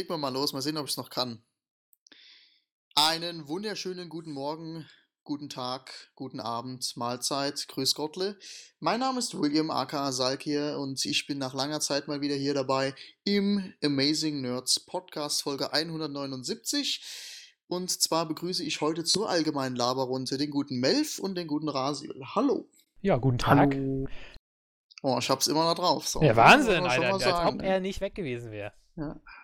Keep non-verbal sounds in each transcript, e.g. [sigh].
Legen wir mal los, mal sehen, ob ich es noch kann. Einen wunderschönen guten Morgen, guten Tag, guten Abend, Mahlzeit, Grüß Gottle. Mein Name ist William aka Salk hier und ich bin nach langer Zeit mal wieder hier dabei im Amazing Nerds Podcast Folge 179. Und zwar begrüße ich heute zur allgemeinen Laberrunde den guten Melf und den guten Rasil. Hallo. Ja, guten Tag. Hallo. Oh, ich hab's immer noch drauf. So, Ja, Wahnsinn, Alter. Als ob er nicht weg gewesen wäre.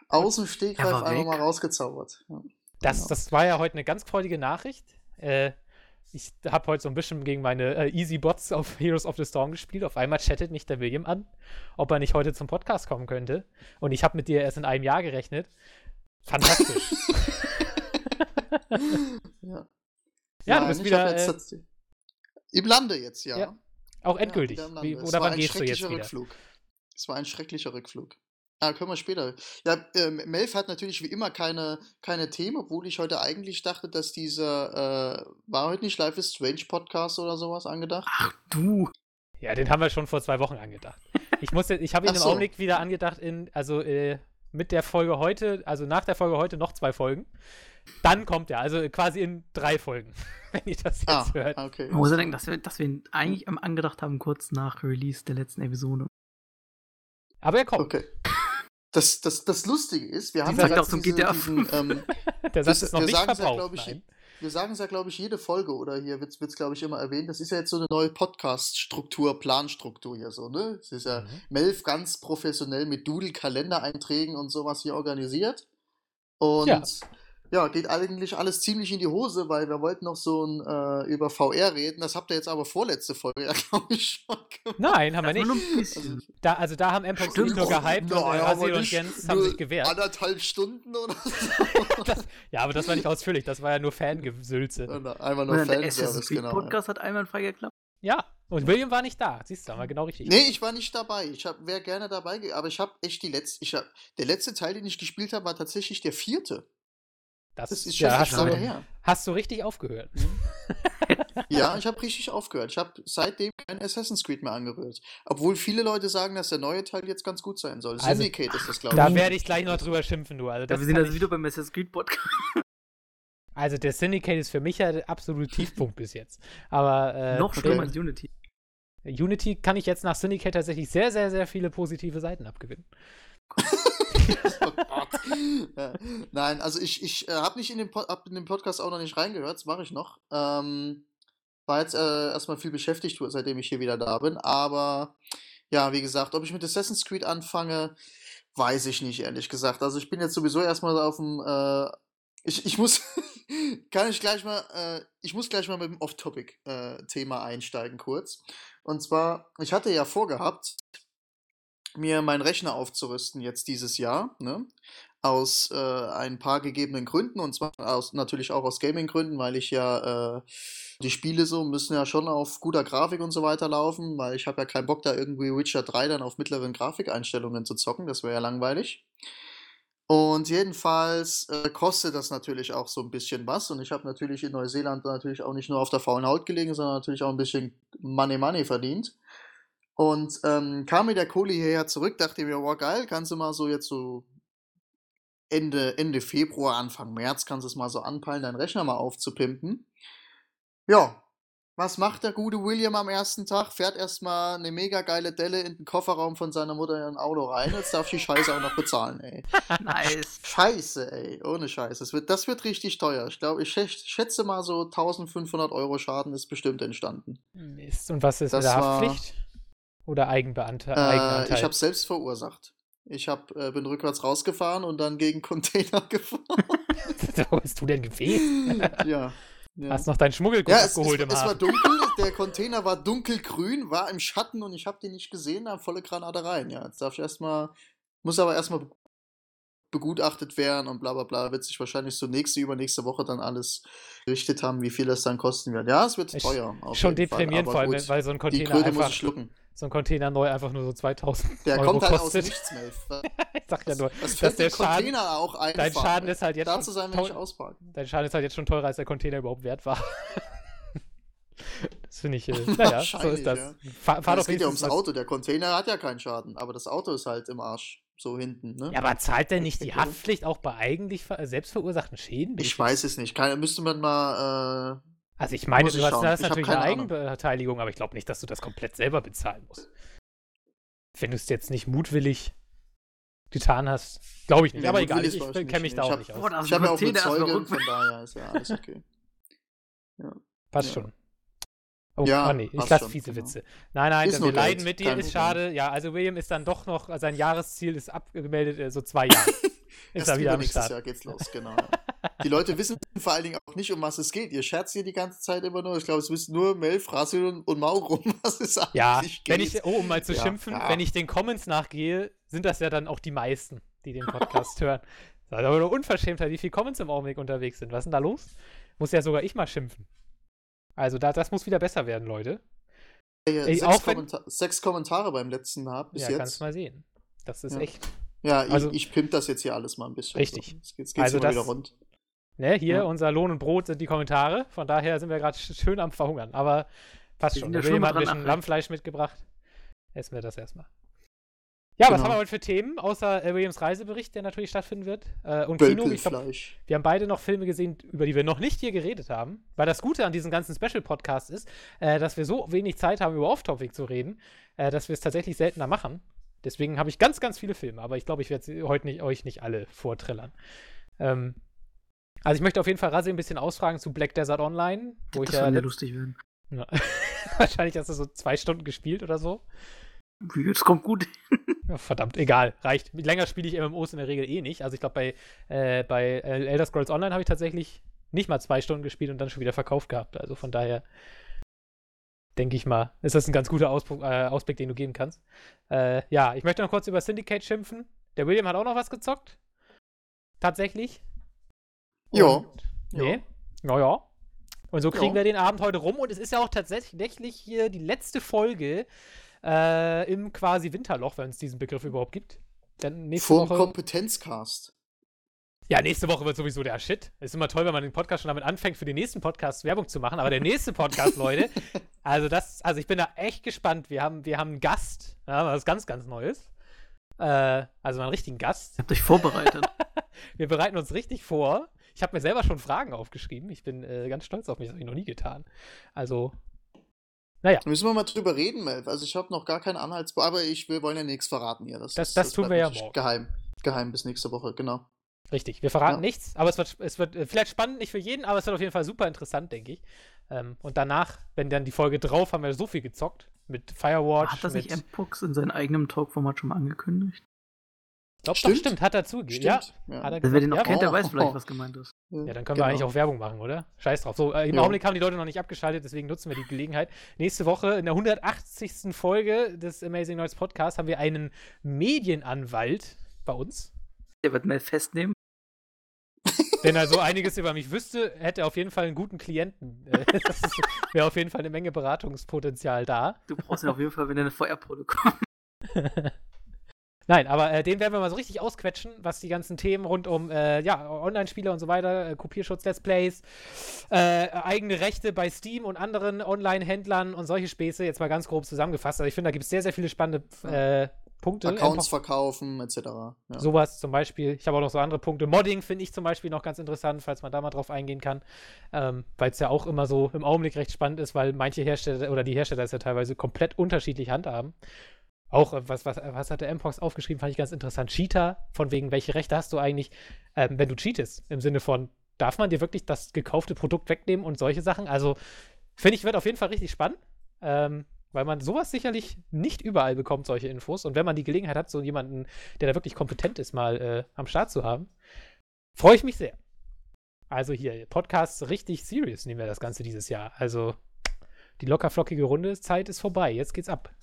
Aus dem Stegreif war einfach mal rausgezaubert. Ja. Das, Genau. das war ja heute eine ganz freudige Nachricht. Äh, ich habe heute so ein bisschen gegen meine äh, Easy Bots auf [laughs] Heroes of the Storm gespielt. Auf einmal chattet mich der William an, ob er nicht heute zum Podcast kommen könnte. Und ich habe mit dir erst in einem Jahr gerechnet. Fantastisch. [laughs] [laughs] Ja, Ja, du bist wieder, äh, Im Lande jetzt, ja. Ja, Auch endgültig. Ja, Wie, oder wann gehst du jetzt wieder? Rückflug. Es war ein schrecklicher Rückflug. Ah, können wir später. Ja, ähm, Melf hat natürlich wie immer keine, keine Themen, obwohl ich heute eigentlich dachte, dass dieser, äh, war heute nicht Life is Strange Podcast oder sowas angedacht? Ach du. Ja, den haben wir schon vor zwei Wochen angedacht. Ich ich habe [laughs] ihn Ach im so. Augenblick wieder angedacht in, also äh, mit der Folge heute, also nach der Folge heute noch zwei Folgen. Dann kommt er, also quasi in drei Folgen, [laughs] wenn ihr das jetzt Ah, hört. okay. Man muss ja denken, dass wir, dass wir ihn eigentlich am angedacht haben, kurz nach Release der letzten Episode. Aber er kommt. Okay. Das, das, das Lustige ist, wir haben ja zum GTA diesen, ähm, [laughs] Der Satz wir- ist noch nicht sagen es ja, verbraucht. glaub ich, wir sagen es ja, glaube ich, jede Folge oder hier wird es, glaube ich, immer erwähnt. Das ist ja jetzt so eine neue Podcast-Struktur, Planstruktur hier so, ne? Es ist ja Mhm. Melf ganz professionell mit Doodle-Kalendereinträgen und sowas hier organisiert. Und Ja. Ja. geht eigentlich alles ziemlich in die Hose, weil wir wollten noch so ein, äh, über VR reden. Das habt ihr jetzt aber vorletzte Folge ja, [laughs] glaube ich, schon gemacht. Nein, haben wir nicht. bisschen. Da, also da haben Mpox nicht nur gehypt und äh, Nein, Rasil aber und Jens haben sich gewehrt. Anderthalb Stunden oder so. [laughs] Das, ja, aber das war nicht ausführlich, das war ja nur Fangesülze. Einfach nur der Fanservice, genau. Podcast hat einwandfrei geklappt. Ja, und William war nicht da. Siehst du, haben wir genau richtig. Nee, ich war nicht dabei. Ich wäre gerne dabei, aber ich habe echt die letzte. Ich hab, der letzte Teil, den ich gespielt habe, war tatsächlich der vierte. Das, Das ist schon ja, hast, lange du, her. hast du richtig aufgehört. [laughs] Ja, ich habe richtig aufgehört. Ich habe seitdem kein Assassin's Creed mehr angerührt. Obwohl viele Leute sagen, dass der neue Teil jetzt ganz gut sein soll. Also, Syndicate ist das, glaube Da ich. werde ich gleich noch drüber schimpfen, du. Also, Ja, das wir sind also wieder beim Assassin's Creed Podcast. also der Syndicate ist für mich ja der absolute Tiefpunkt bis jetzt. Aber äh, Noch schlimmer als Unity. Unity kann ich jetzt nach Syndicate tatsächlich sehr, sehr, sehr viele positive Seiten abgewinnen. [laughs] [laughs] Nein, also ich, ich äh, habe nicht in den, hab in den Podcast auch noch nicht reingehört, das mache ich noch. Ähm, war jetzt äh, erstmal viel beschäftigt, seitdem ich hier wieder da bin. Aber ja, wie gesagt, ob ich mit Assassin's Creed anfange, weiß ich nicht, ehrlich gesagt. Also ich bin jetzt sowieso erstmal auf dem. Äh, ich, ich muss. [laughs] kann ich gleich mal. Äh, ich muss gleich mal mit dem Off-Topic-Thema einsteigen, kurz. Und zwar, ich hatte ja vorgehabt, mir meinen Rechner aufzurüsten jetzt dieses Jahr, ne? Aus äh, ein paar gegebenen Gründen und zwar aus, natürlich auch aus Gaming-Gründen, weil ich ja äh, die Spiele so müssen ja schon auf guter Grafik und so weiter laufen, weil ich habe ja keinen Bock da irgendwie Witcher 3 dann auf mittleren Grafikeinstellungen zu zocken, das wäre ja langweilig. Und jedenfalls äh, kostet das natürlich auch so ein bisschen was und ich habe natürlich in Neuseeland natürlich auch nicht nur auf der faulen Haut gelegen, sondern natürlich auch ein bisschen Money Money verdient. Und ähm, kam mit der Kohle hierher zurück, dachte mir, wow, geil, kannst du mal so jetzt so Ende, Ende Februar, Anfang März, kannst du es mal so anpeilen, deinen Rechner mal aufzupimpen. Ja, was macht der gute William am ersten Tag? Fährt erstmal eine mega geile Delle in den Kofferraum von seiner Mutter in ein Auto rein. Jetzt darf die Scheiße auch noch bezahlen, ey. [laughs] Nice. Scheiße, ey. Ohne Scheiße. Das wird, das wird richtig teuer. Ich glaube, ich schätz- schätze mal so 1500 Euro Schaden ist bestimmt entstanden. Mist. Und was ist Das mit der war- Haftpflicht? Oder Eigenbeante Äh, Eigenanteil? ich habe selbst verursacht. Ich hab, äh, bin rückwärts rausgefahren und dann gegen [laughs] Container gefahren. [laughs] Wo bist du denn gewesen? ja. ja. Hast noch deinen Schmuggelgut Ja, es, es, abgeholt im es war Hafen. dunkel, [laughs] der Container war dunkelgrün, war im Schatten und ich habe den nicht gesehen, da volle Granate rein. Ja, jetzt darf ich erstmal, muss aber erstmal be- begutachtet werden und bla bla bla, wird sich wahrscheinlich so nächste, übernächste Woche dann alles gerichtet haben, wie viel das dann kosten wird. Ja, es wird Ist teuer. Schon Fall, deprimierend, aber vor allem, weil so ein Die Container muss einfach, ich schlucken. So ein Container neu einfach nur so 2000 Der Euro kommt halt aus kostet. nichts, Melf. [laughs] ich sag ja nur, Was dass fällt der Schaden, Container auch ein? dein Schaden ist halt jetzt Dazu schon sein, wenn ich ausparke. dein Schaden ist halt jetzt schon teurer, als der Container überhaupt wert war. [laughs] das finde ich, äh, [laughs] naja, so Wahrscheinlich, ist das. ja. Fahr, fahr es doch geht ja ums Auto. Der Container hat ja keinen Schaden, aber das Auto ist halt im Arsch. so hinten. Ne? Ja, aber zahlt denn nicht die Haftpflicht auch bei eigentlich ver selbstverursachten Schäden? Ich weiß es nicht. Keine, müsste man mal. Äh, also ich meine, du ich hast, schauen. hast natürlich eine Ahnung. Eigenbeteiligung, aber ich glaube nicht, dass du das komplett selber bezahlen musst. Wenn du es jetzt nicht mutwillig getan hast, glaube ich nicht. Nee, aber egal, ich, ich kenne mich da Ich auch hab- nicht aus. Boah, ich habe ja auch eine Zeugin, von daher ist ja alles okay. Passt Ja. schon. Oh, Ja, oh nee, ich lasse fiese genau. Witze. Nein, nein, Ist wir leiden mit dir, kein ist Problem. schade. Ja, also William ist dann doch noch, sein Jahresziel ist abgemeldet, äh, so zwei Jahre. [laughs] ist er wieder am Start. Jahr geht's los, [laughs] genau. Die Leute wissen vor allen Dingen auch nicht, um was es geht. Ihr scherzt hier die ganze Zeit immer nur. Ich glaube, es wissen nur Melf, Rasil und, und Mauro, um [laughs] was es eigentlich Ja, geht. wenn ich, oh, um mal zu Ja, schimpfen, ja. wenn ich den Comments nachgehe, sind das ja dann auch die meisten, die den Podcast [laughs] hören. Das ist aber eine Unverschämtheit, wie viele Comments im Augenblick unterwegs sind. Was ist denn da los? Muss ja sogar ich mal schimpfen. Also da, das muss wieder besser werden, Leute. Hier Ey, sechs, auch wenn- sechs Kommentare beim letzten Mal bis ja, jetzt. kannst mal sehen. Das ist Ja. echt. Ja, ich, Also- ich pimp das jetzt hier alles mal ein bisschen. Richtig. So. Jetzt geht's, geht's Also immer das- wieder rund. Ne, hier, Ja. unser Lohn und Brot sind die Kommentare. Von daher sind wir gerade sch- schön am Verhungern. Aber passt schon. Da ja will schon jemand ein bisschen nachher. Lammfleisch mitgebracht. Essen wir das erstmal. Ja, was Genau. haben wir heute für Themen? Außer äh, Williams Reisebericht, der natürlich stattfinden wird. Äh, und Kino. Ich Wölkelfleisch. wir haben beide noch Filme gesehen, über die wir noch nicht hier geredet haben. Weil das Gute an diesem ganzen Special-Podcast ist, äh, dass wir so wenig Zeit haben, über Off-Topic zu reden, äh, dass wir es tatsächlich seltener machen. Deswegen habe ich ganz, ganz viele Filme, aber ich glaube, ich werde heute nicht, euch nicht alle vortrillern. Ähm, also ich möchte auf jeden Fall Rasi ein bisschen ausfragen zu Black Desert Online, wo Das ich ja ja lustig werden. ja. [laughs] wahrscheinlich hast du so zwei Stunden gespielt oder so. Jetzt kommt gut. Verdammt, egal, reicht. Länger spiele ich MMOs in der Regel eh nicht. Also ich glaube, bei, äh, bei äh, Elder Scrolls Online habe ich tatsächlich nicht mal zwei Stunden gespielt und dann schon wieder verkauft gehabt. Also von daher denke ich mal, ist das ein ganz guter Auspro äh, Ausblick, den du geben kannst. Äh, ja, ich möchte noch kurz über Syndicate schimpfen. Der William hat auch noch was gezockt. Tatsächlich. Ja. Und- Nee. Naja. Und so kriegen Ja. wir den Abend heute rum. Und es ist ja auch tatsächlich hier die letzte Folge äh, im quasi Winterloch, wenn es diesen Begriff überhaupt gibt. Nächste Vom Woche. Kompetenzcast. Ja, nächste Woche wird sowieso der Shit. Ist immer toll, wenn man den Podcast schon damit anfängt, für den nächsten Podcast Werbung zu machen. Aber der nächste Podcast, Leute, [laughs] also das, also ich bin da echt gespannt. Wir haben, wir haben einen Gast, ja, was ganz, ganz Neues. Äh, also einen richtigen Gast. Ihr habt euch vorbereitet. [laughs] Wir bereiten uns richtig vor. Ich habe mir selber schon Fragen aufgeschrieben. Ich bin äh, ganz stolz auf mich, das habe ich noch nie getan. Also, Da müssen wir mal drüber reden, Melf. Also ich habe noch gar keinen Anhaltspunkt, aber ich, wir wollen ja nichts verraten hier. Das, Das- ist- das tun bleibt wir ja morgen. Geheim. Geheim bis nächste Woche, genau. richtig. Wir verraten Ja. nichts, aber es wird, es wird äh, vielleicht spannend, nicht für jeden, aber es wird auf jeden Fall super interessant, denke ich. Ähm, und danach, wenn dann die Folge drauf, haben wir so viel gezockt. Mit Firewatch. Hat das mit, nicht M-Pox in seinem eigenen Talkformat schon mal angekündigt? Doch, Stimmt. stimmt, hat er zugegeben. Ja. Ja. hat er Also wer den noch ja, kennt, der oh, weiß vielleicht, oh. was gemeint ist. Ja, dann können Genau. wir eigentlich auch Werbung machen, oder? Scheiß drauf. So, äh, im Ja. Augenblick haben die Leute noch nicht abgeschaltet, deswegen nutzen wir die Gelegenheit. Nächste Woche in der 180. Folge des Amazing Nerds Podcast haben wir einen Medienanwalt bei uns. Der wird mehr festnehmen. Wenn er so einiges über mich wüsste, hätte er auf jeden Fall einen guten Klienten. [laughs] Das wäre auf jeden Fall eine Menge Beratungspotenzial da. Du brauchst ihn auf jeden Fall, wenn eine Feuerprolle kommt. [laughs] Nein, aber äh, den werden wir mal so richtig ausquetschen, was die ganzen Themen rund um äh, ja, Online-Spiele und so weiter, äh, Kopierschutz, Let's Plays, äh, eigene Rechte bei Steam und anderen Online-Händlern und solche Späße jetzt mal ganz grob zusammengefasst. Also ich finde, da gibt es sehr, sehr viele spannende äh, Punkte. Accounts verkaufen, etc. Ja. Sowas zum Beispiel. Ich habe auch noch so andere Punkte. Modding finde ich zum Beispiel noch ganz interessant, falls man da mal drauf eingehen kann. Ähm, weil es ja auch immer so im Augenblick recht spannend ist, weil manche Hersteller oder die Hersteller es ja teilweise komplett unterschiedlich handhaben. Auch, äh, was, was, was hat der Mpox aufgeschrieben, fand ich ganz interessant. Cheater, von wegen, welche Rechte hast du eigentlich, ähm, wenn du cheatest? Im Sinne von, darf man dir wirklich das gekaufte Produkt wegnehmen und solche Sachen? Also, finde ich, wird auf jeden Fall richtig spannend. Ähm, weil man sowas sicherlich nicht überall bekommt, solche Infos. Und wenn man die Gelegenheit hat, so jemanden, der da wirklich kompetent ist, mal äh, am Start zu haben, freue ich mich sehr. Also hier, Podcast richtig serious nehmen wir das Ganze dieses Jahr. Also die lockerflockige Runde, Zeit ist vorbei. Jetzt geht's ab.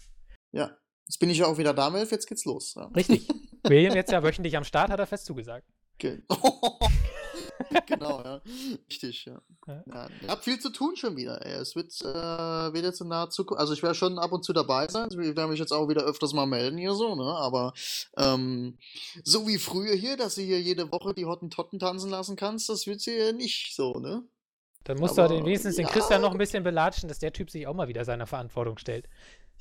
ja. Jetzt bin ich ja auch wieder da, Melf, jetzt geht's los. Ja. Richtig. [laughs] William jetzt ja wöchentlich am Start, hat er fest zugesagt. Okay. [laughs] genau, ja. Richtig, ja. Ja. ja. Ihr habt viel zu tun schon wieder, ey. Es wird, äh, wird jetzt in naher Zukunft, also ich werde schon ab und zu dabei sein. Ich werde mich jetzt auch wieder öfters mal melden hier so, ne? Aber ähm, so wie früher hier, dass du hier jede Woche die Hottentotten tanzen lassen kannst, das wird hier nicht so, ne? Dann musst Aber, du den, wenigstens den ja. Christian noch ein bisschen belatschen, dass der Typ sich auch mal wieder seiner Verantwortung stellt.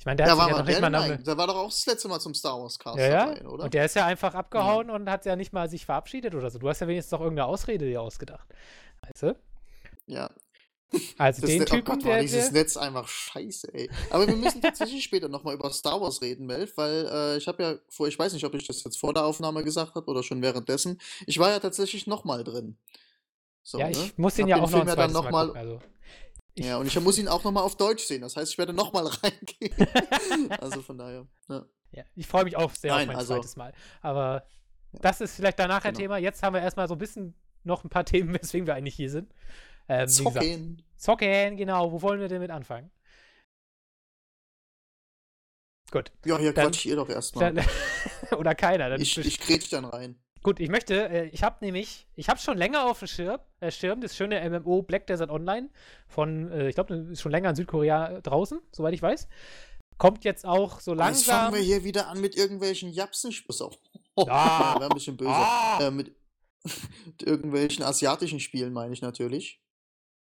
Ich meine, der Ja, hat sich war ja noch nicht mal eigentlich? der war doch auch das letzte Mal zum Star Wars Cast Ja, ja. dabei, oder? Und der ist ja einfach abgehauen und hat ja nicht mal sich verabschiedet oder so. Du hast ja wenigstens noch irgendeine Ausrede dir ausgedacht. Weißt du? ja. Also Das den oh Typen, Gott, war der, dieses der Netz einfach scheiße, ey. Aber wir müssen tatsächlich [laughs] später nochmal über Star Wars reden, Melf, weil äh, ich habe ja vor, ich weiß nicht, ob ich das jetzt vor der Aufnahme gesagt habe oder schon währenddessen. Ich war ja tatsächlich nochmal drin. So, ja, ne? ich muss den Hab ja den auch noch ein Film ja dann noch Mal mal-. Also, Ja, und ich muss ihn auch nochmal auf Deutsch sehen. Das heißt, ich werde nochmal [laughs] reingehen. [laughs] also von daher. Ja. ja, ich freue mich auch sehr Nein, auf mein also- zweites Mal. Aber Ja. das ist vielleicht danach ein Genau. Thema. Jetzt haben wir erstmal so ein bisschen noch ein paar [laughs] Themen, weswegen wir eigentlich hier sind. Ähm, wie gesagt, Zocken. Zocken, genau. Wo wollen wir denn mit anfangen? Gut. Ja, hier Dann- quatsch ihr doch erstmal. Dann, oder keiner. Dann Ich, ich grätsch dann rein. Gut, ich möchte, äh, ich habe nämlich, ich habe schon länger auf dem Schirm, äh, Schirm das schöne MMO Black Desert Online von, äh, ich glaube, ist schon länger in Südkorea draußen, soweit ich weiß. Kommt jetzt auch so Jetzt fangen langsam. wir hier wieder an mit irgendwelchen Japsen-Spielen. Oh, [laughs] wäre ein bisschen böse. Ah. Äh, mit, mit [laughs] irgendwelchen asiatischen Spielen meine ich natürlich.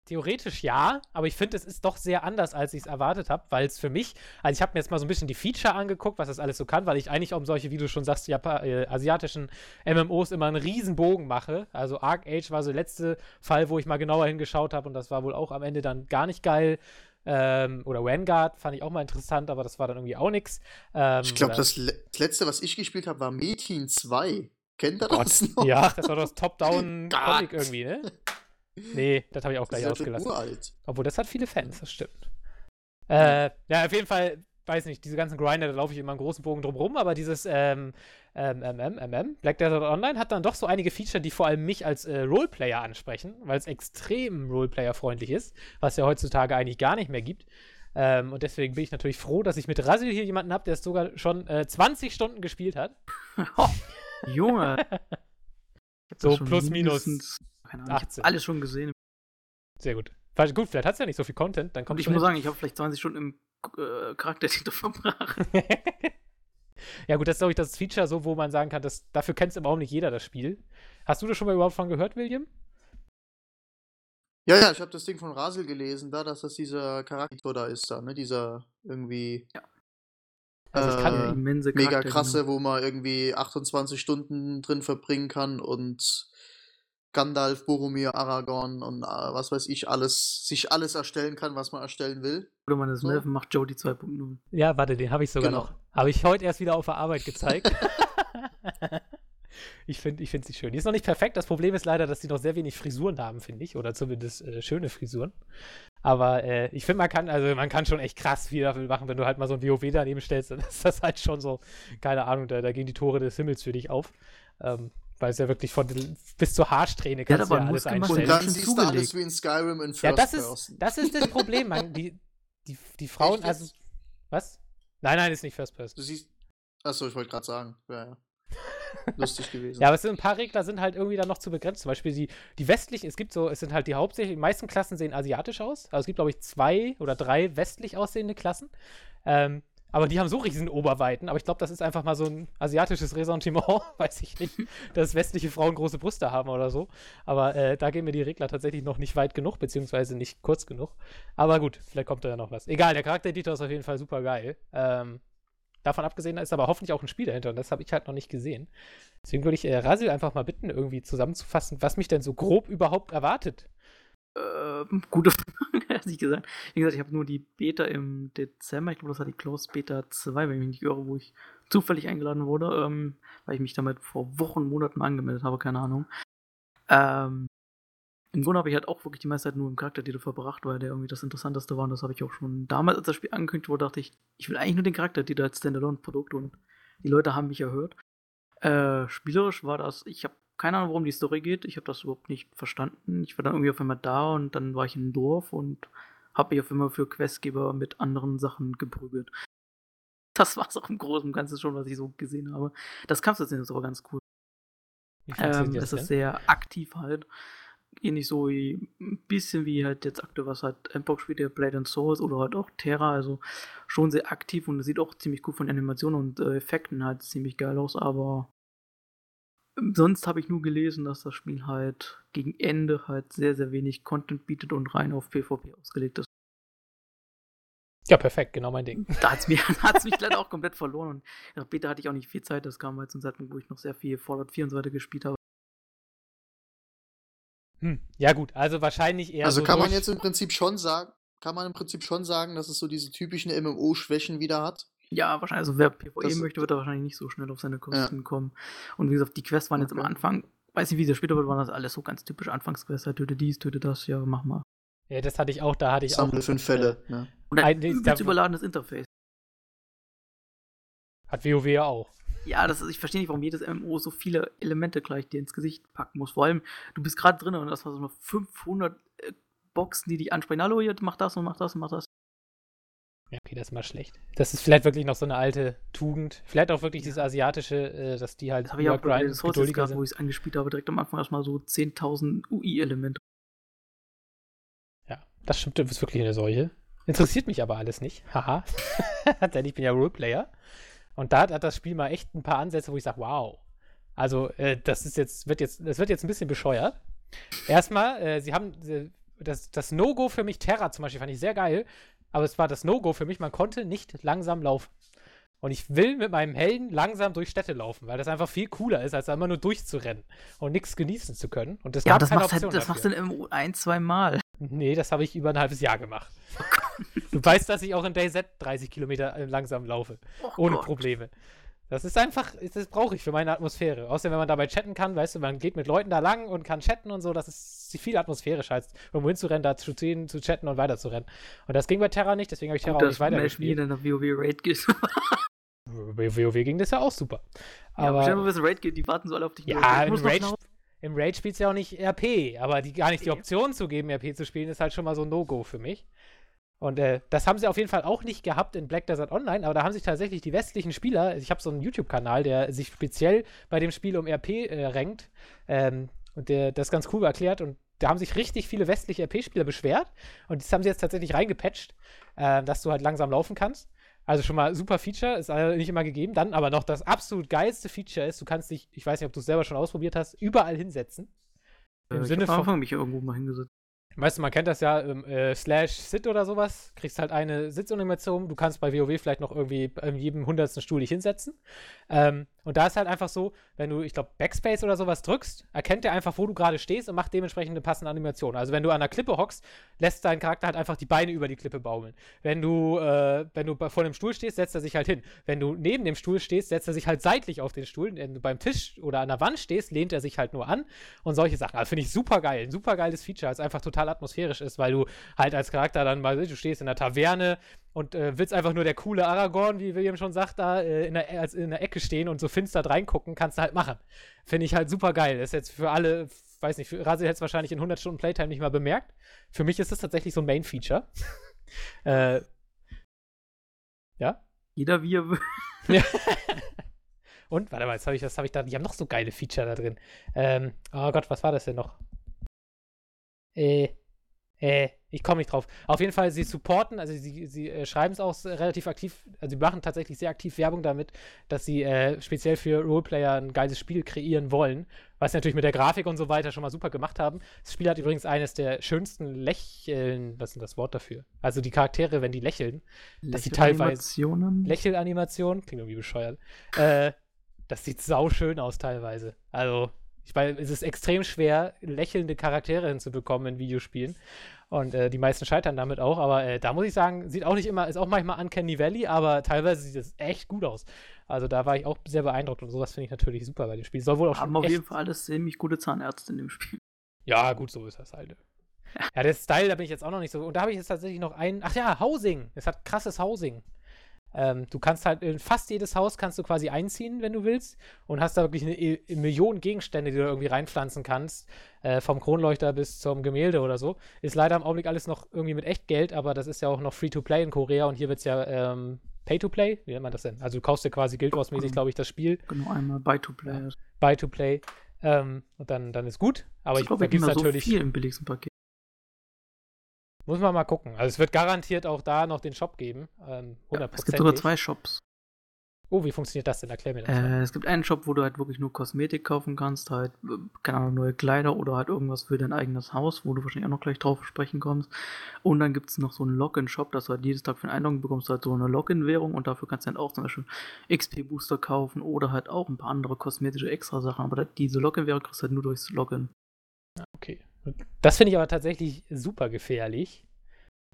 Theoretisch ja, aber ich finde, es ist doch sehr anders, als ich es erwartet habe, weil es für mich, also ich habe mir jetzt mal so ein bisschen die Feature angeguckt, was das alles so kann, weil ich eigentlich um solche, wie du schon sagst, Japa äh, asiatischen MMOs immer einen riesen Bogen mache. Also Arc Age war so der letzte Fall, wo ich mal genauer hingeschaut habe und das war wohl auch am Ende dann gar nicht geil. Ähm, oder Vanguard fand ich auch mal interessant, aber das war dann irgendwie auch nix. Ähm, Ich glaube, das, le- letzte, was ich gespielt habe, war Metin 2. Kennt ihr das noch? ja, das war das Top-Down-Comic [laughs] irgendwie, ne? Nee, das habe ich auch Das gleich ist ja schon ausgelassen. uralt. Obwohl, das hat viele Fans, das stimmt. Äh, ja, auf jeden Fall, weiß nicht, diese ganzen Grinder, da laufe ich immer einen großen Bogen drum rum, aber dieses ähm, ähm, MM, MM, Black Desert Online hat dann doch so einige Feature, die vor allem mich als äh, Roleplayer ansprechen, weil es extrem Roleplayer-freundlich ist, was ja heutzutage eigentlich gar nicht mehr gibt. Ähm, und deswegen bin ich natürlich froh, dass ich mit Rasil hier jemanden habe, der es sogar schon äh, 20 Stunden gespielt hat. [laughs] Junge. [laughs] So das plus, minus mindestens- keine Ahnung, ich 18. hab alles schon gesehen. Sehr gut. Weil, gut, vielleicht hat es ja nicht so viel Content, dann Und kommt ich schon muss hin. sagen, ich habe vielleicht 20 Stunden im äh, Charaktertitel [laughs] verbracht. [laughs] ja, gut, das ist, glaube ich, das Feature, so, wo man sagen kann, dass, dafür kennt es überhaupt nicht jeder das Spiel. Hast du das schon mal überhaupt von gehört, William? Ja, ja, ich habe das Ding von Rasil gelesen, da, dass das dieser Charakter da ist, da, ne? Dieser irgendwie Also, es Äh, kann, mega Charakter, krasse, wo man irgendwie 28 Stunden drin verbringen kann und Gandalf, Boromir, Aragorn und äh, was weiß ich, alles, sich alles erstellen kann, was man erstellen will. Oder man das So. Melven macht Jody 2.0. ja, warte, den habe ich sogar Genau. noch. Habe ich heute erst wieder auf der Arbeit gezeigt. ich [laughs] finde ich find sie schön. Die ist noch nicht perfekt. Das Problem ist leider, dass sie noch sehr wenig Frisuren haben, finde ich. Oder zumindest äh, schöne Frisuren. Aber äh, ich finde, man kann, also man kann schon echt krass viel dafür machen, wenn du halt mal so ein WoW daneben stellst, dann ist das halt schon so, keine Ahnung, da, da gehen die Tore des Himmels für dich auf. Ähm, weil es ja wirklich von bis zur Haarsträhne Ja, kannst du aber ja alles Und einstellen. Ja, dann siehst du alles wie in Skyrim in First Ja, das ist, Person. das ist das Problem, man. Die, die, die [laughs] Frauen, Echt also. Was? Nein, nein, ist nicht First Person. Du siehst. Achso, ich wollte gerade sagen. Ja, ja. Lustig [laughs] gewesen. Ja, aber es sind ein paar Regler sind halt irgendwie dann noch zu begrenzt. Zum Beispiel die, die westlichen, es gibt so, es sind halt die hauptsächlich, die meisten Klassen sehen asiatisch aus. Also es gibt, glaube ich, zwei oder drei westlich aussehende Klassen. Ähm, aber die haben so riesen Oberweiten. Aber ich glaube, das ist einfach mal so ein asiatisches Ressentiment, [laughs] weiß ich nicht, dass westliche Frauen große Brüste haben oder so. Aber äh, da gehen mir die Regler tatsächlich noch nicht weit genug, beziehungsweise nicht kurz genug. Aber gut, vielleicht kommt da ja noch was. Egal, der Charaktereditor ist auf jeden Fall super geil. Ähm, davon abgesehen, da ist aber hoffentlich auch ein Spiel dahinter und das habe ich halt noch nicht gesehen. Deswegen würde ich äh, Rasil einfach mal bitten, irgendwie zusammenzufassen, was mich denn so grob überhaupt erwartet. Ähm, gute [laughs] Frage, ehrlich gesagt. Wie gesagt, ich habe nur die Beta im Dezember, ich glaube, das war die Closed Beta 2, wenn ich mich nicht irre, wo ich zufällig eingeladen wurde, ähm, weil ich mich damit vor Wochen, Monaten angemeldet habe, keine Ahnung. Ähm, Im Grunde habe ich halt auch wirklich die meiste Zeit nur im Charaktertitel verbracht, weil der irgendwie das Interessanteste war und das habe ich auch schon damals, als das Spiel angekündigt wurde, dachte ich, ich will eigentlich nur den Charaktertitel als Standalone-Produkt und die Leute haben mich erhört. Äh, spielerisch war das, ich habe keine Ahnung, worum die Story geht. Ich habe das überhaupt nicht verstanden. Ich war dann irgendwie auf einmal da und dann war ich im Dorf und habe mich auf einmal für Questgeber mit anderen Sachen geprügelt. [laughs] Das war es auch im Großen und Ganzen schon, was ich so gesehen habe. Das Kampfsystem ist aber ganz cool. Ähm, es das ist sehr aktiv halt. Ähnlich so wie ein bisschen wie halt jetzt aktuell, was halt Mpox spielt, der Blade and Souls oder halt auch Terra, also schon sehr aktiv und sieht auch ziemlich gut von Animationen und äh, Effekten halt ziemlich geil aus, aber sonst habe ich nur gelesen, dass das Spiel halt gegen Ende halt sehr, sehr wenig Content bietet und rein auf PvP ausgelegt ist. Ja, perfekt, genau mein Ding. Da hat es mich, hat's mich leider auch komplett verloren. Und nach Beta hatte ich auch nicht viel Zeit. Das kam halt zum Zeitpunkt, wo ich noch sehr viel Fallout 4 und so weiter gespielt habe. Hm. Ja, gut, also wahrscheinlich eher. Also so kann man jetzt im Prinzip schon sagen, kann man im Prinzip schon sagen, dass es so diese typischen MMO-Schwächen wieder hat. Ja, wahrscheinlich. Also wer PvE Das- möchte, wird da wahrscheinlich nicht so schnell auf seine Kosten kommen. Und wie gesagt, die Quests waren jetzt am. Anfang, weiß nicht, wie sie später wird, waren das alles so ganz typisch Anfangsquests. halt, Töte dies, töte das, ja, mach mal. Ja, das hatte ich auch, da hatte ich auch. Sammle fünf Fälle. Ne? Und ein Ein- übelst überladenes Interface. Hat WoW ja auch. Ja, das ist, ich verstehe nicht, warum jedes MMO so viele Elemente gleich dir ins Gesicht packen muss. Vor allem, du bist gerade drin und das war so 500 äh, Boxen, die dich ansprechen. Hallo, hier, mach das und mach das und mach das. Ja, okay, das ist mal schlecht. Das ist vielleicht wirklich noch so eine alte Tugend. Vielleicht auch wirklich Ja. diese asiatische, äh, dass die halt Das habe ich auch bei den Sources gehabt, wo ich es angespielt habe, direkt am Anfang erstmal so 10.000 UI-Elemente. Ja, das stimmt, du bist wirklich eine Seuche. Interessiert mich aber alles nicht. Haha. [laughs] Denn ich bin ja Roleplayer. Und da hat, hat das Spiel mal echt ein paar Ansätze, wo ich sage, wow. Also, äh, das ist jetzt, wird jetzt, das wird jetzt ein bisschen bescheuert. Erstmal, äh, sie haben äh, das, das No-Go für mich, Terra zum Beispiel, fand ich sehr geil. Aber es war das No-Go für mich, man konnte nicht langsam laufen. Und ich will mit meinem Helden langsam durch Städte laufen, weil das einfach viel cooler ist, als immer nur durchzurennen und nichts genießen zu können. Und das Ja, gab das keine machst, halt, Option das machst du ein, zwei Mal. Nee, das habe ich über ein halbes Jahr gemacht. du weißt, dass ich auch in DayZ 30 Kilometer äh, langsam laufe. Oh Ohne Gott. Probleme. Das ist einfach, das brauche ich für meine Atmosphäre. Außerdem, wenn man dabei chatten kann, weißt du, man geht mit Leuten da lang und kann chatten und so, das ist viel atmosphärischer, als irgendwo hinzurennen, da zu ziehen, zu chatten und weiterzurennen. Und das ging bei Terra nicht, deswegen habe ich Terra Gut, auch dass nicht Mesh nie weitergespielt. in der WoW Raid geht. Bei WoW ging das ja auch super. Ja, aber stell dir mal, wenn es Raid geht, die warten so alle auf dich. ja, im Raid, im Raid spielt es ja auch nicht RP, aber die, gar nicht die Ja. Option zu geben, RP zu spielen, ist halt schon mal so ein No-Go für mich. Und äh, das haben sie auf jeden Fall auch nicht gehabt in Black Desert Online, aber da haben sich tatsächlich die westlichen Spieler, ich habe so einen YouTube-Kanal, der sich speziell bei dem Spiel um RP äh, rankt ähm, und der das ganz cool erklärt und da haben sich richtig viele westliche RP-Spieler beschwert und das haben sie jetzt tatsächlich reingepatcht, äh, dass du halt langsam laufen kannst. Also schon mal super Feature, ist leider nicht immer gegeben. Dann aber noch das absolut geilste Feature ist, du kannst dich, ich weiß nicht, ob du es selber schon ausprobiert hast, überall hinsetzen. Im Äh, ich Sinne von, mich irgendwo mal hingesetzt. Weißt du, man kennt das ja, ähm, äh, slash Sit oder sowas, kriegst halt eine Sitzanimation, du kannst bei WoW vielleicht noch irgendwie in jedem hundertsten Stuhl dich hinsetzen. Ähm, und da ist halt einfach so, wenn du, ich glaube, Backspace oder sowas drückst, erkennt er einfach, wo du gerade stehst und macht dementsprechend eine passende Animation. Also wenn du an der Klippe hockst, lässt dein Charakter halt einfach die Beine über die Klippe baumeln. Wenn du, äh, wenn du vor dem Stuhl stehst, setzt er sich halt hin. Wenn du neben dem Stuhl stehst, setzt er sich halt seitlich auf den Stuhl. Wenn du beim Tisch oder an der Wand stehst, lehnt er sich halt nur an und solche Sachen. Also finde ich super geil. Ein super geiles Feature, als einfach total atmosphärisch ist, weil du halt als Charakter dann mal, du stehst in der Taverne und äh, willst einfach nur der coole Aragorn, wie William schon sagt, da äh, in, der, als in der Ecke stehen und so finster reingucken, kannst du halt machen. Finde ich halt super geil. Ist jetzt für alle, weiß nicht, für Rasi hätte es wahrscheinlich in 100 Stunden Playtime nicht mal bemerkt. Für mich ist das tatsächlich so ein Main-Feature. [laughs] äh, ja? Jeder wie er will. [laughs] [laughs] Und, warte mal, jetzt habe ich, das habe ich da, die haben noch so geile Feature da drin. Ähm, oh Gott, was war das denn noch? Äh, äh, ich komme nicht drauf. Auf jeden Fall, sie supporten, also sie, sie äh, schreiben es auch relativ aktiv, also sie machen tatsächlich sehr aktiv Werbung damit, dass sie äh, speziell für Roleplayer ein geiles Spiel kreieren wollen, was sie natürlich mit der Grafik und so weiter schon mal super gemacht haben. Das Spiel hat übrigens eines der schönsten Lächeln, was ist denn das Wort dafür? Also die Charaktere, wenn die lächeln, dass sie teilweise Lächelanimationen. Lächelanimation, klingt irgendwie bescheuert. Äh, das sieht sau schön aus teilweise. Also, ich weiß, es ist extrem schwer, lächelnde Charaktere hinzubekommen in Videospielen. Und äh, die meisten scheitern damit auch, aber äh, da muss ich sagen, sieht auch nicht immer, ist auch manchmal Uncanny Valley, aber teilweise sieht es echt gut aus. Also da war ich auch sehr beeindruckt und sowas finde ich natürlich super bei dem Spiel. Soll wohl auch haben auf jeden Fall alles ziemlich gute Zahnärzte in dem Spiel. ja, gut, so ist das halt. Ja, der Style, da bin ich jetzt auch noch nicht so. Und da habe ich jetzt tatsächlich noch einen. Ach ja, Housing. Es hat krasses Housing. Ähm, du kannst halt in fast jedes Haus kannst du quasi einziehen, wenn du willst. Und hast da wirklich eine, eine Million Gegenstände, die du irgendwie reinpflanzen kannst. Äh, vom Kronleuchter bis zum Gemälde oder so. Ist leider im Augenblick alles noch irgendwie mit Echtgeld, aber das ist ja auch noch Free-to-Play in Korea und hier wird es ja ähm, Pay-to-Play. Wie nennt man das denn? Also du kaufst dir quasi Guild Wars-mäßig, glaube ich, das Spiel. Genau, einmal Buy-to-Play. Buy-to-Play. Ähm, und dann, dann ist gut. Aber ich ich, glaube, da ich gibt es immer so natürlich. viel im billigsten Paket. Muss man mal gucken. Also es wird garantiert auch da noch den Shop geben. Ähm, Ja, es gibt sogar 100%. zwei Shops. Oh, wie funktioniert das denn? Erklär mir das. Äh, es gibt einen Shop, wo du halt wirklich nur Kosmetik kaufen kannst, halt, äh, keine Ahnung, neue Kleider oder halt irgendwas für dein eigenes Haus, wo du wahrscheinlich auch noch gleich drauf sprechen kommst. Und dann gibt es noch so einen Login-Shop, dass du halt jedes Tag für ein Einloggen bekommst halt so eine Login-Währung und dafür kannst du dann auch zum Beispiel XP-Booster kaufen oder halt auch ein paar andere kosmetische Extra-Sachen. Aber diese Login-Währung kriegst du halt nur durchs Login. Okay. Das finde ich aber tatsächlich super gefährlich.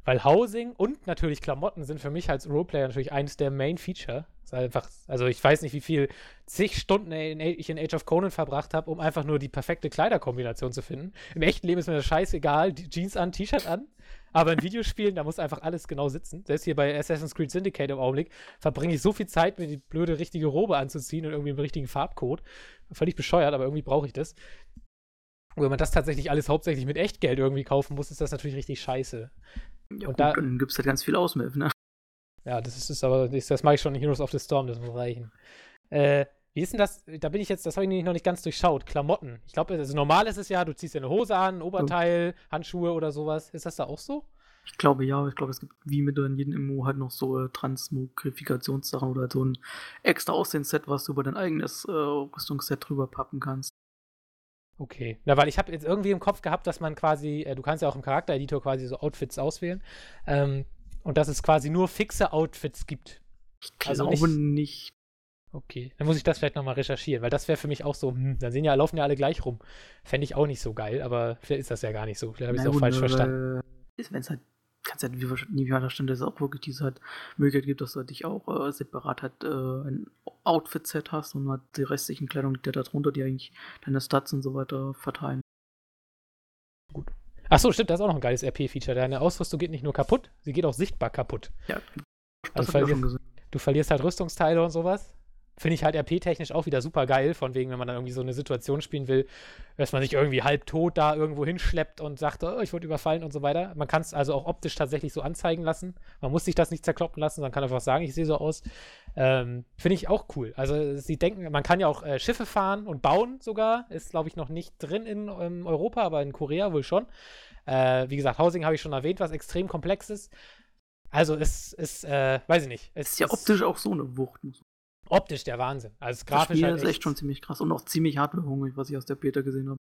Weil Housing und natürlich Klamotten sind für mich als Roleplayer natürlich eines der Main Feature. Einfach, also ich weiß nicht, wie viel zig Stunden ich in Age of Conan verbracht habe, um einfach nur die perfekte Kleiderkombination zu finden. Im echten Leben ist mir das scheißegal, Jeans an, T-Shirt an. Aber in Videospielen, da muss einfach alles genau sitzen. Selbst hier bei Assassin's Creed Syndicate im Augenblick verbringe ich so viel Zeit, mir die blöde richtige Robe anzuziehen und irgendwie im richtigen Farbcode. Völlig bescheuert, aber irgendwie brauche ich das. Und wenn man das tatsächlich alles hauptsächlich mit Echtgeld irgendwie kaufen muss, ist das natürlich richtig scheiße. Ja, und gut, da, dann gibt es halt ganz viel Ausmilf, ne? Ja, das ist, das aber, das, das mache ich schon in Heroes of the Storm, das muss reichen. Äh, wie ist denn das? Da bin ich jetzt, das habe ich noch nicht ganz durchschaut. Klamotten. Ich glaube, also normal ist es ja, du ziehst dir eine Hose an, ein Oberteil, ja. Handschuhe oder sowas. Ist das da auch so? Ich glaube ja, ich glaube, es gibt wie mit in jedem MMO halt noch so äh, Transmogrifikationssachen oder halt so ein extra Aussehensset, was du über dein eigenes äh, Rüstungsset drüber pappen kannst. Okay. Na, weil ich habe jetzt irgendwie im Kopf gehabt, dass man quasi, äh, du kannst ja auch im Charaktereditor quasi so Outfits auswählen. Ähm, und dass es quasi nur fixe Outfits gibt. Ich glaube also nicht, nicht. Okay, dann muss ich das vielleicht nochmal recherchieren, weil das wäre für mich auch so, hm, dann sehen ja, laufen ja alle gleich rum. Fände ich auch nicht so geil, aber vielleicht ist das ja gar nicht so. Vielleicht habe ich es auch falsch verstanden. Wenn es halt kannst ja wie verstanden, dass es auch wirklich diese halt Möglichkeit gibt, dass du dich auch äh, separat halt äh, ein Outfit-Set hast und halt die restlichen Kleidung liegt ja darunter, die eigentlich deine Stats und so weiter verteilen. Gut. Achso, stimmt, das ist auch noch ein geiles RP-Feature. Deine Ausrüstung geht nicht nur kaputt, sie geht auch sichtbar kaputt. Ja, das also verlierst, du verlierst halt Rüstungsteile und sowas finde ich halt RP-technisch auch wieder super geil, von wegen, wenn man dann irgendwie so eine Situation spielen will, dass man sich irgendwie halb tot da irgendwo hinschleppt und sagt, oh, ich wurde überfallen und so weiter. Man kann es also auch optisch tatsächlich so anzeigen lassen. Man muss sich das nicht zerkloppen lassen, sondern kann einfach sagen, ich sehe so aus. Ähm, finde ich auch cool. Also sie denken, man kann ja auch äh, Schiffe fahren und bauen sogar. Ist, glaube ich, noch nicht drin in, in, Europa, aber in Korea wohl schon. Äh, wie gesagt, Housing habe ich schon erwähnt, was extrem komplex ist. Also es ist, äh, weiß ich nicht. Es ist ja optisch auch so eine Wucht, optisch der Wahnsinn. Also grafisch das Spiel halt ist echt schon ziemlich krass und auch ziemlich hardwarehungrig, was ich aus der Beta gesehen habe.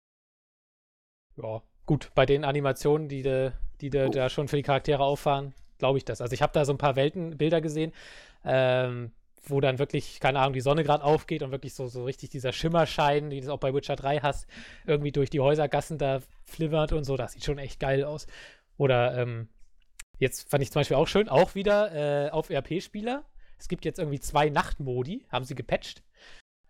Ja, gut, bei den Animationen, die de, die de, oh. da schon für die Charaktere auffahren, glaube ich das. Also ich habe da so ein paar Weltenbilder gesehen, ähm, wo dann wirklich, keine Ahnung, die Sonne gerade aufgeht und wirklich so, so richtig dieser Schimmerschein, die du auch bei Witcher 3 hast, irgendwie durch die Häusergassen da flimmert und so. Das sieht schon echt geil aus. Oder ähm, jetzt fand ich zum Beispiel auch schön, auch wieder äh, auf RP-Spieler es gibt jetzt irgendwie zwei Nachtmodi, haben sie gepatcht.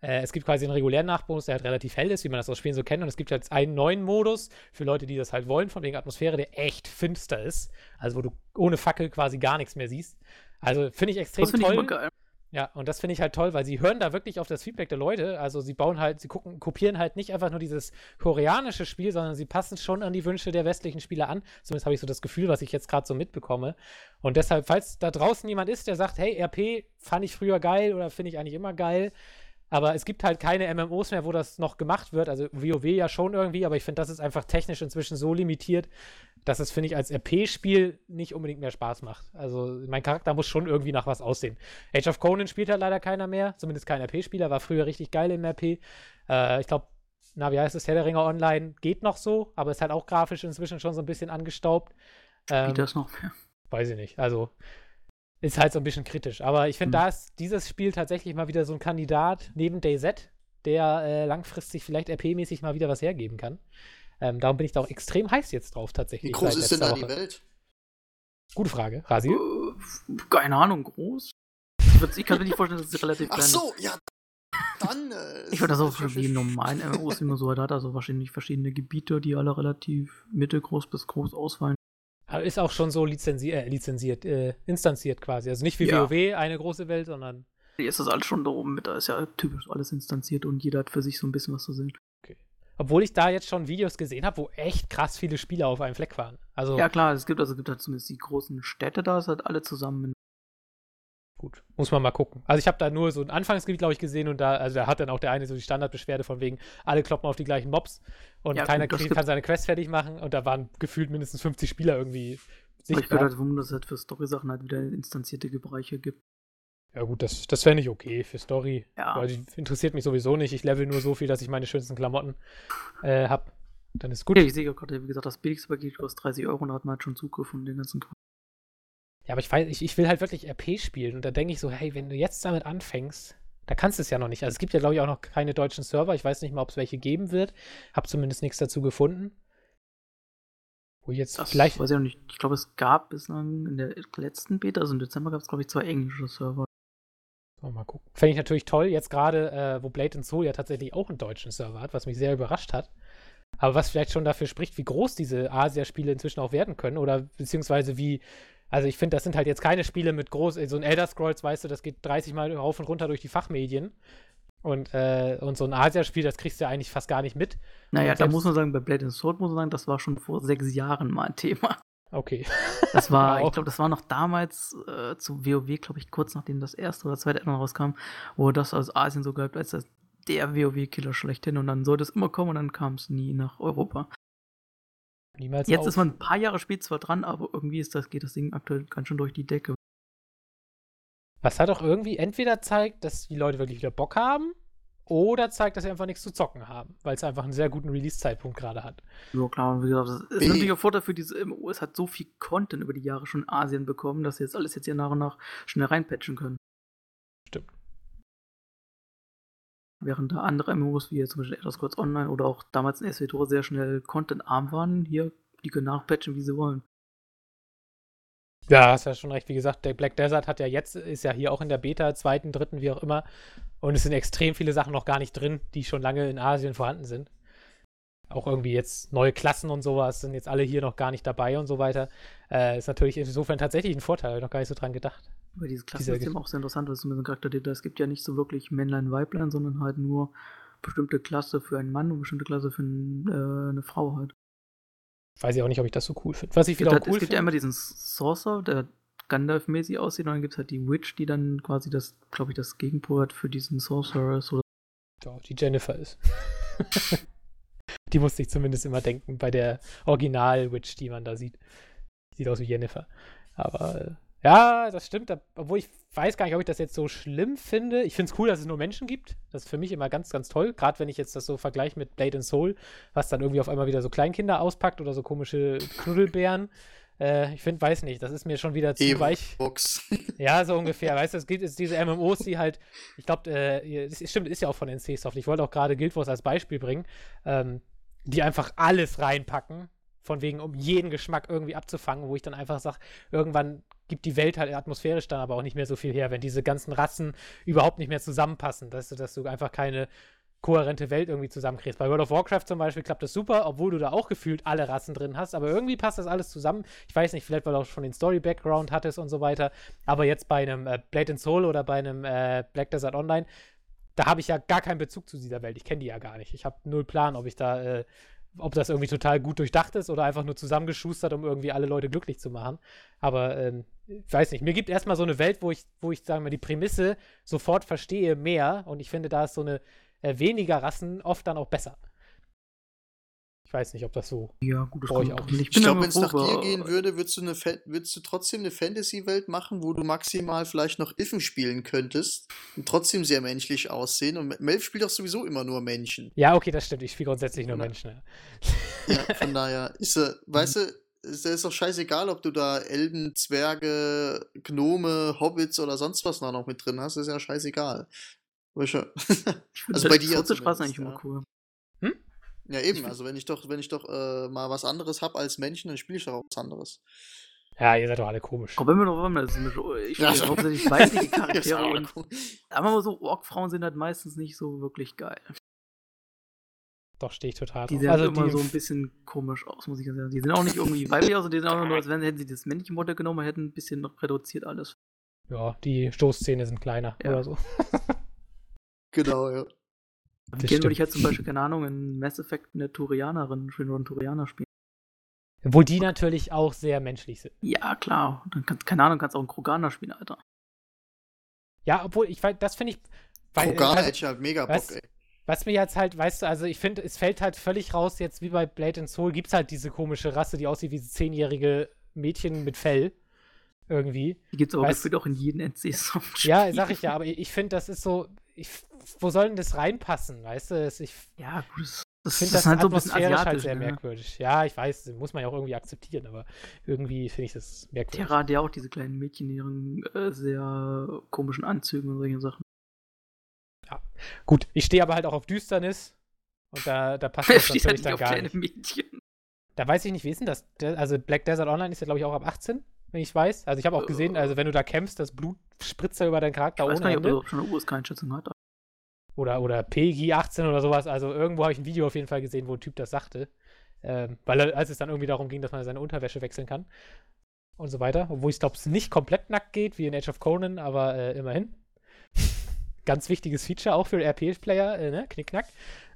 Äh, es gibt quasi einen regulären Nachtmodus, der halt relativ hell ist, wie man das aus Spielen so kennt. Und es gibt jetzt einen neuen Modus für Leute, die das halt wollen, von wegen Atmosphäre, der echt finster ist. Also wo du ohne Fackel quasi gar nichts mehr siehst. Also finde ich extrem das toll. Ich. Ja, und das finde ich halt toll, weil sie hören da wirklich auf das Feedback der Leute. Also sie bauen halt, sie gucken, kopieren halt nicht einfach nur dieses koreanische Spiel, sondern sie passen schon an die Wünsche der westlichen Spieler an. Zumindest habe ich so das Gefühl, was ich jetzt gerade so mitbekomme. Und deshalb, falls da draußen jemand ist, der sagt, hey, RP fand ich früher geil oder finde ich eigentlich immer geil, aber es gibt halt keine MMOs mehr, wo das noch gemacht wird. Also WoW ja schon irgendwie, aber ich finde, das ist einfach technisch inzwischen so limitiert, dass es, finde ich, als RP-Spiel nicht unbedingt mehr Spaß macht. Also mein Charakter muss schon irgendwie nach was aussehen. Age of Conan spielt halt leider keiner mehr, zumindest kein RP-Spieler, war früher richtig geil im RP. Äh, ich glaube, na, wie heißt es, Herr der Ringer Online geht noch so, aber ist halt auch grafisch inzwischen schon so ein bisschen angestaubt. Ähm, Geht das noch mehr? Weiß ich nicht. Also ist halt so ein bisschen kritisch. Aber ich finde, mhm. da ist dieses Spiel tatsächlich mal wieder so ein Kandidat neben DayZ, der äh, langfristig vielleicht RP-mäßig mal wieder was hergeben kann. Ähm, darum bin ich da auch extrem heiß jetzt drauf, tatsächlich. Wie groß ist denn da Woche. die Welt? Gute Frage. Rasi? Äh, keine Ahnung, groß. Ich kann mir nicht vorstellen, dass es relativ klein ist. Ach so, ja. Dann. Äh, ich würde das auch wie in normalen MMOs immer so hat, also wahrscheinlich verschiedene Gebiete, die alle relativ mittelgroß bis groß ausfallen. Ist auch schon so lizenziert, äh, lizenziert äh, instanziert quasi. Also nicht wie ja. WoW, eine große Welt, sondern. Hier ist das alles schon da oben mit, da ist ja typisch alles instanziert und jeder hat für sich so ein bisschen was zu sehen. Okay. Obwohl ich da jetzt schon Videos gesehen habe, wo echt krass viele Spieler auf einem Fleck waren. Also, ja, klar, es gibt, also es gibt halt zumindest die großen Städte da, es halt alle zusammen Gut, muss man mal gucken. Also ich habe da nur so ein Anfangsgebiet, glaube ich, gesehen und da, also da hat dann auch der eine so die Standardbeschwerde von wegen, alle kloppen auf die gleichen Mobs und ja, keiner gut, kann seine Quest fertig machen und da waren gefühlt mindestens 50 Spieler irgendwie sichtbar. Ich würde halt wundern, dass es halt für Story-Sachen halt wieder instanzierte Bereiche gibt. Ja, gut, das, das fände ich okay für Story. Ja. Weil die interessiert mich sowieso nicht. Ich level nur so viel, dass ich meine schönsten Klamotten äh, habe. Dann ist gut. Ja, ich sehe gerade, wie gesagt, das billigste Paket kostet 30 Euro und da hat man halt schon Zugriff und den ganzen Kram. Ja, aber ich weiß, ich, ich will halt wirklich RP spielen und da denke ich so, hey, wenn du jetzt damit anfängst, da kannst du es ja noch nicht. Also es gibt ja, glaube ich, auch noch keine deutschen Server. Ich weiß nicht mal, ob es welche geben wird. Hab zumindest nichts dazu gefunden. Wo jetzt Das vielleicht. weiß ich auch nicht. Ich glaube, es gab bislang in der letzten Beta, also im Dezember gab es, glaube ich, zwei englische Server. Oh, mal gucken. Fände ich natürlich toll, jetzt gerade, äh, wo Blade and Soul ja tatsächlich auch einen deutschen Server hat, was mich sehr überrascht hat. Aber was vielleicht schon dafür spricht, wie groß diese Asia-Spiele inzwischen auch werden können oder beziehungsweise wie. Also ich finde, das sind halt jetzt keine Spiele mit groß, so ein Elder Scrolls, weißt du, das geht 30 Mal rauf und runter durch die Fachmedien. Und, äh, und so ein Asia-Spiel, das kriegst du ja eigentlich fast gar nicht mit. Naja, da muss man sagen, bei Blade and Sword muss man sagen, das war schon vor sechs Jahren mal ein Thema. Okay. [laughs] Das war, [laughs] Wow. ich glaube, das war noch damals äh, zu WoW, glaube ich, kurz nachdem das erste oder zweite Addon rauskam, wo das aus Asien so galt als das, der WoW-Killer schlechthin und dann sollte es immer kommen und dann kam es nie nach Europa. Niemals Jetzt auf. ist man ein paar Jahre spät zwar dran, aber irgendwie ist das, geht das Ding aktuell ganz schön durch die Decke. Was hat auch irgendwie entweder zeigt, dass die Leute wirklich wieder Bock haben, oder zeigt, dass sie einfach nichts zu zocken haben, weil es einfach einen sehr guten Release-Zeitpunkt gerade hat. So klar, und wie gesagt, das ist natürlich ein Vorteil für diese MMO. Es hat so viel Content über die Jahre schon in Asien bekommen, dass sie jetzt alles jetzt hier nach und nach schnell reinpatchen können. Stimmt. Während da andere MMOs, wie zum Beispiel Elder Scrolls Online oder auch damals in SWTOR sehr schnell contentarm waren, hier, die können nachpatchen, wie sie wollen. Ja, hast ja schon recht. Wie gesagt, der Black Desert hat ja jetzt, ist ja hier auch in der Beta, zweiten, dritten, wie auch immer. Und es sind extrem viele Sachen noch gar nicht drin, die schon lange in Asien vorhanden sind. Auch irgendwie jetzt neue Klassen und sowas sind jetzt alle hier noch gar nicht dabei und so weiter. Äh, ist natürlich insofern tatsächlich ein Vorteil, noch gar nicht so dran gedacht. Weil dieses Klassensystem auch sehr interessant ist, mit dem Charakter, es gibt ja nicht so wirklich Männlein, Weiblein, sondern halt nur bestimmte Klasse für einen Mann und bestimmte Klasse für ein, äh, eine Frau halt. Weiß ich auch nicht, ob ich das so cool finde. Was ich Es wieder halt, cool es gibt ja finde. immer diesen Sorcerer, der Gandalf-mäßig aussieht, und dann gibt es halt die Witch, die dann quasi das, glaube ich, das Gegenpol hat für diesen Sorcerer. So. Ja, die Jennifer ist. [laughs] die musste ich zumindest immer denken bei der Original-Witch, die man da sieht. Sieht aus wie Jennifer. Aber äh, ja, das stimmt. Obwohl ich weiß gar nicht, ob ich das jetzt so schlimm finde. Ich finde es cool, dass es nur Menschen gibt. Das ist für mich immer ganz, ganz toll. Gerade wenn ich jetzt das so vergleiche mit Blade and Soul, was dann irgendwie auf einmal wieder so Kleinkinder auspackt oder so komische Knuddelbären. Äh, ich finde, weiß nicht, das ist mir schon wieder zu weich. Box. Ja, so ungefähr. Weißt du, es gibt jetzt diese MMOs, die halt, ich glaube, äh, stimmt, ist ja auch von NC Soft. Ich wollte auch gerade Guild Wars als Beispiel bringen, ähm, die einfach alles reinpacken, von wegen, um jeden Geschmack irgendwie abzufangen, wo ich dann einfach sage, irgendwann gibt die Welt halt atmosphärisch dann aber auch nicht mehr so viel her, wenn diese ganzen Rassen überhaupt nicht mehr zusammenpassen, dass du, dass du einfach keine kohärente Welt irgendwie zusammenkriegst. Bei World of Warcraft zum Beispiel klappt das super, obwohl du da auch gefühlt alle Rassen drin hast, aber irgendwie passt das alles zusammen. Ich weiß nicht, vielleicht weil du auch schon den Story-Background hattest und so weiter, aber jetzt bei einem äh, Blade and Soul oder bei einem äh, Black Desert Online, da habe ich ja gar keinen Bezug zu dieser Welt. Ich kenne die ja gar nicht. Ich habe null Plan, ob ich da, äh, ob das irgendwie total gut durchdacht ist oder einfach nur zusammengeschustert, um irgendwie alle Leute glücklich zu machen. Aber ähm, weiß nicht. Mir gibt erstmal so eine Welt, wo ich, wo ich, sagen wir, die Prämisse sofort verstehe mehr und ich finde, da ist so eine äh, weniger Rassen oft dann auch besser. Ich weiß nicht, ob das so. Ja, gut, das ich kommt auch nicht. Ich bin glaube, wenn es nach dir gehen würde, würdest du, eine Fa- würdest du trotzdem eine Fantasy-Welt machen, wo du maximal vielleicht noch Iffen spielen könntest und trotzdem sehr menschlich aussehen. Und Melf spielt doch sowieso immer nur Menschen. Ja, okay, das stimmt. Ich spiele grundsätzlich nur Na. Menschen. Ja. Ja, von daher ist er, weißt du, ist ist doch scheißegal, ob du da Elben, Zwerge, Gnome, Hobbits oder sonst was da noch mit drin hast, ist ja scheißegal. [laughs] Also bei dir Straße eigentlich zumindest, immer cool. ja, eben, also wenn ich doch, wenn ich doch äh, mal was anderes hab als Menschen, dann spiele ich doch auch was anderes. ja, ihr seid doch alle komisch. Auch wenn wir noch wollen, das ist eine- ich Ja, hauptsächlich weibliche [laughs] Charaktere und aber so, Ork-Frauen sind halt meistens nicht so wirklich geil. Doch, stehe ich total Die sehen Also immer die, so ein bisschen komisch aus, muss ich ganz sagen. Die sind auch nicht irgendwie weiblich aus, und die sind auch nur, als wenn hätten sie das männliche Modell genommen und hätten ein bisschen noch reduziert alles. ja, die Stoßzähne sind kleiner Ja. oder so. [laughs] Genau, ja. Gerne würde ich halt zum Beispiel, keine Ahnung, in Mass Effect eine Turianerin, schön oder einen Turianer spielen. Wo die natürlich auch sehr menschlich sind. Ja, klar. Dann kannst, keine Ahnung, kannst auch einen Kroganer spielen, Alter. Ja, obwohl, ich weiß, das finde ich. Weil, Kroganer also, hätte ich halt mega Bock, was- ey. Was mir jetzt halt, weißt du, also ich finde, es fällt halt völlig raus, jetzt wie bei Blade and Soul gibt es halt diese komische Rasse, die aussieht wie diese zehnjährige Mädchen mit Fell. Irgendwie. Die gibt es aber gefühlt auch in jedem NC-Soft. Ja, sag ich ja, aber ich, finde, das ist so. Ich, wo soll denn das reinpassen, weißt du? Es- Ich Ja, gut, das, das, finde das das, ist halt so ein bisschen halt asiatisch. sehr ne? merkwürdig. Ja, ich weiß, muss man ja auch irgendwie akzeptieren, aber irgendwie finde ich das merkwürdig. Terra hat ja auch diese kleinen Mädchen in ihren äh, sehr komischen Anzügen und solche Sachen. Gut, ich stehe aber halt auch auf Düsternis. Und da, da passt Wer das natürlich dann gar nicht. Mädchen? Da weiß ich nicht, wie ist denn das? Also Black Desert Online ist ja, glaube ich, auch ab 18, wenn ich weiß. Also ich habe auch gesehen, Äh. also wenn du da kämpfst, das Blut spritzt ja über deinen Charakter Ich weiß ohne nicht, ob Ende. er schon eine USK-Einschätzung hat. Oder, oder PG 18 oder sowas. Also irgendwo habe ich ein Video auf jeden Fall gesehen, wo ein Typ das sagte. Ähm, weil er, als es dann irgendwie darum ging, dass man seine Unterwäsche wechseln kann. Und so weiter. Obwohl ich glaube, es nicht komplett nackt geht, wie in Age of Conan, aber äh, immerhin. Ganz wichtiges Feature auch für RP-Player, äh, ne? Knickknack.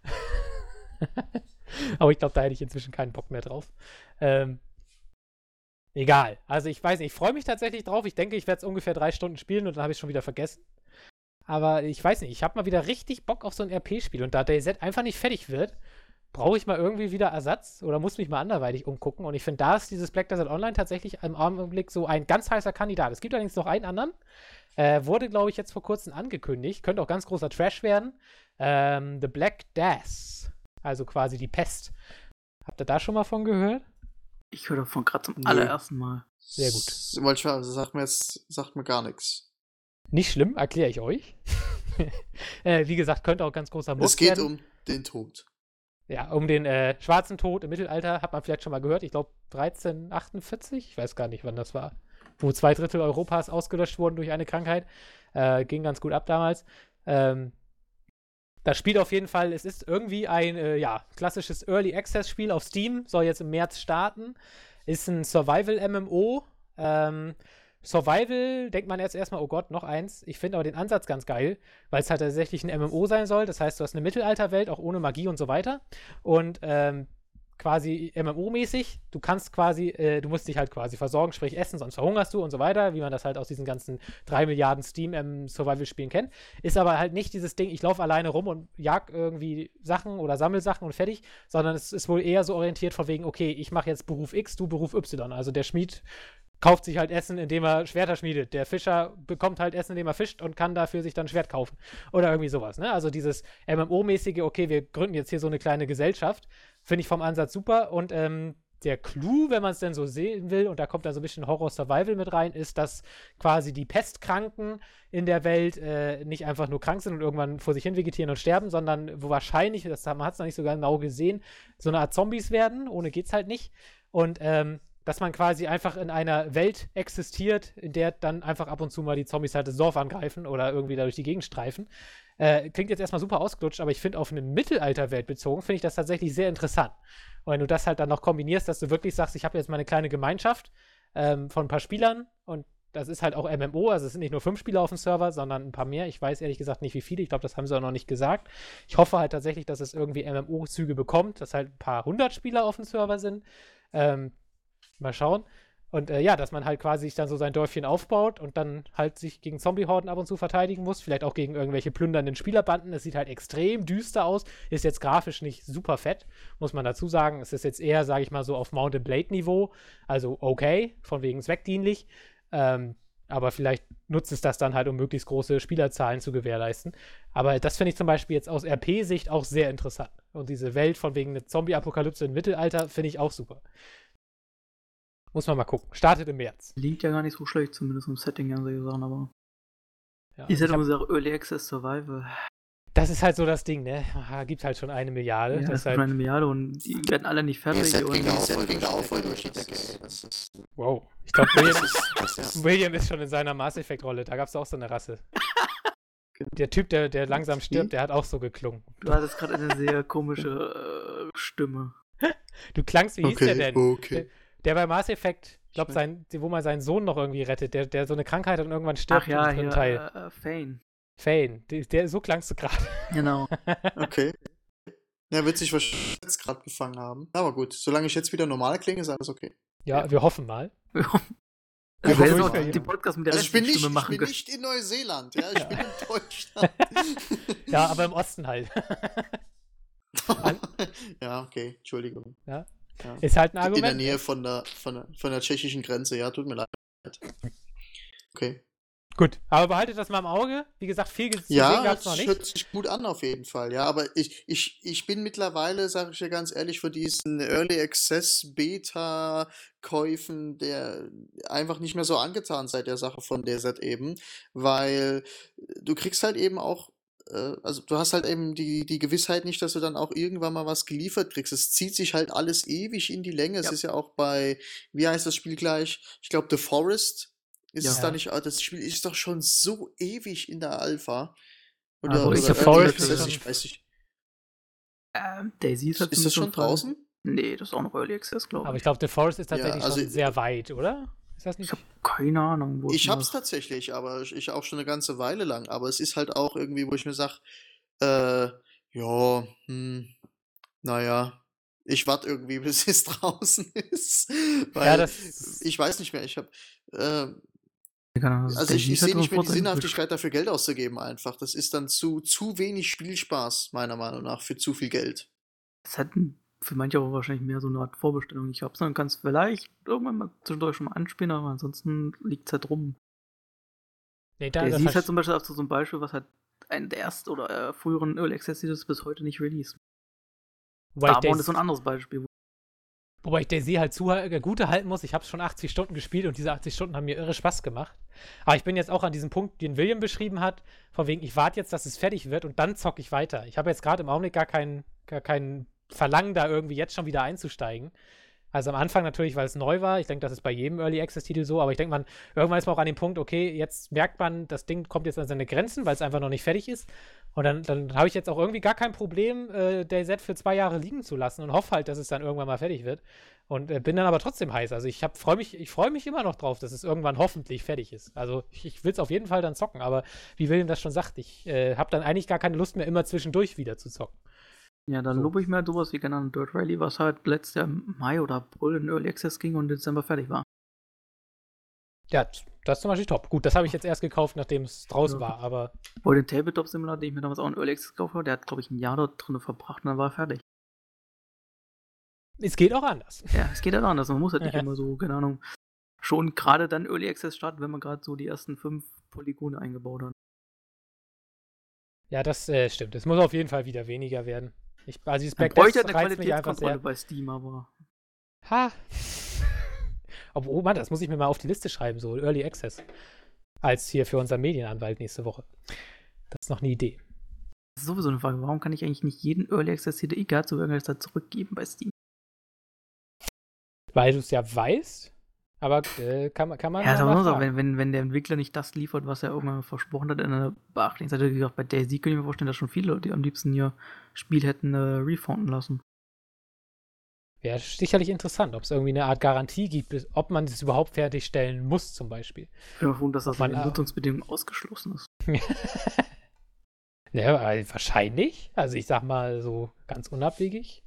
[laughs] aber ich glaube, da hätte ich inzwischen keinen Bock mehr drauf. Ähm, egal. Also ich weiß nicht, ich freue mich tatsächlich drauf. Ich denke, ich werde es ungefähr drei Stunden spielen und dann habe ich schon wieder vergessen. Aber ich weiß nicht, ich habe mal wieder richtig Bock auf so ein RP-Spiel. Und da DayZ einfach nicht fertig wird, brauche ich mal irgendwie wieder Ersatz oder muss mich mal anderweitig umgucken. Und ich finde, da ist dieses Black Desert Online tatsächlich im Augenblick so ein ganz heißer Kandidat. Es gibt allerdings noch einen anderen. Äh, wurde, glaube ich, jetzt vor kurzem angekündigt. Könnte auch ganz großer Trash werden. Ähm, The Black Death. Also quasi die Pest. Habt ihr da schon mal von gehört? Ich höre davon gerade zum Nee. allerersten Mal. Sehr gut. S- Wollte ich sagen, also sagt mir jetzt sagt mir gar nichts. Nicht schlimm, erkläre ich euch. [laughs] äh, wie gesagt, könnte auch ganz großer Muck Es geht werden. um den Tod. Ja, um den äh, schwarzen Tod im Mittelalter hat man vielleicht schon mal gehört. Ich glaube 1348, ich weiß gar nicht, wann das war. Wo zwei Drittel Europas ausgelöscht wurden durch eine Krankheit. Äh, ging ganz gut ab damals. Ähm, das Spiel auf jeden Fall, es ist irgendwie ein äh, ja, klassisches Early Access Spiel auf Steam, soll jetzt im März starten. Ist ein Survival-MMO. Ähm, Survival denkt man jetzt erstmal, oh Gott, noch eins. Ich finde aber den Ansatz ganz geil, weil es halt tatsächlich ein MMO sein soll. Das heißt, du hast eine Mittelalterwelt, auch ohne Magie und so weiter. Und ähm, quasi MMO-mäßig. Du kannst quasi, äh, du musst dich halt quasi versorgen, sprich essen, sonst verhungerst du und so weiter, wie man das halt aus diesen ganzen 3 Milliarden Steam-Survival-Spielen kennt. Ist aber halt nicht dieses Ding, ich laufe alleine rum und jag irgendwie Sachen oder sammel Sachen und fertig, sondern es ist wohl eher so orientiert von wegen, okay, ich mache jetzt Beruf X, du Beruf Y. Also der Schmied kauft sich halt Essen, indem er Schwerter schmiedet. Der Fischer bekommt halt Essen, indem er fischt und kann dafür sich dann ein Schwert kaufen. Oder irgendwie sowas, ne? Also dieses MMO-mäßige, okay, wir gründen jetzt hier so eine kleine Gesellschaft, finde ich vom Ansatz super. Und ähm, der Clou, wenn man es denn so sehen will, und da kommt da so ein bisschen Horror-Survival mit rein, ist, dass quasi die Pestkranken in der Welt äh, nicht einfach nur krank sind und irgendwann vor sich hin vegetieren und sterben, sondern wo wahrscheinlich, das, man hat es noch nicht so genau gesehen, so eine Art Zombies werden. Ohne geht's halt nicht. Und ähm, dass man quasi einfach in einer Welt existiert, in der dann einfach ab und zu mal die Zombies halt das Dorf angreifen oder irgendwie da durch die Gegend streifen. Äh, klingt jetzt erstmal super ausgelutscht, aber ich finde auf eine Mittelalterwelt bezogen, finde ich das tatsächlich sehr interessant. Und wenn du das halt dann noch kombinierst, dass du wirklich sagst, ich habe jetzt meine kleine Gemeinschaft ähm, von ein paar Spielern und das ist halt auch MMO, also es sind nicht nur fünf Spieler auf dem Server, sondern ein paar mehr. Ich weiß ehrlich gesagt nicht, wie viele. Ich glaube, das haben sie auch noch nicht gesagt. Ich hoffe halt tatsächlich, dass es irgendwie MMO-Züge bekommt, dass halt ein paar hundert Spieler auf dem Server sind. Ähm, mal schauen. Und äh, ja, dass man halt quasi sich dann so sein Dörfchen aufbaut und dann halt sich gegen Zombie-Horden ab und zu verteidigen muss. Vielleicht auch gegen irgendwelche plündernden Spielerbanden. Es sieht halt extrem düster aus. Ist jetzt grafisch nicht super fett, muss man dazu sagen. Es ist jetzt eher, sage ich mal, so auf Mountain Blade-Niveau. Also okay, von wegen zweckdienlich. Ähm, aber vielleicht nutzt es das dann halt, um möglichst große Spielerzahlen zu gewährleisten. Aber das finde ich zum Beispiel jetzt aus RP-Sicht auch sehr interessant. Und diese Welt von wegen eine Zombie-Apokalypse im Mittelalter finde ich auch super. Muss man mal gucken. Startet im März. Klingt ja gar nicht so schlecht, zumindest im Setting, ja, solche Sachen, aber. Ja, hab, immer sehr Early Access Survival. das ist halt so das Ding, ne? Ah, Gibt halt schon eine Milliarde. Ja, das ist ist schon halt, eine Milliarde und die werden alle nicht fertig. Set und ging da auch voll durch die voll Decke, ist- ist- wow. Ich glaube, William, ist, ist, William ist schon in seiner Mass Effect-Rolle. Da gab es auch so eine Rasse. [laughs] Der Typ, der, der langsam stirbt, der hat auch so geklungen. Du hattest gerade eine sehr komische äh, Stimme. Du klangst, wie hieß der Okay, denn? okay. Der bei Mass Effect, ich glaube, sein, wo man seinen Sohn noch irgendwie rettet, der, der so eine Krankheit hat und irgendwann stirbt Ach ja, im hier, Teil. äh, äh, Fane. Fane, der, der, so klangst du gerade. Genau. [laughs] Okay. Ja, wird sich wahrscheinlich jetzt gerade gefangen haben. Aber gut, solange ich jetzt wieder normal klinge, ist alles okay. Ja, wir hoffen mal. Wir Ja, werden wo auch ich- den Podcast mit der Also ich bin nicht, Stimme ich machen bin nicht in Neuseeland, ja, ich bin in [laughs] Deutschland. Ja, aber im Osten halt. [laughs] ja, okay, Entschuldigung. Ja. Ja. Ist halt ein In der Argument. Nähe von der, von der, von der tschechischen Grenze, ja, tut mir leid. Okay. Gut, aber behaltet das mal im Auge. Wie gesagt, viel gesehen Ja, gab es noch das nicht. hört sich gut an auf jeden Fall. Ja, aber ich, ich, ich bin mittlerweile, sage ich dir ganz ehrlich, für diesen Early Access Beta Käufen der einfach nicht mehr so angetan seit der Sache von DZ eben, weil du kriegst halt eben auch äh, also du hast halt eben die, die Gewissheit nicht, dass du dann auch irgendwann mal was geliefert kriegst. Es zieht sich halt alles ewig in die Länge. Es Ja. ist ja auch bei, wie heißt das Spiel gleich? Ich glaube, The Forest. Ist es Ja. da nicht, ah, das Spiel ist doch schon so ewig in der Alpha. Oder, Also oder ist The Early Forest Access, ich weiß nicht. Ähm, Daisy ist, halt Ist das schon draußen? Nee, das ist auch noch Early Access, glaube ich. Aber ich glaube, The Forest ist Ja, tatsächlich also- schon sehr weit, oder? Ist das nicht? Ich habe keine Ahnung, wo Ich hab's das- tatsächlich, aber ich, ich auch schon eine ganze Weile lang. Aber es ist halt auch irgendwie, wo ich mir sag, äh, ja, hm, naja, ich warte irgendwie, [laughs] bis es draußen ist. Weil Ja, das- ich weiß nicht mehr, ich habe äh, also ich, ich sehe nicht mehr die Sinnhaftigkeit dafür, Geld auszugeben einfach. Das ist dann zu, zu wenig Spielspaß, meiner Meinung nach, für zu viel Geld. Das hat für manche aber wahrscheinlich mehr so eine Art Vorbestellung. Ich hab's dann kannst vielleicht irgendwann mal zwischendurch schon mal anspielen, aber ansonsten liegt's halt rum. Nee, da, Der ist halt zum Beispiel auch so ein Beispiel, was halt ein der ersten oder äh, früheren Early Access Titels bis heute nicht released. wobei, Starborn ist so ein anderes Beispiel. wobei ich Daisy halt zu äh, gute halten muss. Ich habe schon 80 Stunden gespielt und diese 80 Stunden haben mir irre Spaß gemacht. Aber ich bin jetzt auch an diesem Punkt, den William beschrieben hat, von wegen, ich warte jetzt, dass es fertig wird und dann zocke ich weiter. Ich habe jetzt gerade im Augenblick gar kein, gar kein Verlangen, da irgendwie jetzt schon wieder einzusteigen. Also am Anfang natürlich, weil es neu war. Ich denke, das ist bei jedem Early Access Titel so. Aber ich denke, man irgendwann ist man auch an dem Punkt, okay, jetzt merkt man, das Ding kommt jetzt an seine Grenzen, weil es einfach noch nicht fertig ist. Und dann, dann habe ich jetzt auch irgendwie gar kein Problem, äh, DayZ für zwei Jahre liegen zu lassen und hoffe halt, dass es dann irgendwann mal fertig wird. Und äh, bin dann aber trotzdem heiß. Also ich freue mich, ich freue mich immer noch drauf, dass es irgendwann hoffentlich fertig ist. Also ich, ich will es auf jeden Fall dann zocken. Aber wie William das schon sagt, ich äh, habe dann eigentlich gar keine Lust mehr, immer zwischendurch wieder zu zocken. Ja, dann So. lobe ich mir halt sowas wie, keine Ahnung, Dirt Rally, was halt letztes Jahr im Mai oder April in Early Access ging und im Dezember fertig war. Ja, das ist zum Beispiel top. Gut, das habe ich jetzt erst gekauft, nachdem es draußen Ja. war. Aber Oder den Tabletop Simulator, den ich mir damals auch in Early Access gekauft habe, der hat, glaube ich, ein Jahr dort drin verbracht und dann war er fertig. es geht auch anders. Ja, es geht halt anders. Man muss halt nicht immer so, keine Ahnung, schon gerade dann Early Access starten, wenn man gerade so die ersten fünf Polygone eingebaut hat. Ja, das äh, stimmt. Es muss auf jeden Fall wieder weniger werden. Ich, also dieses Backdash bräuchte halt eine Qualitätskontrolle bei Steam, aber Ha. Aber [laughs] oh Mann, das muss ich mir mal auf die Liste schreiben, so Early Access. Als hier für unseren Medienanwalt nächste Woche. Das ist noch eine Idee. das ist sowieso eine Frage. Warum kann ich eigentlich nicht jeden Early Access egal zu irgendwas da zurückgeben bei Steam? Weil du es ja weißt, aber äh, kann, man- kann man. Ja, ist aber nur so, wenn, wenn, wenn der Entwickler nicht das liefert, was er irgendwann versprochen hat in einer beachtlichen Seite, wie gesagt, bei Daisy könnte ich mir vorstellen, dass schon viele Leute am liebsten ihr Spiel hätten äh, refunden lassen. Wäre sicherlich interessant, ob es irgendwie eine Art Garantie gibt, ob man es überhaupt fertigstellen muss, zum Beispiel. Ich bin froh, dass das in den Nutzungsbedingungen ausgeschlossen ist. [laughs] ja, wahrscheinlich. Also ich sag mal so ganz unabwegig.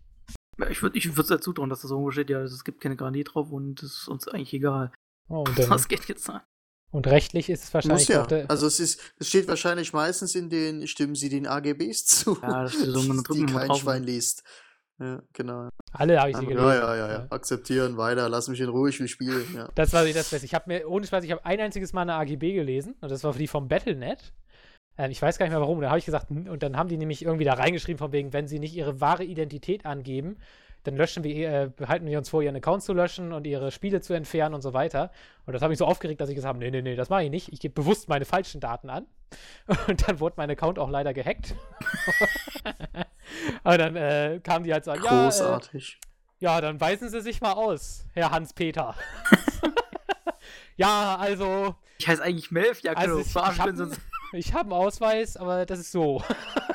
Ja, ich würde ich würd's ja zutrauen, dass das irgendwo steht, ja, es gibt keine Garantie drauf und es ist uns eigentlich egal. Oh, und, [laughs] dann, Was geht jetzt an? und rechtlich ist es wahrscheinlich Muss ja. auch der, Also es ist, es steht wahrscheinlich meistens in den, stimmen Sie den AGBs zu, Ja, das steht so, [laughs] man drückt die kein drauf. Schwein liest. Ja, genau. alle habe ich sie Ja, gelesen. ja, ja, ja. Akzeptieren, weiter, lass mich in Ruhe, ich will spielen. Ja. Das war das Beste. Ich habe mir, ohne Spaß, ich habe ein einziges Mal eine AGB gelesen und das war die vom Battlenet. Ähm, ich weiß gar nicht mehr warum. Da habe ich gesagt, und dann haben die nämlich irgendwie da reingeschrieben, von wegen, wenn sie nicht ihre wahre Identität angeben, dann löschen wir, äh, behalten wir uns vor, ihren Account zu löschen und ihre Spiele zu entfernen und so weiter. Und das habe ich so aufgeregt, dass ich gesagt habe, nee, nee, nee, das mache ich nicht. Ich gebe bewusst meine falschen Daten an. [laughs] Und dann wurde mein Account auch leider gehackt. [laughs] und dann äh, kamen die halt so, ja, äh, Großartig. ja, dann weisen Sie sich mal aus, Herr Hans-Peter. [laughs] ja, also, Ich heiße eigentlich Melf, ja, also genau, ich, ich verarschen habe ich hab einen Ausweis, aber das ist so.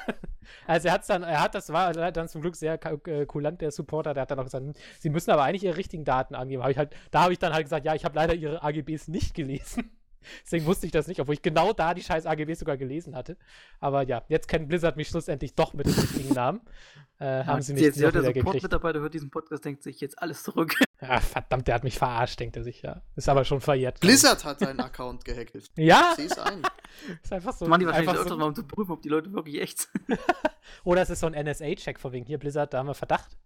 [laughs] also er hat's dann, er hat das war dann zum Glück sehr äh, kulant, der Supporter, der hat dann auch gesagt, hm, Sie müssen aber eigentlich Ihre richtigen Daten angeben. Hab ich halt, da habe ich dann halt gesagt, ja, ich habe leider Ihre AGBs nicht gelesen. Deswegen wusste ich das nicht, obwohl ich genau da die scheiß AGBs sogar gelesen hatte. Aber ja, jetzt kennt Blizzard mich schlussendlich doch mit dem richtigen Namen. Äh, haben sie mich jetzt hört der wieder gekriegt. Support-Mitarbeiter hört diesen Podcast, denkt sich jetzt alles zurück. Ach, [laughs] verdammt, der hat mich verarscht, denkt er sich, ja. Ist aber schon verjährt. Blizzard hat seinen Account gehackt. [laughs] Ja, Sieh es ein. ist einfach so. Man die wahrscheinlich einfach öfter so mal um zu prüfen, ob die Leute wirklich echt sind. [laughs] Oder es ist so ein NSA-Check von wegen hier, Blizzard, da haben wir Verdacht.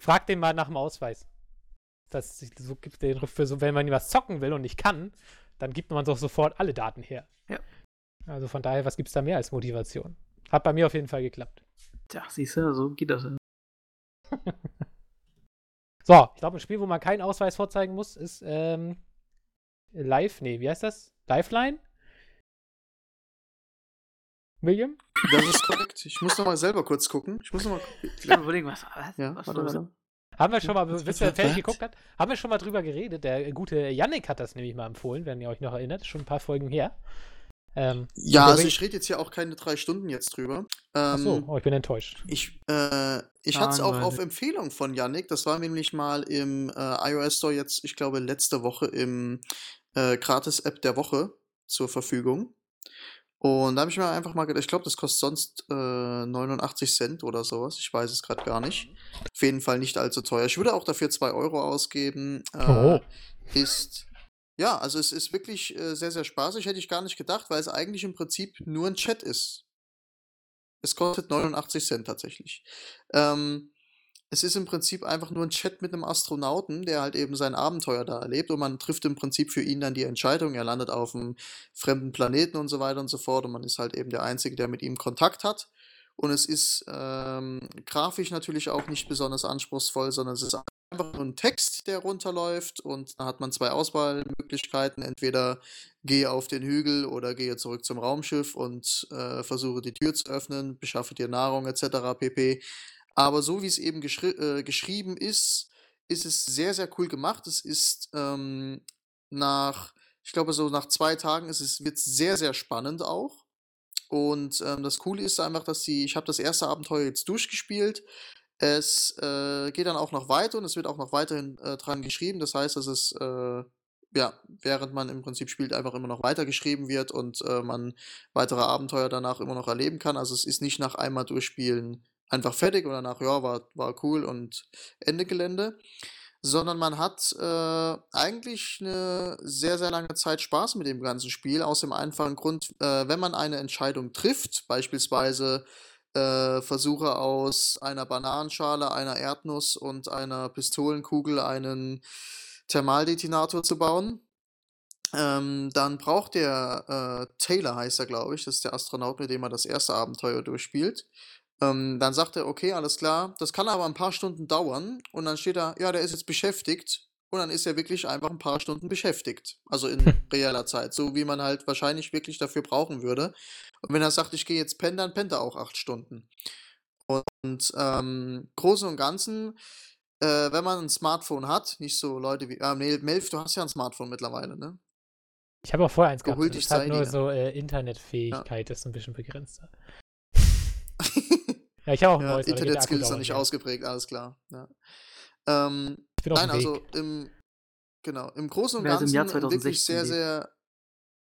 Frag den mal nach dem Ausweis. Das so gibt den für so, wenn man was zocken will und nicht kann, dann gibt man doch sofort alle Daten her. Ja. Also von daher, was gibt es da mehr als Motivation? Hat bei mir auf jeden Fall geklappt. Tja, siehst du, so geht das. ja. [laughs] So, ich glaube, ein Spiel, wo man keinen Ausweis vorzeigen muss, ist ähm, Live, nee, wie heißt das? Lifeline? William? Das ist korrekt. Ich muss noch mal selber kurz gucken. Ich muss noch mal. [laughs] Ich überlegen, was, was, Ja, was warte, war das? warte. Haben wir schon mal, was- der fertig geguckt hat, haben wir schon mal drüber geredet. Der gute Yannick hat das nämlich mal empfohlen, wenn ihr euch noch erinnert. Schon ein paar Folgen her. Ähm, Ja, also ich rede jetzt hier auch keine drei Stunden jetzt drüber. ach so, Ähm, oh, ich bin enttäuscht. Ich, äh, ich Ah, hatte es auch nein. auf Empfehlung von Yannick. Das war nämlich mal im äh, iOS Store jetzt, ich glaube, letzte Woche im äh, Gratis-App der Woche zur Verfügung. Und da habe ich mir einfach mal gedacht, ich glaube, das kostet sonst äh, 89 Cent oder sowas. Ich weiß es gerade gar nicht. Auf jeden Fall nicht allzu teuer. Ich würde auch dafür 2 Euro ausgeben. Äh, Oh. Ist. Ja, also es ist wirklich äh, sehr, sehr spaßig. Hätte ich gar nicht gedacht, weil es eigentlich im Prinzip nur ein Chat ist. Es kostet 89 Cent tatsächlich. Ähm, es ist im Prinzip einfach nur ein Chat mit einem Astronauten, der halt eben sein Abenteuer da erlebt und man trifft im Prinzip für ihn dann die Entscheidung. Er landet auf einem fremden Planeten und so weiter und so fort und man ist halt eben der Einzige, der mit ihm Kontakt hat. Und es ist ähm, grafisch natürlich auch nicht besonders anspruchsvoll, sondern es ist einfach nur ein Text, der runterläuft und dann hat man zwei Auswahlmöglichkeiten. Entweder gehe auf den Hügel oder gehe zurück zum Raumschiff und äh, versuche die Tür zu öffnen, beschaffe dir Nahrung etc. pp. Aber so wie es eben geschri äh, geschrieben ist, ist es sehr, sehr cool gemacht. Es ist ähm, nach, ich glaube, so nach zwei Tagen ist es, wird sehr, sehr spannend auch. Und ähm, das Coole ist einfach, dass sie, ich habe das erste Abenteuer jetzt durchgespielt. Es äh, geht dann auch noch weiter und es wird auch noch weiterhin äh, dran geschrieben. Das heißt, dass es, äh, ja, während man im Prinzip spielt, einfach immer noch weitergeschrieben wird und äh, man weitere Abenteuer danach immer noch erleben kann. Also es ist nicht nach einmal durchspielen einfach fertig oder nach, ja, war, war cool und Ende Gelände. Sondern man hat äh, eigentlich eine sehr, sehr lange Zeit Spaß mit dem ganzen Spiel, aus dem einfachen Grund, äh, wenn man eine Entscheidung trifft, beispielsweise äh, versuche aus einer Bananenschale, einer Erdnuss und einer Pistolenkugel einen Thermaldetonator zu bauen. Ähm, dann braucht der äh, Taylor, heißt er, glaube ich, das ist der Astronaut, mit dem er das erste Abenteuer durchspielt. Ähm, dann sagt er, okay, alles klar, das kann aber ein paar Stunden dauern. Und dann steht da, ja, der ist jetzt beschäftigt. Und dann ist er wirklich einfach ein paar Stunden beschäftigt. Also in reeller Zeit. So wie man halt wahrscheinlich wirklich dafür brauchen würde. Und wenn er sagt, ich gehe jetzt pennen, dann pennt er auch acht Stunden. Und ähm, Großen und Ganzen, äh, wenn man ein Smartphone hat, nicht so Leute wie, äh, nee, Melf, du hast ja ein Smartphone mittlerweile, ne? Ich habe auch vorher eins gehabt. Gehult Das ist halt nur so äh, Internetfähigkeit ist ein bisschen begrenzter. Ja, [laughs] Ja, ich habe auch ein neues, geht der Akku Internet-Skills noch nicht ausgeprägt, alles klar. Ja. Ähm, Ich bin auf Nein, also im, genau, im Großen und ist im Ganzen 2016 wirklich sehr, sehr,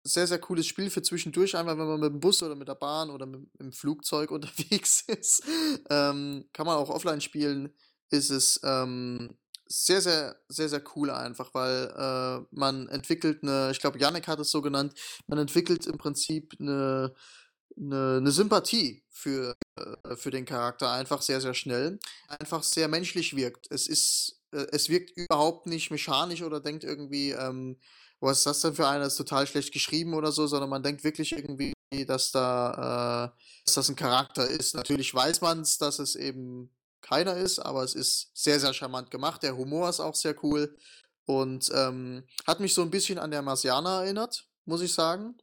sehr, sehr cooles Spiel für zwischendurch, einfach wenn man mit dem Bus oder mit der Bahn oder mit dem Flugzeug [laughs] unterwegs ist. Ähm, kann man auch offline spielen, ist es ähm, sehr, sehr, sehr, sehr cool einfach, weil äh, man entwickelt eine, ich glaube, Yannick hat es so genannt, man entwickelt im Prinzip eine, eine, eine Sympathie für, äh, für den Charakter einfach sehr, sehr schnell. Einfach sehr menschlich wirkt. Es ist, äh, es wirkt überhaupt nicht mechanisch oder denkt irgendwie, ähm, was ist das denn für einer, ist total schlecht geschrieben oder so, sondern man denkt wirklich irgendwie, dass da, äh, dass das ein Charakter ist. Natürlich weiß man es, dass es eben keiner ist, aber es ist sehr, sehr charmant gemacht. Der Humor ist auch sehr cool und ähm, hat mich so ein bisschen an der Marsianer erinnert, muss ich sagen.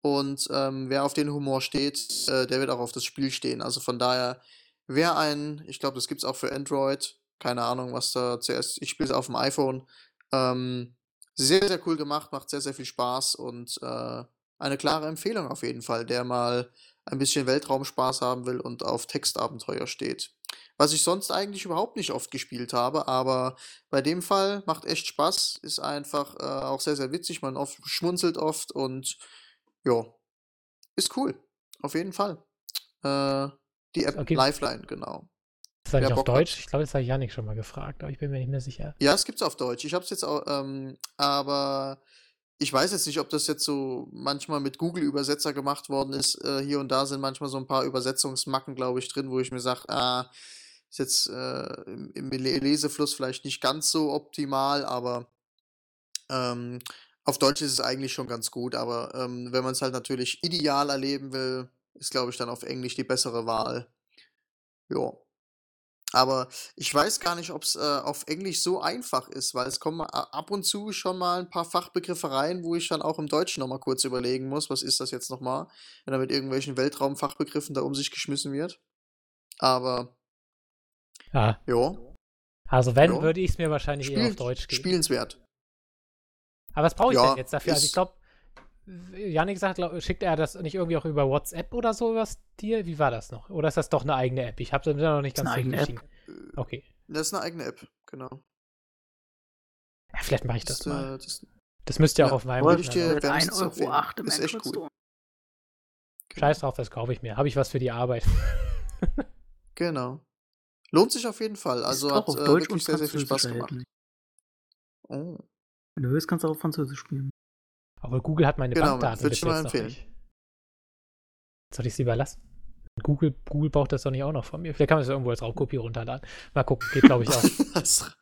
Und ähm, wer auf den Humor steht, äh, der wird auch auf das Spiel stehen. Also von daher, wer ein, ich glaube, das gibt es auch für Android, keine Ahnung, was da zuerst, ich spiele es auf dem iPhone. Ähm, sehr, sehr cool gemacht, macht sehr, sehr viel Spaß und äh, eine klare Empfehlung auf jeden Fall, der mal ein bisschen Weltraumspaß haben will und auf Textabenteuer steht. Was ich sonst eigentlich überhaupt nicht oft gespielt habe, aber bei dem Fall macht echt Spaß, ist einfach äh, auch sehr, sehr witzig, man oft schmunzelt oft und ja, ist cool, auf jeden Fall. Äh, die App Okay. Lifeline, genau. Ist das nicht auf Bock hat. Deutsch? Ich glaube, das habe ich Janik schon mal gefragt, aber ich bin mir nicht mehr sicher. Ja, es gibt's auf Deutsch. Ich habe es jetzt auch, ähm, aber ich weiß jetzt nicht, ob das jetzt so manchmal mit Google-Übersetzer gemacht worden ist. Äh, hier und da sind manchmal so ein paar Übersetzungsmacken, glaube ich, drin, wo ich mir sage, ah, Ist jetzt äh, im, im Lesefluss vielleicht nicht ganz so optimal, aber ähm, auf Deutsch ist es eigentlich schon ganz gut. Aber ähm, wenn man es halt natürlich ideal erleben will, ist, glaube ich, dann auf Englisch die bessere Wahl. Ja. Aber ich weiß gar nicht, ob es äh, auf Englisch so einfach ist, weil es kommen ab und zu schon mal ein paar Fachbegriffe rein, wo ich dann auch im Deutschen nochmal kurz überlegen muss, was ist das jetzt nochmal, wenn da mit irgendwelchen Weltraumfachbegriffen da um sich geschmissen wird. Aber ja. Ja. Also wenn, Ja. würde ich es mir wahrscheinlich Spiel, eher auf Deutsch geben. spielenswert. Aber was brauche ich Ja, denn jetzt dafür? Also ich glaube, Janik sagt, glaub, schickt er das nicht irgendwie auch über WhatsApp oder sowas dir? Wie war das noch? Oder ist das doch eine eigene App? Ich habe da noch nicht ganz eine eigene App. durchgestiegen. Okay. Das ist eine eigene App, genau. Ja, vielleicht mache ich das, Das, mal. äh, das, Das müsste ja auch auf meinem wollte ich dir- sein. Mit wärmstens 1,08 Euro empfehlen. im Ist echt cool. Store. Scheiß drauf, das kaufe ich mir. Habe ich was für die Arbeit. [laughs] Genau. Lohnt sich auf jeden Fall. Also Ist hat auch auf äh, Deutsch wirklich und sehr, sehr viel Spaß gemacht. Oh. Wenn du willst, kannst du auch auf Französisch spielen. Aber Google hat meine Genau, Bankdaten würde bis ich mal jetzt noch empfehlen. nicht. Soll ich es lieber lassen? Google, Google braucht das doch nicht auch noch von mir. Vielleicht kann man es irgendwo als Raubkopie runterladen. Mal gucken, geht glaube ich auch. [laughs] Das-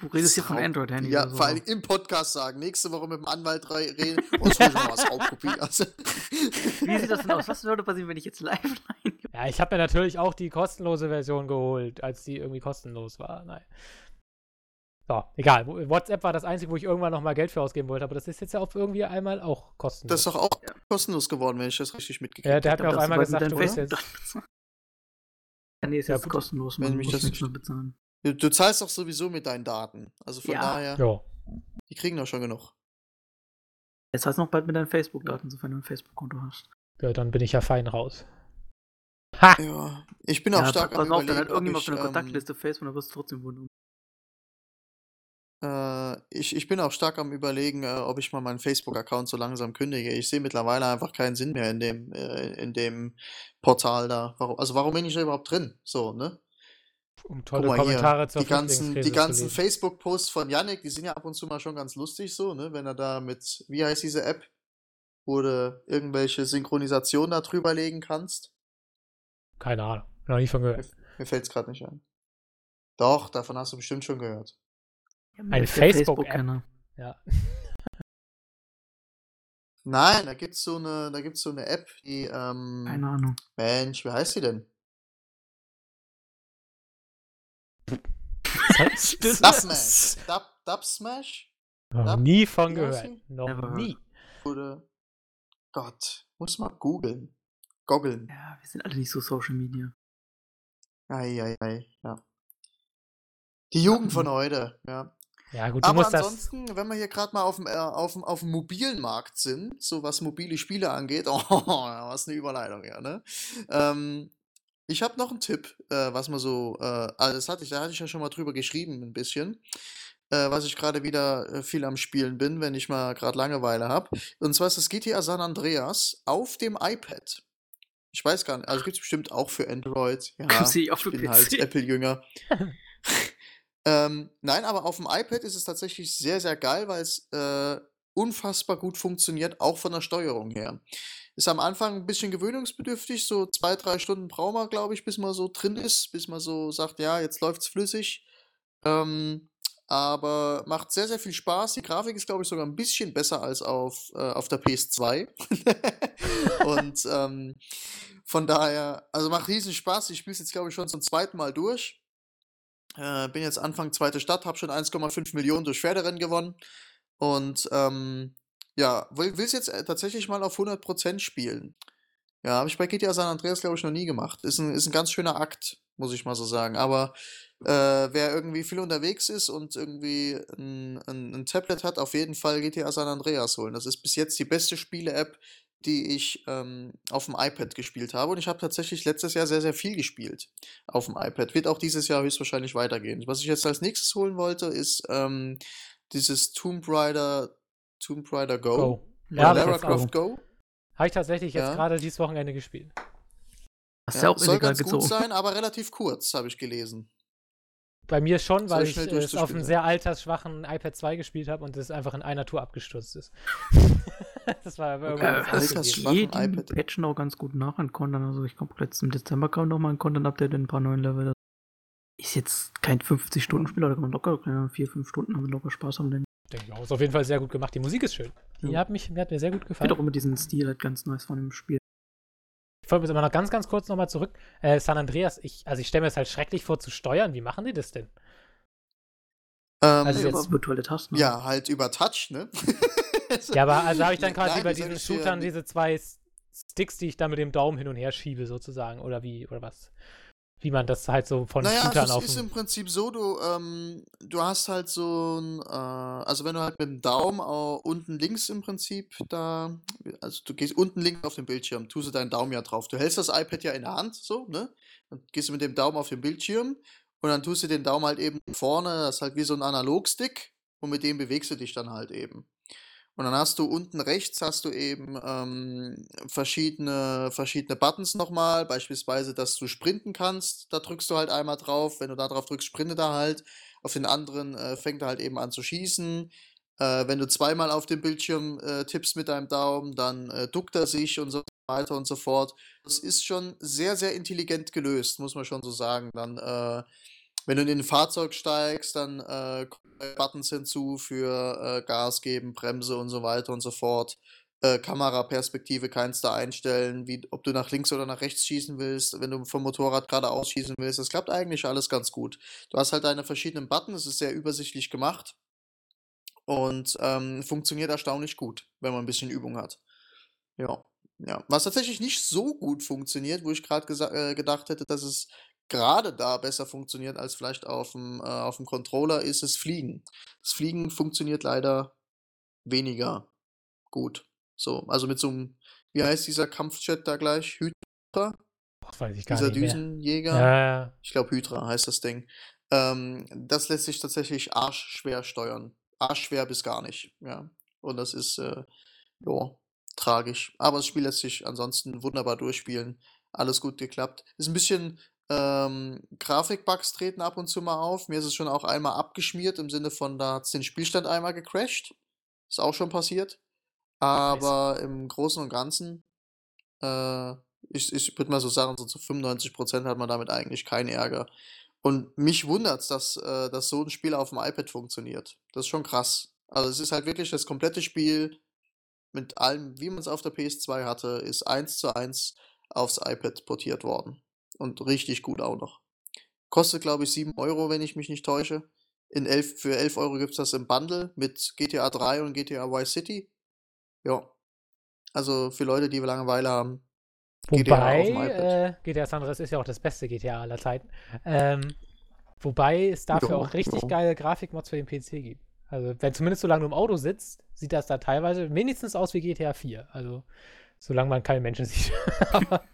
Du redest hier von Android-Handy. ja, oder so. vor allem im Podcast sagen. Nächste Woche mit dem Anwalt re- reden. Und so mal was Raubkopie. [laughs] Also, Wie sieht das denn aus? Was würde passieren, wenn ich jetzt live rein? Ja, ich habe mir natürlich auch die kostenlose Version geholt, als die irgendwie kostenlos war. Nein. So, egal. WhatsApp war das einzige, wo ich irgendwann noch mal Geld für ausgeben wollte, aber das ist jetzt ja auf irgendwie einmal auch kostenlos. das ist doch auch Ja. kostenlos geworden, wenn ich das richtig mitgekriegt ja, der hat mir auf einmal gesagt, du Facebook jetzt. [laughs] Ja, nee, ist Ja, jetzt kostenlos. Wenn Man mich muss das nicht- mehr bezahlen. Du, du zahlst doch sowieso mit deinen Daten. Also von Ja. daher, Ja. die kriegen doch schon genug. Jetzt hast du noch bald mit deinen Facebook-Daten, sofern du ein Facebook-Konto hast. ja, dann bin ich ja fein raus. Ha! Ja, ich bin auch Ja, stark pass auf, dann hat irgendjemand auf deiner ähm, Kontaktliste Facebook, dann wirst du trotzdem wundern. Äh, ich, ich bin auch stark am überlegen, äh, ob ich mal meinen Facebook-Account so langsam kündige. Ich sehe mittlerweile einfach keinen Sinn mehr in dem, äh, in dem Portal da. Warum, also warum bin ich da überhaupt drin? So, ne? Um tolle mal hier, Kommentare zur die ganzen, die ganzen zu. Facebook-Posts von Yannick, die sind ja ab und zu mal schon ganz lustig so, ne? Wenn er da mit, wie heißt diese App, du irgendwelche Synchronisationen da drüber legen kannst. Keine Ahnung. Noch nie von gehört. Mir fällt es gerade nicht ein. Doch, davon hast du bestimmt schon gehört. Ja, der Facebook-App. Facebook-Kenner. Ja. [laughs] Nein, da gibt's so eine, da gibt's so eine App, die, ähm, Keine Ahnung. Mensch, wie heißt die denn? [laughs] Dub Smash. Dub, Dub Smash? Noch Ja, nie von gehört. Noch Never nie. Oder Gott, muss mal googeln. Goggeln. Ja, wir sind alle nicht so Social Media. Eieiei, ja. Die Jugend von heute, ja. Ja, gut, du Aber musst das. ansonsten, wenn wir hier gerade mal auf dem, äh, auf, dem, auf dem mobilen Markt sind, so was mobile Spiele angeht, [laughs] oh, was eine Überleitung, ja, ne? Ähm, ich habe noch einen Tipp, äh, was man so, äh, also das hatte ich, da hatte ich ja schon mal drüber geschrieben, ein bisschen, äh, was ich gerade wieder äh, viel am Spielen bin, wenn ich mal gerade Langeweile habe. Und zwar ist das GTA San Andreas auf dem iPad. Ich weiß gar nicht, also gibt es bestimmt auch für Android. Ja, Sehe ich auch für bin halt PC. Apple-Jünger. [laughs] ähm, nein, aber auf dem iPad ist es tatsächlich sehr, sehr geil, weil es äh, unfassbar gut funktioniert, auch von der Steuerung her. Ist am Anfang ein bisschen gewöhnungsbedürftig, so zwei, drei Stunden braucht man, glaube ich, bis man so drin ist, bis man so sagt, ja, jetzt läuft's flüssig. Ähm, aber macht sehr, sehr viel Spaß. Die Grafik ist, glaube ich, sogar ein bisschen besser als auf, äh, auf der PS2. [laughs] Und ähm, von daher, also macht riesen Spaß. Ich spiele es jetzt, glaube ich, schon zum zweiten Mal durch. Äh, bin jetzt Anfang zweite Stadt, habe schon 1,5 Millionen durch Pferderennen gewonnen. Und ähm, ja, will es jetzt äh, tatsächlich mal auf 100% spielen. Ja, habe ich bei GTA San Andreas, glaube ich, noch nie gemacht. Ist ein, ist ein ganz schöner Akt, muss ich mal so sagen. Aber äh, wer irgendwie viel unterwegs ist und irgendwie ein, ein, ein Tablet hat, auf jeden Fall GTA San Andreas holen. Das ist bis jetzt die beste Spiele-App, die ich ähm, auf dem iPad gespielt habe. Und ich habe tatsächlich letztes Jahr sehr, sehr viel gespielt auf dem iPad. Wird auch dieses Jahr höchstwahrscheinlich weitergehen. Was ich jetzt als nächstes holen wollte, ist ähm, dieses Tomb Raider, Tomb Raider Go. Go. Ja, Lara. Croft Go. Habe ich tatsächlich jetzt Ja. gerade dieses Wochenende gespielt. Hast Ja, ja auch soll ganz gut gezogen. sein, [laughs] aber relativ kurz, habe ich gelesen. Bei mir schon, weil ich äh, es auf einem sehr altersschwachen iPad 2 gespielt habe und es einfach in einer Tour abgestürzt ist. [laughs] das war aber Okay, Äh, irgendwann schwachen jeden iPad. Patch noch ganz gut nach an Content. Also ich glaube, jetzt im Dezember kam noch mal ein Content-Update in ein paar neuen Level. ist jetzt kein 50-Stunden-Spiel, da kann man locker, vier, fünf Stunden haben wir locker Spaß haben. Denn Denke ich auch. Ist auf jeden Fall sehr gut gemacht. Die Musik ist schön. Die Ja. hat, mich, die hat mir sehr gut ich gefallen. finde auch immer diesen Stil halt ganz nice von dem Spiel. Ich folge jetzt aber noch ganz, ganz kurz nochmal zurück. Äh, San Andreas, ich, also ich stelle mir das halt schrecklich vor zu steuern. Wie machen die das denn? Ähm, Also ja, jetzt- aber virtuelle Tasten. ja, halt über Touch, ne? [laughs] Ja, aber also habe ich dann quasi Nein, bei diesen Shootern diese zwei Sticks, die ich da mit dem Daumen hin und her schiebe, sozusagen. Oder wie, oder was? Wie man das halt so von Naja, Shootern also auf es ist im Prinzip so, du, ähm, du hast halt so ein, äh, also wenn du halt mit dem Daumen au- unten links im Prinzip da, also du gehst unten links auf den Bildschirm, tust du deinen Daumen ja drauf. Du hältst das iPad ja in der Hand, so, ne? Dann gehst du mit dem Daumen auf den Bildschirm und dann tust du den Daumen halt eben vorne, das ist halt wie so ein Analogstick und mit dem bewegst du dich dann halt eben. Und dann hast du unten rechts hast du eben ähm, verschiedene, verschiedene Buttons nochmal, beispielsweise, dass du sprinten kannst, da drückst du halt einmal drauf, wenn du da drauf drückst, sprintet er halt. Auf den anderen äh, fängt er halt eben an zu schießen. Äh, wenn du zweimal auf den Bildschirm äh, tippst mit deinem Daumen, dann äh, duckt er sich und so weiter und so fort. Das ist schon sehr, sehr intelligent gelöst, muss man schon so sagen. Dann, äh, wenn du in ein Fahrzeug steigst, dann äh, kommen Buttons hinzu für äh, Gas geben, Bremse und so weiter und so fort. Äh, Kameraperspektive kannst du einstellen, wie, ob du nach links oder nach rechts schießen willst, wenn du vom Motorrad geradeaus schießen willst. Das klappt eigentlich alles ganz gut. Du hast halt deine verschiedenen Buttons, es ist sehr übersichtlich gemacht und ähm, funktioniert erstaunlich gut, wenn man ein bisschen Übung hat. Ja. Ja, was tatsächlich nicht so gut funktioniert, wo ich gerade äh, gedacht hätte, dass es gerade da besser funktioniert als vielleicht auf dem, äh, auf dem Controller, ist das Fliegen. Das Fliegen funktioniert leider weniger gut. So, also mit so einem, wie heißt dieser Kampfjet da gleich? Hydra? Ach, weiß ich gar Dieser nicht mehr. Düsenjäger? Ja, ja. Ich glaube, Hydra heißt das Ding. Ähm, das lässt sich tatsächlich arschschwer steuern. Arschschwer bis gar nicht. Ja. Und das ist, äh, jo, tragisch. Aber das Spiel lässt sich ansonsten wunderbar durchspielen. Alles gut geklappt. Ist ein bisschen, ähm, Grafikbugs treten ab und zu mal auf. Mir ist es schon auch einmal abgeschmiert, im Sinne von, da hat es den Spielstand einmal gecrashed. Ist auch schon passiert. Aber im Großen und Ganzen, äh, ich, ich würde mal so sagen, so zu 95% hat man damit eigentlich keinen Ärger. Und mich wundert es, dass, äh, dass so ein Spiel auf dem iPad funktioniert. Das ist schon krass. Also es ist halt wirklich das komplette Spiel mit allem, wie man es auf der PS2 hatte, ist eins zu eins aufs iPad portiert worden. Und richtig gut auch noch. Kostet, glaube ich, 7 Euro, wenn ich mich nicht täusche. In 11, für 11 Euro gibt es das im Bundle mit GTA 3 und GTA Vice City. Ja. Also für Leute, die Langeweile haben. GTA Wobei, auf dem iPad. äh, GTA San Andreas ist ja auch das beste GTA aller Zeiten. Ähm, wobei es dafür Ja, auch richtig ja. geile Grafikmods für den PC gibt. Also, wenn zumindest solange du im Auto sitzt, sieht das da teilweise wenigstens aus wie GTA 4. Also, solange man keinen Menschen sieht. Aber, [laughs] [laughs]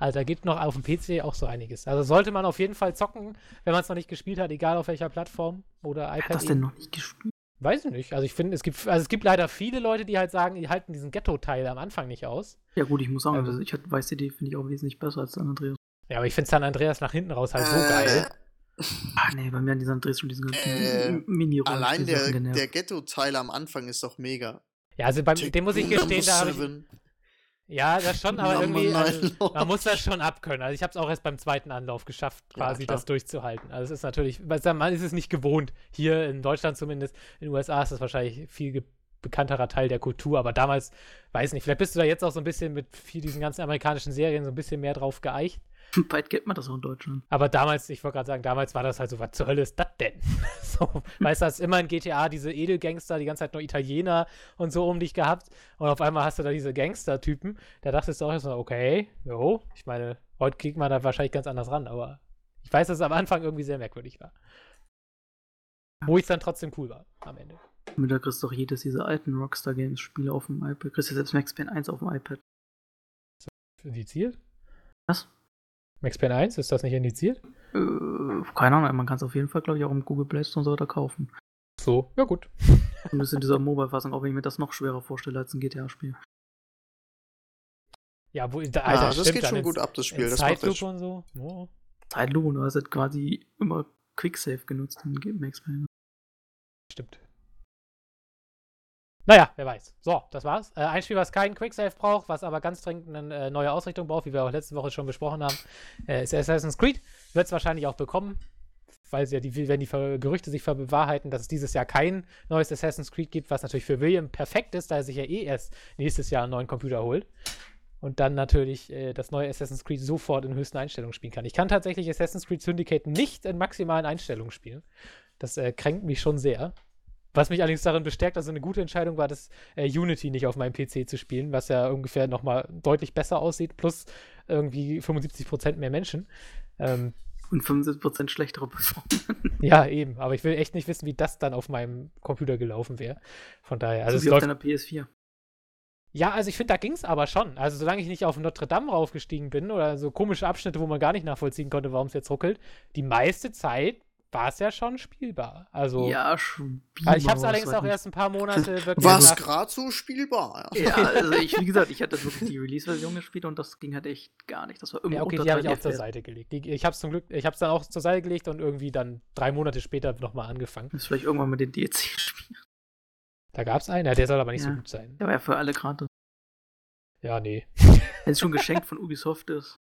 also, da gibt noch auf dem PC auch so einiges. Also, sollte man auf jeden Fall zocken, wenn man es noch nicht gespielt hat, egal auf welcher Plattform oder Wer hat iPad. das denn noch nicht gespielt? Weiß ich nicht. Also, ich finde, es gibt, also es gibt leider viele Leute, die halt sagen, die halten diesen Ghetto-Teil am Anfang nicht aus. Ja gut, ich muss sagen, Also- also, ich weiß die finde ich auch wesentlich besser als San Andreas. Ja, aber ich finde San Andreas nach hinten raus halt so Äh, geil. Ah nee, bei mir an San Andreas schon diesen ganzen Äh, mini Allein der, der Ghetto-Teil am Anfang ist doch mega. Ja, also beim, dem muss ich gestehen, da habe ich. Ja, das schon, aber irgendwie. Also, man muss das schon abkönnen. Also ich habe es auch erst beim zweiten Anlauf geschafft, Ja, quasi klar. das durchzuhalten. Also es ist natürlich, man ist es nicht gewohnt. Hier in Deutschland zumindest, in den USA ist das wahrscheinlich viel bekannterer Teil der Kultur, aber damals, weiß nicht, vielleicht bist du da jetzt auch so ein bisschen mit viel diesen ganzen amerikanischen Serien so ein bisschen mehr drauf geeicht. Bald kennt man das auch in Deutschland. Aber damals, ich wollte gerade sagen, damals war das halt so, was zur Hölle ist das denn? [laughs] so, weißt du, hast immer in GTA diese Edelgangster, die ganze Zeit nur Italiener und so um dich gehabt. Und auf einmal hast du da diese Gangster-Typen. Da dachtest du auch erstmal, okay, jo, ich meine, heute kriegt man da wahrscheinlich ganz anders ran, aber ich weiß, dass es am Anfang irgendwie sehr merkwürdig war. Wo ich dann trotzdem cool war am Ende. Mit der kriegst du doch jedes dieser alten Rockstar Games Spiele auf dem iPad. Kriegst du selbst Max Payne 1 auf dem iPad. Indiziert? Was? Max Payne 1, ist das nicht indiziert? Äh, keine Ahnung, man kann es auf jeden Fall, glaube ich, auch im Google Play Store und so weiter kaufen. So, ja gut. Zumindest in dieser Mobile-Fassung, auch wenn ich mir das noch schwerer vorstelle als ein GTA-Spiel. Ja, wo, da, Ah, Alter, das stimmt, geht schon gut ab, das Spiel. Das echt. und so. Oh, Zeitlupe, und du hast halt quasi immer Quicksave genutzt in Max Payne. stimmt. Naja, wer weiß. So, das war's. Äh, ein Spiel, was keinen Quicksave braucht, was aber ganz dringend eine äh, neue Ausrichtung braucht, wie wir auch letzte Woche schon besprochen haben, äh, ist Assassin's Creed. Wird es wahrscheinlich auch bekommen, weil ja die, wenn die Gerüchte sich bewahrheiten, dass es dieses Jahr kein neues Assassin's Creed gibt, was natürlich für William perfekt ist, da er sich ja eh erst nächstes Jahr einen neuen Computer holt. Und dann natürlich äh, das neue Assassin's Creed sofort in höchsten Einstellungen spielen kann. Ich kann tatsächlich Assassin's Creed Syndicate nicht in maximalen Einstellungen spielen. Das äh, kränkt mich schon sehr. Was mich allerdings darin bestärkt, es eine gute Entscheidung war, das äh, Unity nicht auf meinem PC zu spielen, was ja ungefähr nochmal deutlich besser aussieht, plus irgendwie 75% mehr Menschen. Ähm, und 75% schlechtere Performance. ja, eben. Aber ich will echt nicht wissen, wie das dann auf meinem Computer gelaufen wäre. Von daher. Also so wie auf deiner PS4. Ja, also ich finde, da ging es aber schon. Also solange ich nicht auf Notre Dame raufgestiegen bin oder so komische Abschnitte, wo man gar nicht nachvollziehen konnte, warum es jetzt ruckelt, die meiste Zeit war es ja schon spielbar. Also, ja, spielbar. Ich habe es allerdings auch erst ein paar Monate [laughs] wirklich. War es gerade so spielbar? Ja. [laughs] ja, also ich, wie gesagt, ich hatte wirklich die Release-Version gespielt und das ging halt echt gar nicht. Das war irgendwie. Ja, okay, die habe ich auch zur Seite gelegt. Die, ich habe es zum Glück, ich habe es dann auch zur Seite gelegt und irgendwie dann drei Monate später nochmal angefangen. Das vielleicht irgendwann mit den DLC spielen. Da gab es einen, ja, der soll aber nicht ja. so gut sein. Der war ja für alle gratis. Ja, nee. Wenn es schon geschenkt von Ubisoft ist.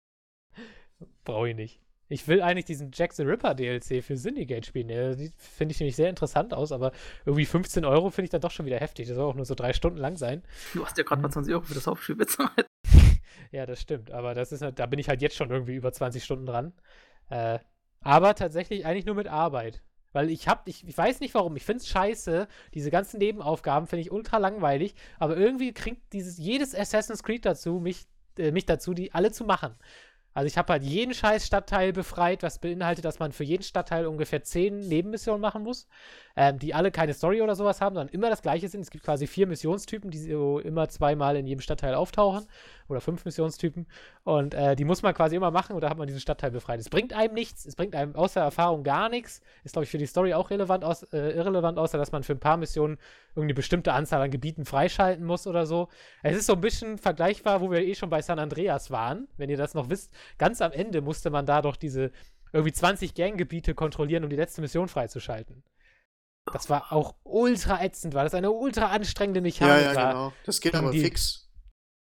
Brauche ich nicht. Ich will eigentlich diesen Jack the Ripper DLC für Syndicate spielen. Der finde ich nämlich sehr interessant aus, aber irgendwie 15 Euro finde ich dann doch schon wieder heftig. Das soll auch nur so drei Stunden lang sein. Du hast ja gerade mal 20 Euro für das Hauptspiel bezahlt. [laughs] ja, das stimmt. Aber das ist, da bin ich halt jetzt schon irgendwie über 20 Stunden dran. Äh, aber tatsächlich eigentlich nur mit Arbeit. Weil ich hab, ich, ich weiß nicht warum, ich finde es scheiße. Diese ganzen Nebenaufgaben finde ich ultra langweilig. Aber irgendwie kriegt dieses, jedes Assassin's Creed dazu, mich, äh, mich dazu, die alle zu machen. Also ich habe halt jeden scheiß Stadtteil befreit, was beinhaltet, dass man für jeden Stadtteil ungefähr zehn Nebenmissionen machen muss, ähm, die alle keine Story oder sowas haben, sondern immer das gleiche sind. Es gibt quasi vier Missionstypen, die so immer zweimal in jedem Stadtteil auftauchen oder fünf Missionstypen und äh, die muss man quasi immer machen und da hat man diesen Stadtteil befreit. Es bringt einem nichts, es bringt einem außer Erfahrung gar nichts. Ist glaube ich für die Story auch relevant aus, äh, irrelevant, außer dass man für ein paar Missionen irgendeine bestimmte Anzahl an Gebieten freischalten muss oder so. Es ist so ein bisschen vergleichbar, wo wir eh schon bei San Andreas waren, wenn ihr das noch wisst. Ganz am Ende musste man da doch diese irgendwie 20 Ganggebiete kontrollieren, um die letzte Mission freizuschalten. Das war auch ultra ätzend, war das eine ultra anstrengende Mechanik. Ja, ja, genau. Das geht aber die, fix.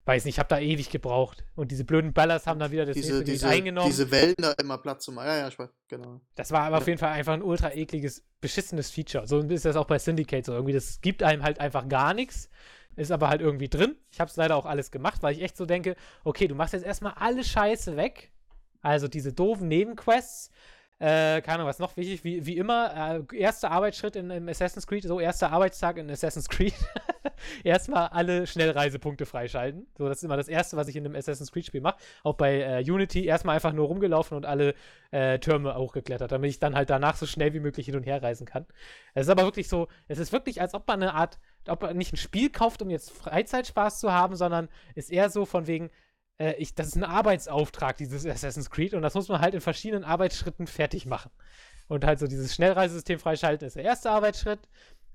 Weiß nicht, ich habe da ewig gebraucht. Und diese blöden Ballers haben dann wieder das diese, diese, eingenommen. Diese Wellen da immer Platz zum. Ja, ja, ich weiß, genau. Das war aber ja. auf jeden Fall einfach ein ultra ekliges, beschissenes Feature. So ist das auch bei Syndicate so. Irgendwie, das gibt einem halt einfach gar nichts. Ist aber halt irgendwie drin. Ich habe es leider auch alles gemacht, weil ich echt so denke, okay, du machst jetzt erstmal alle Scheiße weg. Also diese doofen Nebenquests, äh, keine Ahnung, was noch wichtig, wie, wie immer, äh, erster Arbeitsschritt in, in, Assassin's Creed, so erster Arbeitstag in Assassin's Creed. [laughs] Erstmal alle Schnellreisepunkte freischalten. So, das ist immer das Erste, was ich in einem Assassin's Creed-Spiel mache. Auch bei äh, Unity erstmal einfach nur rumgelaufen und alle äh, Türme hochgeklettert, damit ich dann halt danach so schnell wie möglich hin und her reisen kann. Es ist aber wirklich so, es ist wirklich, als ob man eine Art, ob man nicht ein Spiel kauft, um jetzt Freizeitspaß zu haben, sondern ist eher so von wegen, äh, ich, das ist ein Arbeitsauftrag, dieses Assassin's Creed, und das muss man halt in verschiedenen Arbeitsschritten fertig machen. Und halt so dieses Schnellreisesystem freischalten ist der erste Arbeitsschritt.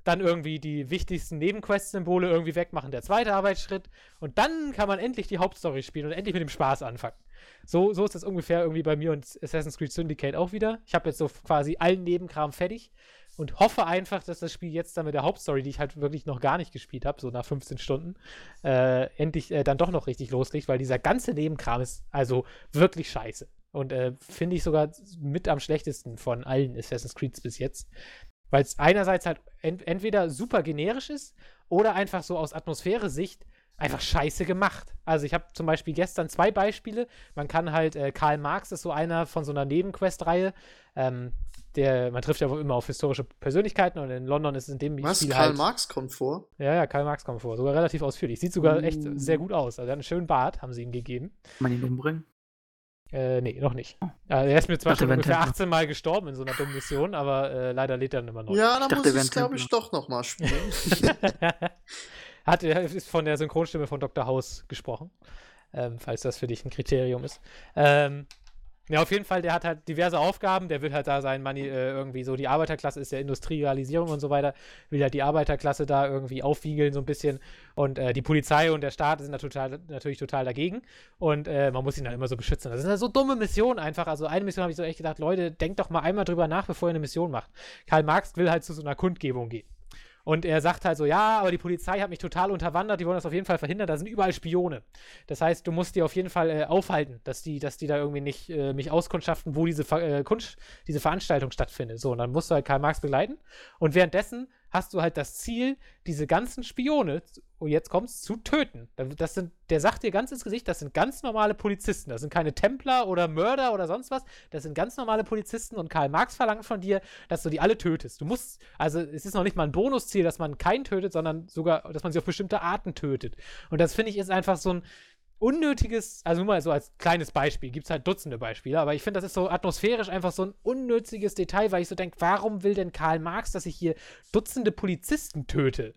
Dann irgendwie die wichtigsten Nebenquest-Symbole irgendwie wegmachen, der zweite Arbeitsschritt. Und dann kann man endlich die Hauptstory spielen und endlich mit dem Spaß anfangen. So, so ist das ungefähr irgendwie bei mir und Assassin's Creed Syndicate auch wieder. Ich habe jetzt so quasi allen Nebenkram fertig und hoffe einfach, dass das Spiel jetzt dann mit der Hauptstory, die ich halt wirklich noch gar nicht gespielt habe, so nach 15 Stunden, äh, endlich äh, dann doch noch richtig loslegt, weil dieser ganze Nebenkram ist also wirklich scheiße. Und äh, finde ich sogar mit am schlechtesten von allen Assassin's Creeds bis jetzt. Weil es einerseits halt ent entweder super generisch ist oder einfach so aus Atmosphäre-Sicht einfach scheiße gemacht. Also ich habe zum Beispiel gestern zwei Beispiele. Man kann halt, äh, Karl Marx ist so einer von so einer Nebenquest-Reihe. Ähm, der, man trifft ja immer auf historische Persönlichkeiten und in London ist es in dem Was, Spiel Karl halt, Marx kommt vor? Ja, ja, Karl Marx kommt vor. Sogar relativ ausführlich. Sieht sogar uh. echt sehr gut aus. Also er hat einen schönen Bart, haben sie ihm gegeben. Kann man ihn umbringen? Äh, nee, noch nicht. Äh, er ist mir zwar schon ungefähr 18 Mal gestorben in so einer dummen Mission, aber äh, leider lebt er dann immer noch. Ja, dann muss ich glaube ich, doch noch mal spielen. [laughs] [laughs] Hat, er ist von der Synchronstimme von Dr. House gesprochen, ähm, falls das für dich ein Kriterium ist. Ähm, ja, auf jeden Fall, der hat halt diverse Aufgaben, der will halt da sein, Money, äh, irgendwie so, die Arbeiterklasse ist ja Industrialisierung und so weiter, will halt die Arbeiterklasse da irgendwie aufwiegeln so ein bisschen. Und äh, die Polizei und der Staat sind da total, natürlich total dagegen. Und äh, man muss ihn dann immer so beschützen. Das sind halt so dumme Missionen einfach, also eine Mission habe ich so echt gedacht, Leute, denkt doch mal einmal drüber nach, bevor ihr eine Mission macht. Karl Marx will halt zu so einer Kundgebung gehen Und er sagt halt so, ja, aber die Polizei hat mich total unterwandert, die wollen das auf jeden Fall verhindern, da sind überall Spione. Das heißt, du musst die auf jeden Fall äh, aufhalten, dass die, dass die da irgendwie nicht äh, mich auskundschaften, wo diese, äh, Kunst, diese Veranstaltung stattfindet. So, und dann musst du halt Karl Marx begleiten. Und währenddessen hast du halt das Ziel, diese ganzen Spione, und jetzt kommt's, zu töten. Das sind, der sagt dir ganz ins Gesicht, das sind ganz normale Polizisten. Das sind keine Templer oder Mörder oder sonst was. Das sind ganz normale Polizisten und Karl Marx verlangt von dir, dass du die alle tötest. Du musst, also es ist noch nicht mal ein Bonusziel, dass man keinen tötet, sondern sogar, dass man sie auf bestimmte Arten tötet. Und das finde ich ist einfach so ein, unnötiges, also nur mal so als kleines Beispiel, gibt es halt Dutzende Beispiele, aber ich finde, das ist so atmosphärisch einfach so ein unnötiges Detail, weil ich so denke, warum will denn Karl Marx, dass ich hier Dutzende Polizisten töte?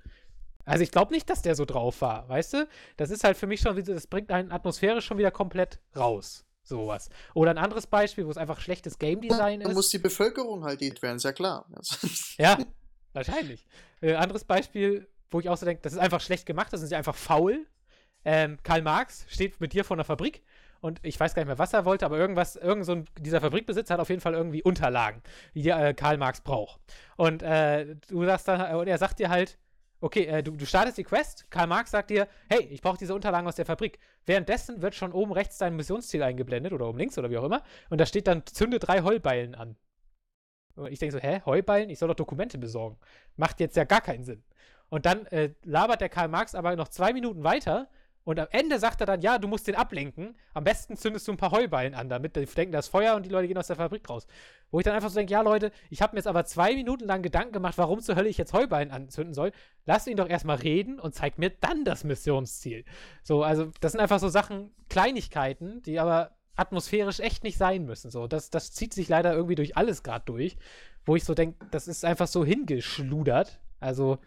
Also ich glaube nicht, dass der so drauf war, weißt du? Das ist halt für mich schon, das bringt einen atmosphärisch schon wieder komplett raus. Sowas. Oder ein anderes Beispiel, wo es einfach schlechtes Game Design ist. Da muss die Bevölkerung halt die werden, ist ja klar. [laughs] ja, wahrscheinlich. Äh, anderes Beispiel, wo ich auch so denke, das ist einfach schlecht gemacht, das ist ja einfach faul. Ähm, Karl Marx steht mit dir vor einer Fabrik und ich weiß gar nicht mehr, was er wollte, aber irgendwas, irgend so ein, dieser Fabrikbesitzer hat auf jeden Fall irgendwie Unterlagen, die äh, Karl Marx braucht. Und äh, du sagst dann, und er sagt dir halt, okay, äh, du, du startest die Quest, Karl Marx sagt dir, hey, ich brauche diese Unterlagen aus der Fabrik. Währenddessen wird schon oben rechts dein Missionsziel eingeblendet oder oben links oder wie auch immer und da steht dann, zünde drei Heubeilen an. Und ich denke so, hä, Heubeilen? Ich soll doch Dokumente besorgen. Macht jetzt ja gar keinen Sinn. Und dann äh, labert der Karl Marx aber noch zwei Minuten weiter und am Ende sagt er dann, ja, du musst den ablenken. Am besten zündest du ein paar Heuballen an, damit die denken, das Feuer und die Leute gehen aus der Fabrik raus. Wo ich dann einfach so denke, ja, Leute, ich habe mir jetzt aber zwei Minuten lang Gedanken gemacht, warum zur Hölle ich jetzt Heuballen anzünden soll. Lass ihn doch erstmal reden und zeig mir dann das Missionsziel. So, also, das sind einfach so Sachen, Kleinigkeiten, die aber atmosphärisch echt nicht sein müssen. So, das, das zieht sich leider irgendwie durch alles gerade durch, wo ich so denke, das ist einfach so hingeschludert. Also,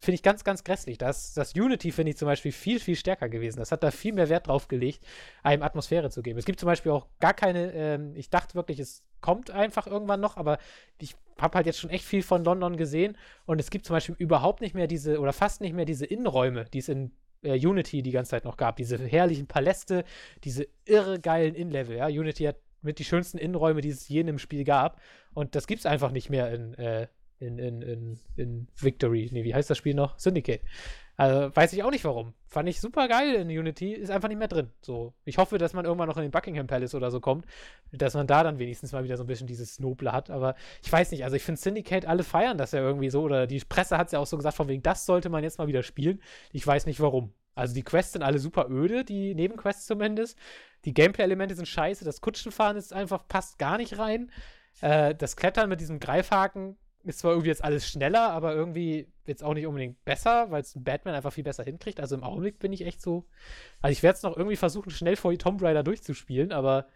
finde ich ganz, ganz grässlich. Das, das Unity finde ich zum Beispiel viel, viel stärker gewesen. Das hat da viel mehr Wert drauf gelegt, einem Atmosphäre zu geben. Es gibt zum Beispiel auch gar keine, ähm, ich dachte wirklich, es kommt einfach irgendwann noch, aber ich habe halt jetzt schon echt viel von London gesehen und es gibt zum Beispiel überhaupt nicht mehr diese, oder fast nicht mehr diese Innenräume, die es in äh, Unity die ganze Zeit noch gab. Diese herrlichen Paläste, diese irre geilen Innenlevel. Ja? Unity hat mit die schönsten Innenräume, die es je in einem Spiel gab. Und das gibt es einfach nicht mehr in, äh, in, in, in, in Victory. Nee, wie heißt das Spiel noch? Syndicate. Also weiß ich auch nicht warum. Fand ich super geil in Unity, ist einfach nicht mehr drin. So, ich hoffe, dass man irgendwann noch in den Buckingham Palace oder so kommt, dass man da dann wenigstens mal wieder so ein bisschen dieses Noble hat. Aber ich weiß nicht, also ich finde Syndicate, alle feiern das ja irgendwie so, oder die Presse hat es ja auch so gesagt, von wegen, das sollte man jetzt mal wieder spielen. Ich weiß nicht warum. Also die Quests sind alle super öde, die Nebenquests zumindest. Die Gameplay-Elemente sind scheiße, das Kutschenfahren ist einfach, passt gar nicht rein. Äh, das Klettern mit diesem Greifhaken ist zwar irgendwie jetzt alles schneller, aber irgendwie jetzt auch nicht unbedingt besser, weil es ein Batman einfach viel besser hinkriegt. Also im Augenblick bin ich echt so. Also ich werde es noch irgendwie versuchen, schnell vor Tomb Raider durchzuspielen, aber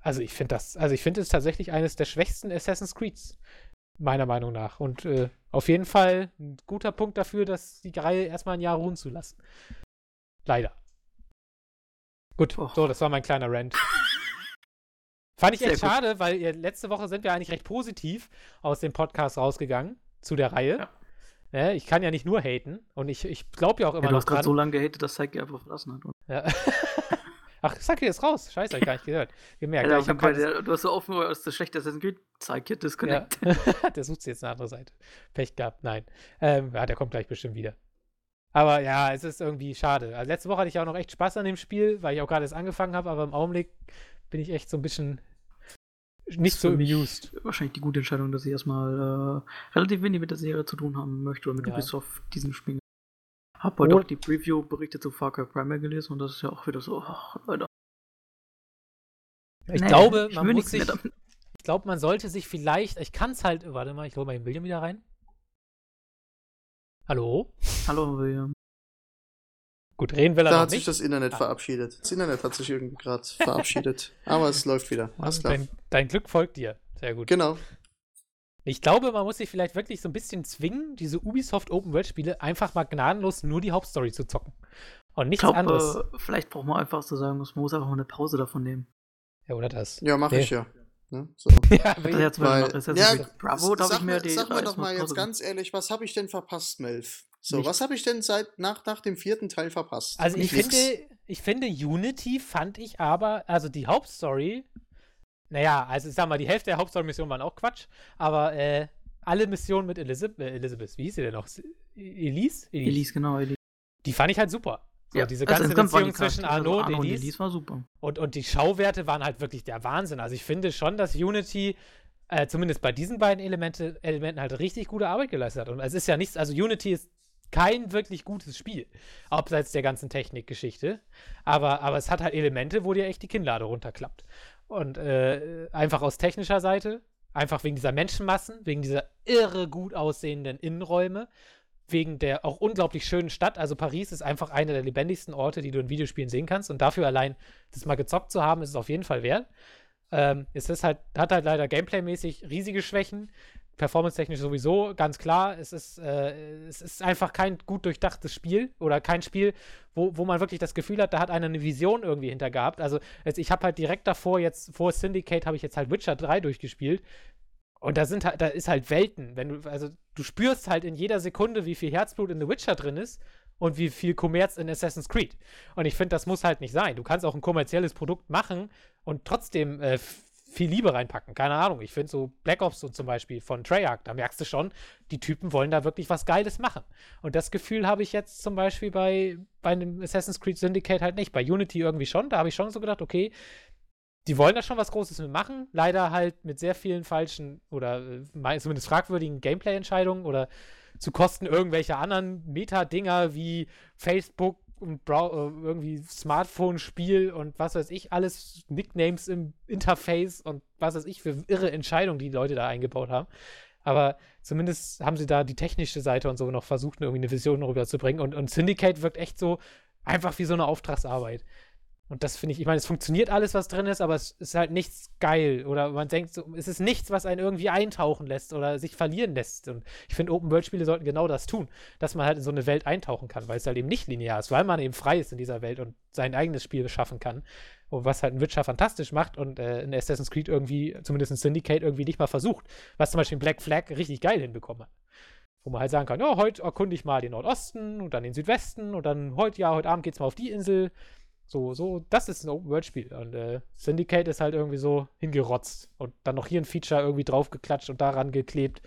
also ich finde das, also ich finde es tatsächlich eines der schwächsten Assassin's Creeds, meiner Meinung nach. Und äh, auf jeden Fall ein guter Punkt dafür, dass die Reihe erstmal ein Jahr ruhen zu lassen. Leider. Gut, oh. so, das war mein kleiner Rant. Fand ich echt schade, weil letzte Woche sind wir eigentlich recht positiv aus dem Podcast rausgegangen zu der Reihe. Ja. Ja, ich kann ja nicht nur haten und ich, ich glaube ja auch immer ja, du noch. Du hast gerade so lange gehatet, dass Saiki einfach verlassen hat. Ja. [laughs] Ach, Saiki ist raus. Scheiße, hab ich gar nicht gehört. Gemerkt. Ja, ich hab der, du hast so offen, dass das schlecht Assassin's Creed Saiki disconnect. Ja. [laughs] der sucht sich jetzt eine andere Seite. Pech gehabt, nein. Ähm, ja, der kommt gleich bestimmt wieder. Aber ja, es ist irgendwie schade. Also letzte Woche hatte ich auch noch echt Spaß an dem Spiel, weil ich auch gerade erst angefangen habe, aber im Augenblick bin ich echt so ein bisschen nicht so amused. Wahrscheinlich die gute Entscheidung, dass ich erstmal äh, relativ wenig mit der Serie zu tun haben möchte oder mit ja. Ubisoft diesen Spielen. Hab heute oh. auch die Preview-Berichte zu Far Cry Primal gelesen und das ist ja auch wieder so, ach, Leute. Ich nee, glaube, man muss sich, ich glaube, man sollte sich vielleicht, ich kann es halt, warte mal, ich hole mal den William wieder rein. Hallo? Hallo, William. Gut, reden will er Da hat sich das Internet ah. verabschiedet. Das Internet hat sich irgendwie gerade [laughs] verabschiedet. Aber es läuft wieder. Alles klar. Dein, dein, Glück folgt dir. Sehr gut. Genau. Ich glaube, man muss sich vielleicht wirklich so ein bisschen zwingen, diese Ubisoft Open World Spiele einfach mal gnadenlos nur die Hauptstory zu zocken. Und nichts glaub, anderes. Äh, vielleicht braucht man einfach so sagen, man muss einfach mal eine Pause davon nehmen. Ja, oder das. Ja, mache nee. ich ja. Ne? So. [laughs] ja, jetzt weil, ja, Bravo, da ich mir die. Sag mir doch mal jetzt ganz ehrlich, was habe ich denn verpasst, Melf? So, Nichts. was habe ich denn seit nach, nach dem vierten Teil verpasst? Also ich finde, ich finde, Unity fand ich aber, also die Hauptstory, naja, also ich sag mal, die Hälfte der Hauptstory-Mission waren auch Quatsch, aber äh, alle Missionen mit Elizabeth, äh, Elizabeth, wie hieß sie denn noch? Elise? Elise, Elise genau, Elise. Die fand ich halt super. So, Ja, diese also ganze waren Beziehung zwischen Arnaud also und und Elise. Elise war super. Und, und die Schauwerte waren halt wirklich der Wahnsinn. Also ich finde schon, dass Unity äh, zumindest bei diesen beiden Elemente, Elementen halt richtig gute Arbeit geleistet hat. Und es ist ja nichts, also Unity ist kein wirklich gutes Spiel, abseits der ganzen Technikgeschichte. Aber, aber es hat halt Elemente, wo dir echt die Kinnlade runterklappt. Und äh, einfach aus technischer Seite, einfach wegen dieser Menschenmassen, wegen dieser irre gut aussehenden Innenräume, wegen der auch unglaublich schönen Stadt. Also Paris ist einfach einer der lebendigsten Orte, die du in Videospielen sehen kannst. Und dafür allein das mal gezockt zu haben, ist es auf jeden Fall wert. Ähm, es ist halt, hat halt leider gameplaymäßig riesige Schwächen. Performance-technisch sowieso, ganz klar. Es ist, äh, es ist einfach kein gut durchdachtes Spiel oder kein Spiel, wo, wo man wirklich das Gefühl hat, da hat einer eine Vision irgendwie hinter gehabt. Also, jetzt, ich habe halt direkt davor, jetzt vor Syndicate, habe ich jetzt halt Witcher 3 durchgespielt. Und da sind halt, da ist halt Welten. Wenn du, also du spürst halt in jeder Sekunde, wie viel Herzblut in The Witcher drin ist und wie viel Kommerz in Assassin's Creed. Und ich finde, das muss halt nicht sein. Du kannst auch ein kommerzielles Produkt machen und trotzdem äh, viel Liebe reinpacken. Keine Ahnung. Ich finde so Black Ops so zum Beispiel von Treyarch, da merkst du schon, die Typen wollen da wirklich was Geiles machen. Und das Gefühl habe ich jetzt zum Beispiel bei, bei einem Assassin's Creed Syndicate halt nicht. Bei Unity irgendwie schon. Da habe ich schon so gedacht, okay, die wollen da schon was Großes mit machen. Leider halt mit sehr vielen falschen oder äh, zumindest fragwürdigen Gameplay-Entscheidungen oder zu Kosten irgendwelcher anderen Meta-Dinger wie Facebook und Brau äh, irgendwie Smartphone-Spiel und was weiß ich, alles Nicknames im Interface und was weiß ich für irre Entscheidungen, die, die Leute da eingebaut haben. Aber zumindest haben sie da die technische Seite und so noch versucht, irgendwie eine Vision rüberzubringen. Und, und Syndicate wirkt echt so einfach wie so eine Auftragsarbeit. Und das finde ich, ich meine, es funktioniert alles, was drin ist, aber es ist halt nichts geil. Oder man denkt so, es ist nichts, was einen irgendwie eintauchen lässt oder sich verlieren lässt. Und ich finde, Open-World-Spiele sollten genau das tun, dass man halt in so eine Welt eintauchen kann, weil es halt eben nicht linear ist, weil man eben frei ist in dieser Welt und sein eigenes Spiel schaffen kann. Und was halt ein Witcher fantastisch macht und äh, in Assassin's Creed irgendwie, zumindest in Syndicate, irgendwie nicht mal versucht. Was zum Beispiel in Black Flag richtig geil hinbekommen hat. Wo man halt sagen kann, ja, heute erkunde ich mal den Nordosten und dann den Südwesten und dann heute, ja, heute Abend geht's mal auf die Insel. So, so, das ist ein Open-World-Spiel. Und äh, Syndicate ist halt irgendwie so hingerotzt und dann noch hier ein Feature irgendwie draufgeklatscht und daran geklebt.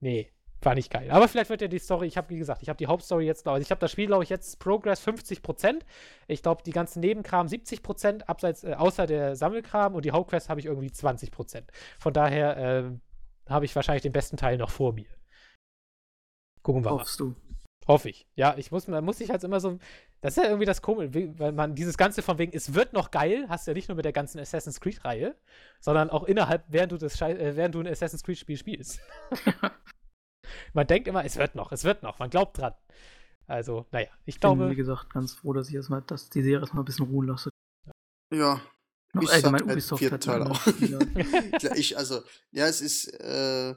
Nee, war nicht geil. Aber vielleicht wird ja die Story, ich habe, wie gesagt, ich habe die Hauptstory jetzt, also ich habe das Spiel, glaube ich, jetzt Progress 50%. Ich glaube, die ganzen Nebenkram 70%, abseits, äh, außer der Sammelkram und die Hauptquest habe ich irgendwie 20%. Von daher äh, habe ich wahrscheinlich den besten Teil noch vor mir. Gucken wir mal. Hoffst du. Hoffe ich. Ja, ich muss, man muss sich halt immer so. Das ist ja irgendwie das Komische, weil man dieses Ganze von wegen, es wird noch geil, hast du ja nicht nur mit der ganzen Assassin's Creed-Reihe, sondern auch innerhalb, während du das Schei äh, während du ein Assassin's Creed-Spiel spielst. [laughs] man denkt immer, es wird noch, es wird noch, man glaubt dran. Also, naja, ich Ich bin, glaube. wie gesagt, ganz froh, dass ich erstmal, dass die Serie erstmal ein bisschen ruhen lasse. Ja, Noch Ich allgemein sag, äh, Ubisoft vierten hat Teil auch. [laughs] Ich, also, ja, es ist, äh,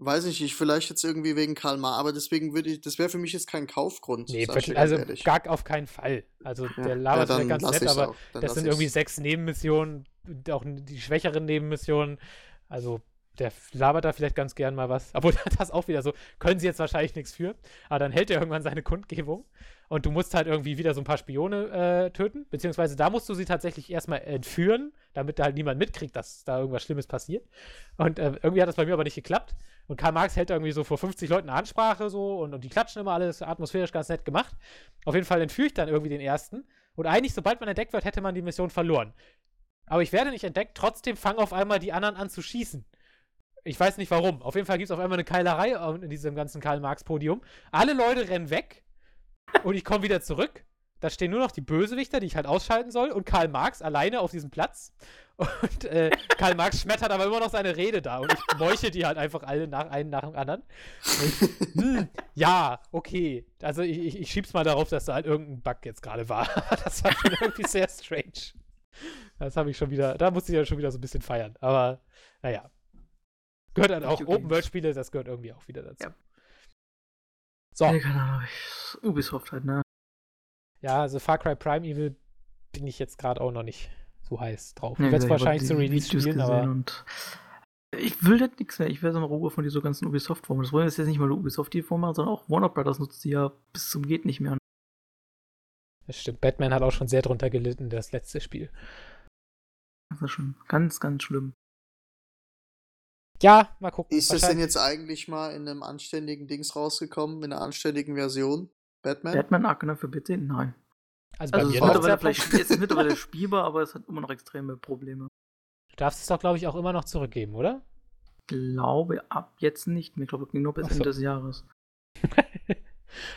weiß ich nicht, vielleicht jetzt irgendwie wegen Karl Mar, aber deswegen würde ich, das wäre für mich jetzt kein Kaufgrund. Nee, dir also ehrlich. gar auf keinen Fall. Also Ja, der ja, labert vielleicht ganz nett, aber das sind irgendwie sechs Nebenmissionen, auch die schwächeren Nebenmissionen. Also der labert da vielleicht ganz gern mal was. Obwohl [laughs] das auch wieder so, können sie jetzt wahrscheinlich nichts für. Aber dann hält er irgendwann seine Kundgebung. Und du musst halt irgendwie wieder so ein paar Spione äh, töten. Beziehungsweise da musst du sie tatsächlich erstmal entführen, damit da halt niemand mitkriegt, dass da irgendwas Schlimmes passiert. Und äh, irgendwie hat das bei mir aber nicht geklappt. Und Karl Marx hält irgendwie so vor 50 Leuten eine Ansprache so und, und die klatschen immer alles atmosphärisch ganz nett gemacht. Auf jeden Fall entführe ich dann irgendwie den ersten. Und eigentlich, sobald man entdeckt wird, hätte man die Mission verloren. Aber ich werde nicht entdeckt, trotzdem fangen auf einmal die anderen an zu schießen. Ich weiß nicht warum. Auf jeden Fall gibt es auf einmal eine Keilerei in diesem ganzen Karl-Marx-Podium. Alle Leute rennen weg und ich komme wieder zurück. Da stehen nur noch die Bösewichter, die ich halt ausschalten soll, und Karl Marx alleine auf diesem Platz. Und äh, Karl Marx schmettert aber immer noch seine Rede da und ich meuche die halt einfach alle nach einen nach dem anderen. Und ich, hm, ja, okay. Also ich, ich, ich schieb's mal darauf, dass da halt irgendein Bug jetzt gerade war. [laughs] das war schon irgendwie sehr strange. Das habe ich schon wieder, da musste ich ja schon wieder so ein bisschen feiern. Aber naja. Gehört dann auch Okay. Open-World-Spiele, das gehört irgendwie auch wieder dazu. Ja. So. Nee, keine Ahnung. ich- Ubisoft halt, ne? Ja, also Far Cry Prime Evil bin ich jetzt gerade auch noch nicht so heiß drauf. Ja, ich werde es wahrscheinlich die zu Release Videos spielen, gesehen aber Und ich will das nichts mehr. Ich will so eine Ruhe von dieser ganzen Ubisoft-Form. Das wollen jetzt nicht mal Ubisoft die Form machen, sondern auch Warner Brothers nutzt die ja bis zum geht nicht mehr. das stimmt. Batman hat auch schon sehr drunter gelitten, das letzte Spiel. Das ist schon ganz, ganz schlimm. Ja, mal gucken. Ist das denn jetzt eigentlich mal in einem anständigen Dings rausgekommen, in einer anständigen Version? Batman? Batman Arkham für PC? Nein. Also bei Also es mir mittlerweile, vielleicht, es ist mittlerweile spielbar, aber es hat immer noch extreme Probleme. Du darfst es doch, glaube ich, auch immer noch zurückgeben, oder? glaube ab jetzt nicht mehr. Ich glaube, nur bis so. Ende des Jahres. [laughs]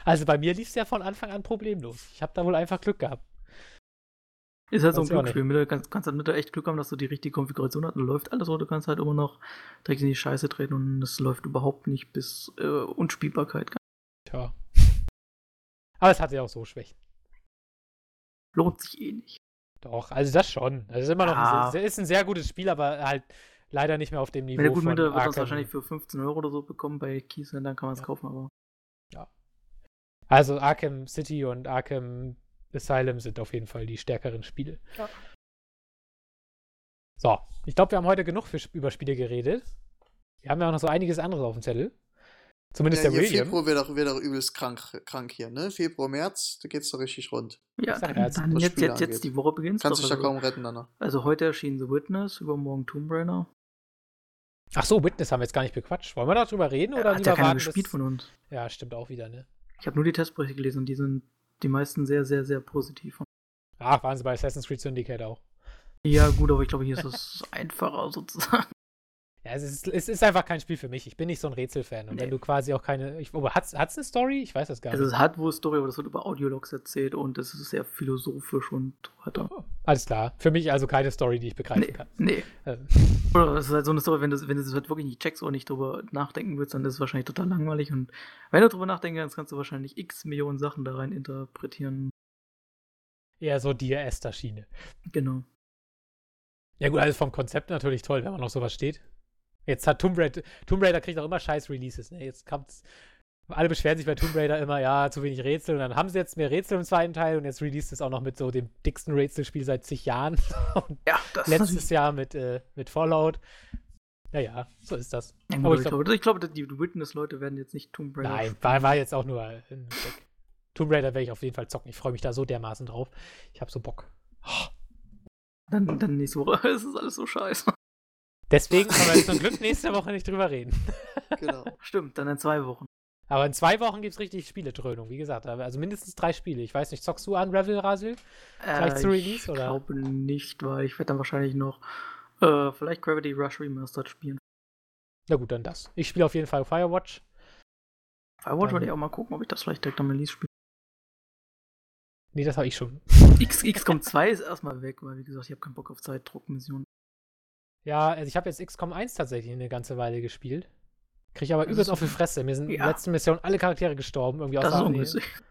also bei mir lief es ja von Anfang an problemlos. Ich habe da wohl einfach Glück gehabt. Ist halt so ein Glücksspiel. Du kannst, kannst halt mit echt Glück haben, dass du die richtige Konfiguration hast. Und läuft alles, oder du kannst halt immer noch direkt in die Scheiße treten und es läuft überhaupt nicht bis äh, Unspielbarkeit. Tja. Aber es hatte ja auch so Schwächen. Lohnt sich eh nicht. Doch, also das schon. Also es ist immer noch Ja. ein, sehr- ist ein sehr gutes Spiel, aber halt leider nicht mehr auf dem Niveau Wenn der gut von mit wird das Arkham. wahrscheinlich für 15 Euro oder so bekommen bei Keysend, dann kann man es Ja. kaufen, aber Also Arkham City und Arkham Asylum sind auf jeden Fall die stärkeren Spiele. Ja. So, ich glaube, wir haben heute genug für, über Spiele geredet. Wir haben ja auch noch so einiges anderes auf dem Zettel. Zumindest Ja, der William. Februar wird doch, wird doch übelst krank, krank hier, ne? Februar, März, da geht's doch richtig rund. ja, dann, ja, jetzt, dann jetzt, jetzt, jetzt die Woche beginnt Kannst dich da Also, kaum retten danach. also heute erschien The Witness, übermorgen Tomb Raider. Ach so, Witness haben wir jetzt gar nicht bequatscht. Wollen wir darüber reden oder Hat lieber ja keiner warten, gespielt von uns. Ja, stimmt auch wieder, ne? Ich habe nur die Testberichte gelesen und die sind die meisten sehr, sehr, sehr positiv. Ach, waren sie bei Assassin's Creed Syndicate auch. Ja, gut, aber ich glaube, hier ist es [laughs] einfacher sozusagen. Ja, es ist, es ist einfach kein Spiel für mich. Ich bin nicht so ein Rätselfan. Und Nee. wenn du quasi auch keine. Ich, aber hat's, hat's eine Story? Ich weiß das gar Also nicht. es hat wohl Story, aber das wird über Audiologs erzählt und es ist sehr philosophisch und weiter. Oh, alles klar. Für mich also keine Story, die ich begreifen Nee, kann. nee. Ähm, Oder es ist halt so eine Story, wenn du, wenn du es halt wirklich nicht checkst oder nicht drüber nachdenken willst, dann ist es wahrscheinlich total langweilig. Und wenn du drüber nachdenken kannst, kannst du wahrscheinlich x Millionen Sachen da rein interpretieren. eher so die Esther-Schiene. Genau. Ja, gut, also vom Konzept natürlich toll, wenn man auf sowas steht. Jetzt hat Tomb Raider, Tomb Raider kriegt auch immer scheiß Releases, ne? Jetzt kommt's. Alle beschweren sich bei Tomb Raider immer, ja, zu wenig Rätsel. Und dann haben sie jetzt mehr Rätsel im zweiten Teil und jetzt released es auch noch mit so dem dicksten Rätselspiel seit zig Jahren. [laughs] und Ja, das letztes Jahr mit, äh, mit Fallout. Naja, so ist das. Ja, Aber ich glaube, ich glaube, die Witness-Leute werden jetzt nicht Tomb Raider Nein, war, war jetzt auch nur ein Check. Tomb Raider werde ich auf jeden Fall zocken. Ich freue mich da so dermaßen drauf. Ich habe so Bock. Dann, dann nächste Woche. [laughs] Es ist alles so scheiße. Deswegen können wir zum Glück nächste Woche nicht drüber reden. [laughs] Genau. Stimmt, dann in zwei Wochen. Aber in zwei Wochen gibt es richtig Spieletrönung, wie gesagt. Also mindestens drei Spiele. Ich weiß nicht, zockst du an Revel, Rasil? Gleich zu Release, ich oder? Glaube nicht, weil ich werde dann wahrscheinlich noch äh, vielleicht Gravity Rush Remastered spielen. Na gut, dann das. Ich spiele auf jeden Fall Firewatch. Firewatch Dann- wollte ich auch mal gucken, ob ich das vielleicht direkt am Release spiele. Nee, das habe ich schon. X, XCOM 2 ist erstmal weg, weil wie gesagt, ich habe keinen Bock auf Zeitdruckmissionen. Ja, also ich habe jetzt XCOM 1 tatsächlich eine ganze Weile gespielt. Kriege aber Das übelst ist- auf die Fresse. Mir sind in Ja. der letzten Mission alle Charaktere gestorben, irgendwie Das ist außer ungünstig. [laughs]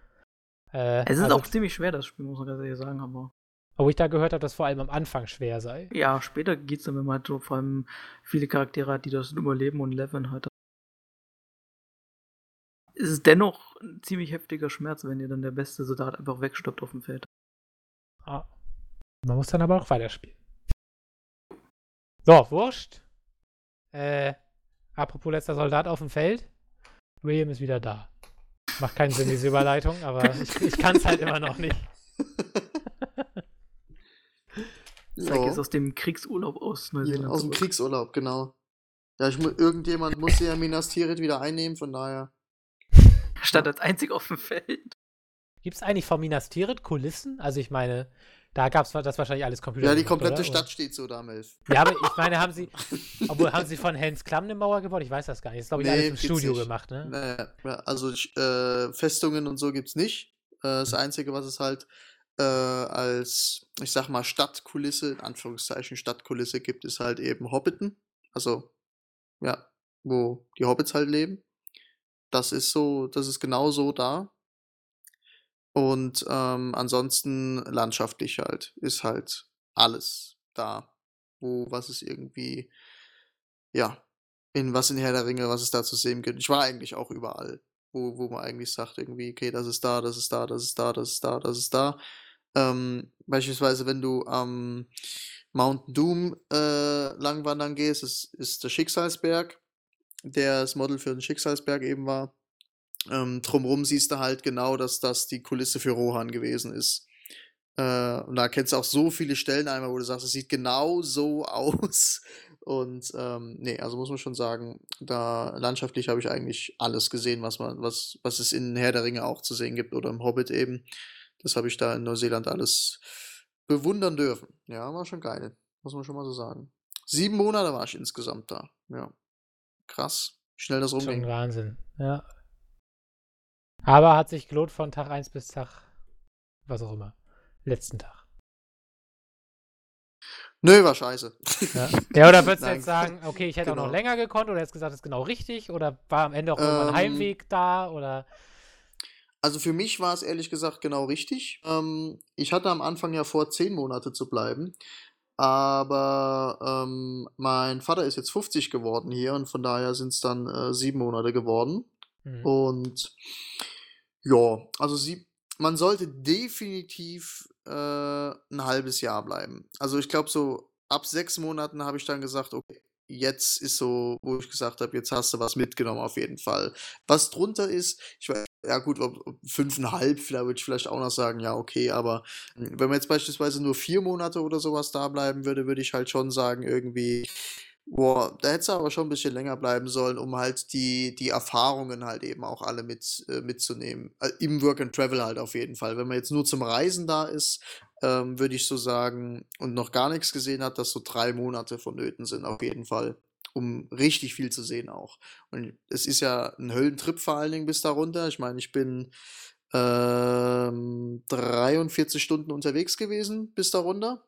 Äh, Es ist also, auch ziemlich schwer, das Spiel, muss man ganz ehrlich sagen, aber Obwohl ich da gehört habe, dass vor allem am Anfang schwer sei. ja, später geht's dann, wenn man halt so vor allem viele Charaktere hat, die das überleben und leveln halt. Es ist dennoch ein ziemlich heftiger Schmerz, wenn dir dann der beste Soldat einfach wegstirbt auf dem Feld. Ah. Man muss dann aber auch weiterspielen. So, wurscht. Äh, apropos letzter Soldat auf dem Feld. William ist wieder da. Macht keinen Sinn, diese Überleitung, aber [laughs] ich, ich kann es halt immer noch nicht. [laughs] Zeig ist Ja, aus dem Kriegsurlaub aus ja, Neuseeland. aus dem zurück. Kriegsurlaub, genau. Ja, ich mu irgendjemand muss ja Minas Tirith wieder einnehmen, von daher. Stand als einzig auf dem Feld. Gibt es eigentlich von Minas Tirith Kulissen? Also ich meine, da gab es das wahrscheinlich alles Computer. Ja, die komplette oder? Stadt steht so da, Melf. Ja, aber ich meine, haben sie, obwohl haben sie von Hans Klamm eine Mauer gebaut? Ich weiß das gar nicht. Das ist, glaube ich, Nee, alles im Studio nicht. gemacht, ne? Naja, ja, also äh, Festungen und so gibt's nicht. Äh, das Einzige, was es halt äh, als, ich sag mal, Stadtkulisse, in Anführungszeichen Stadtkulisse gibt, ist halt eben Hobbiten. Also, ja, wo die Hobbits halt leben. Das ist so, das ist genau so da. Und ähm, ansonsten landschaftlich halt, ist halt alles da. Wo, was es irgendwie, ja, in was in Herr der Ringe, was es da zu sehen gibt. Ich war eigentlich auch überall, wo, wo man eigentlich sagt, irgendwie, okay, das ist da, das ist da, das ist da, das ist da, das ist da. Ähm, beispielsweise, wenn du am Mountain Doom äh, langwandern gehst, ist, ist der Schicksalsberg, der das Model für den Schicksalsberg eben war. Ähm, drumrum siehst du halt genau, dass das die Kulisse für Rohan gewesen ist. Äh, und da kennst du auch so viele Stellen einmal, wo du sagst, es sieht genau so [laughs] aus, Und ähm, nee, also muss man schon sagen, da landschaftlich habe ich eigentlich alles gesehen, was man, was, was es in Herr der Ringe auch zu sehen gibt oder im Hobbit eben. Das habe ich da in Neuseeland alles bewundern dürfen. Ja, war schon geil. Muss man schon mal so sagen. Sieben Monate war ich insgesamt da. Ja. Krass. Schnell das rumging. Schon Wahnsinn. Ja. Aber hat sich gelohnt von Tag 1 bis Tag, was auch immer, letzten Tag. Nö, war scheiße. Ja, ja oder würdest du jetzt sagen, okay, ich hätte auch Genau. noch länger gekonnt oder hättest gesagt, das ist genau richtig oder war am Ende auch irgendwann Ähm, Heimweg da oder Also für mich war es ehrlich gesagt genau richtig. Ähm, ich hatte am Anfang ja vor, zehn Monate zu bleiben. Aber ähm, mein Vater ist jetzt 50 geworden hier und von daher sind es dann äh, sieben Monate geworden. hm. Und ja, also sie, man sollte definitiv äh, ein halbes Jahr bleiben. Also ich glaube, so ab sechs Monaten habe ich dann gesagt, okay, jetzt ist so, wo ich gesagt habe, jetzt hast du was mitgenommen auf jeden Fall. Was drunter ist, ich weiß, ja gut, ob, fünfeinhalb, vielleicht würde ich vielleicht auch noch sagen, ja, okay, aber mh, wenn man jetzt beispielsweise nur vier Monate oder sowas da bleiben würde, würde ich halt schon sagen, irgendwie, boah, da hätte es aber schon ein bisschen länger bleiben sollen, um halt die, die Erfahrungen halt eben auch alle mit, äh, mitzunehmen. Äh, Im Work and Travel halt auf jeden Fall. Wenn man jetzt nur zum Reisen da ist, ähm, würde ich so sagen, und noch gar nichts gesehen hat, dass so drei Monate vonnöten sind, auf jeden Fall. Um richtig viel zu sehen auch. Und es ist ja ein Höllentrip vor allen Dingen bis da runter. Ich meine, ich bin ähm, 43 Stunden unterwegs gewesen bis da runter.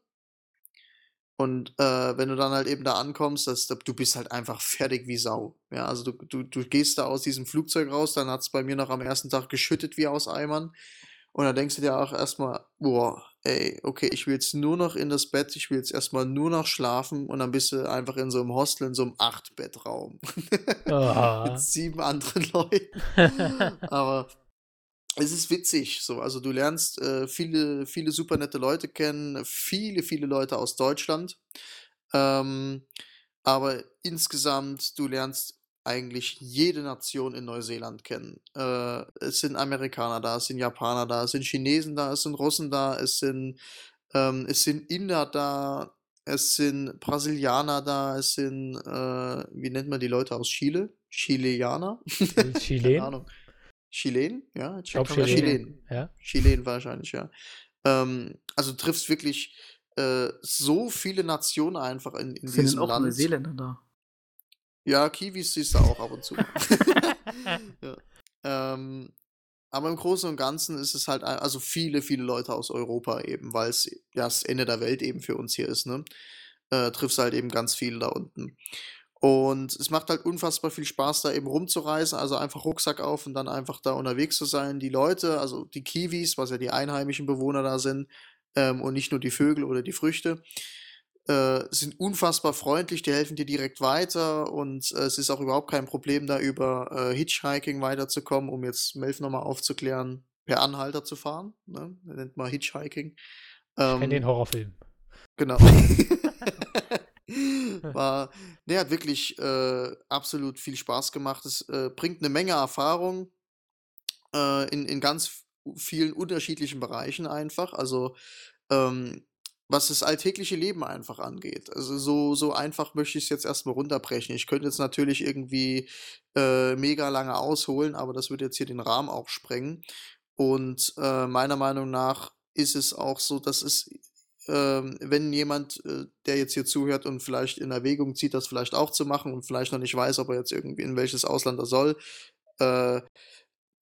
Und äh, wenn du dann halt eben da ankommst, das, du bist halt einfach fertig wie Sau. Ja, also du, du, du gehst da aus diesem Flugzeug raus, dann hat es bei mir noch am ersten Tag geschüttet wie aus Eimern. Und dann denkst du dir auch erstmal, boah, ey, okay, ich will jetzt nur noch in das Bett, ich will jetzt erstmal nur noch schlafen und dann bist du einfach in so einem Hostel, in so einem Acht-Bettraum. Ah. [laughs] Mit sieben anderen [laughs] Leuten. [laughs] Aber es ist witzig, so. Also du lernst äh, viele, viele super nette Leute kennen, viele, viele Leute aus Deutschland. Ähm, aber insgesamt, du lernst eigentlich jede Nation in Neuseeland kennen. Äh, es sind Amerikaner da, es sind Japaner da, es sind Chinesen da, es sind Russen da, es sind, ähm, es sind Inder da, es sind Brasilianer da, es sind, äh, wie nennt man die Leute aus Chile? Chileaner? [laughs] Keine Chilen? Ahnung. Chilen? Ja, Ich glaube Chilen. Chilen. Ja. Chilen wahrscheinlich, ja. Ähm, also du triffst wirklich äh, so viele Nationen einfach in, in Sind diesem auch Land. Neuseeländer da? Ja, Kiwis siehst du auch ab und zu. [laughs] [laughs] ja. ähm, aber im Großen und Ganzen ist es halt, also viele, viele Leute aus Europa eben, weil es ja das Ende der Welt eben für uns hier ist, ne? Äh, triffst halt eben ganz viele da unten. Und es macht halt unfassbar viel Spaß, da eben rumzureisen, also einfach Rucksack auf und dann einfach da unterwegs zu sein. Die Leute, also die Kiwis, was ja die einheimischen Bewohner da sind, ähm, und nicht nur die Vögel oder die Früchte, äh, sind unfassbar freundlich, die helfen dir direkt weiter und äh, es ist auch überhaupt kein Problem, da über äh, Hitchhiking weiterzukommen, um jetzt Melf nochmal aufzuklären, per Anhalter zu fahren. Ne? Nennt man Hitchhiking. Ich kenne Ähm, den Horrorfilm. Genau. [laughs] [laughs] [laughs] [laughs] War, ne, hat wirklich äh, absolut viel Spaß gemacht. Es äh, bringt eine Menge Erfahrung äh, in, in ganz vielen unterschiedlichen Bereichen einfach. Also, ähm, was das alltägliche Leben einfach angeht. Also, so, so einfach möchte ich es jetzt erstmal runterbrechen. Ich könnte jetzt natürlich irgendwie äh, mega lange ausholen, aber das würde jetzt hier den Rahmen auch sprengen. Und äh, meiner Meinung nach ist es auch so, dass es wenn jemand, äh, der jetzt hier zuhört und vielleicht in Erwägung zieht, das vielleicht auch zu machen und vielleicht noch nicht weiß, ob er jetzt irgendwie in welches Ausland er soll, äh,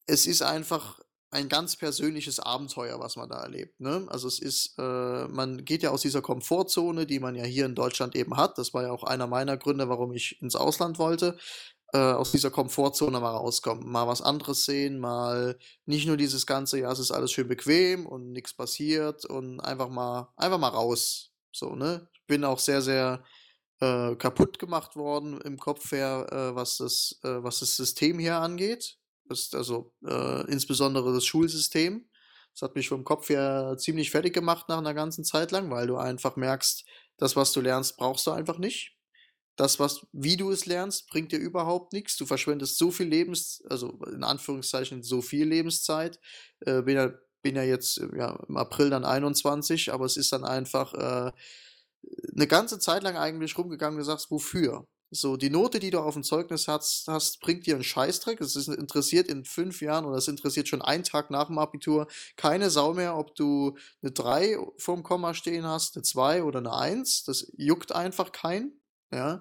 es ist einfach ein ganz persönliches Abenteuer, was man da erlebt. Ne? Also es ist, äh, man geht ja aus dieser Komfortzone, die man ja hier in Deutschland eben hat. Das war ja auch einer meiner Gründe, warum ich ins Ausland wollte. Äh, aus dieser Komfortzone mal rauskommen, mal was anderes sehen, mal nicht nur dieses ganze, ja, es ist alles schön bequem und nichts passiert und einfach mal, einfach mal raus. So, ne? Ich bin auch sehr, sehr äh, kaputt gemacht worden im Kopf her, äh, was das, äh, was das System hier angeht. Das, also äh, insbesondere das Schulsystem. Das hat mich vom Kopf her ziemlich fertig gemacht nach einer ganzen Zeit lang, weil du einfach merkst, das, was du lernst, brauchst du einfach nicht. Das, was, wie du es lernst, bringt dir überhaupt nichts. Du verschwendest so viel Lebens, also in Anführungszeichen so viel Lebenszeit. Äh, bin ja, bin ja jetzt äh, ja, im April dann 21, aber es ist dann einfach, äh, eine ganze Zeit lang eigentlich rumgegangen und sagst, wofür? So, die Note, die du auf dem Zeugnis hast, hast bringt dir einen Scheißdreck. Es ist interessiert in fünf Jahren oder es interessiert schon einen Tag nach dem Abitur keine Sau mehr, ob du eine 3 vorm Komma stehen hast, eine 2 oder eine 1. Das juckt einfach keinen. Ja.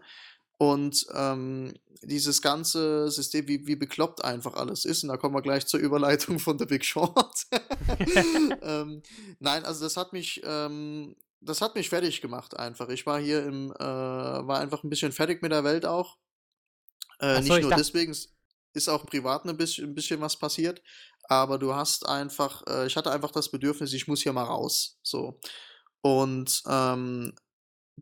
Und ähm, dieses ganze System, wie, wie bekloppt einfach alles ist, und da kommen wir gleich zur Überleitung von The Big Short. [laughs] ähm, nein, also das hat mich ähm, das hat mich fertig gemacht einfach. Ich war hier im, äh, war einfach ein bisschen fertig mit der Welt auch. Äh, so, nicht nur deswegen, ist auch privat ein bisschen, ein bisschen was passiert, aber du hast einfach, äh, ich hatte einfach das Bedürfnis, ich muss hier mal raus. So. Und ähm,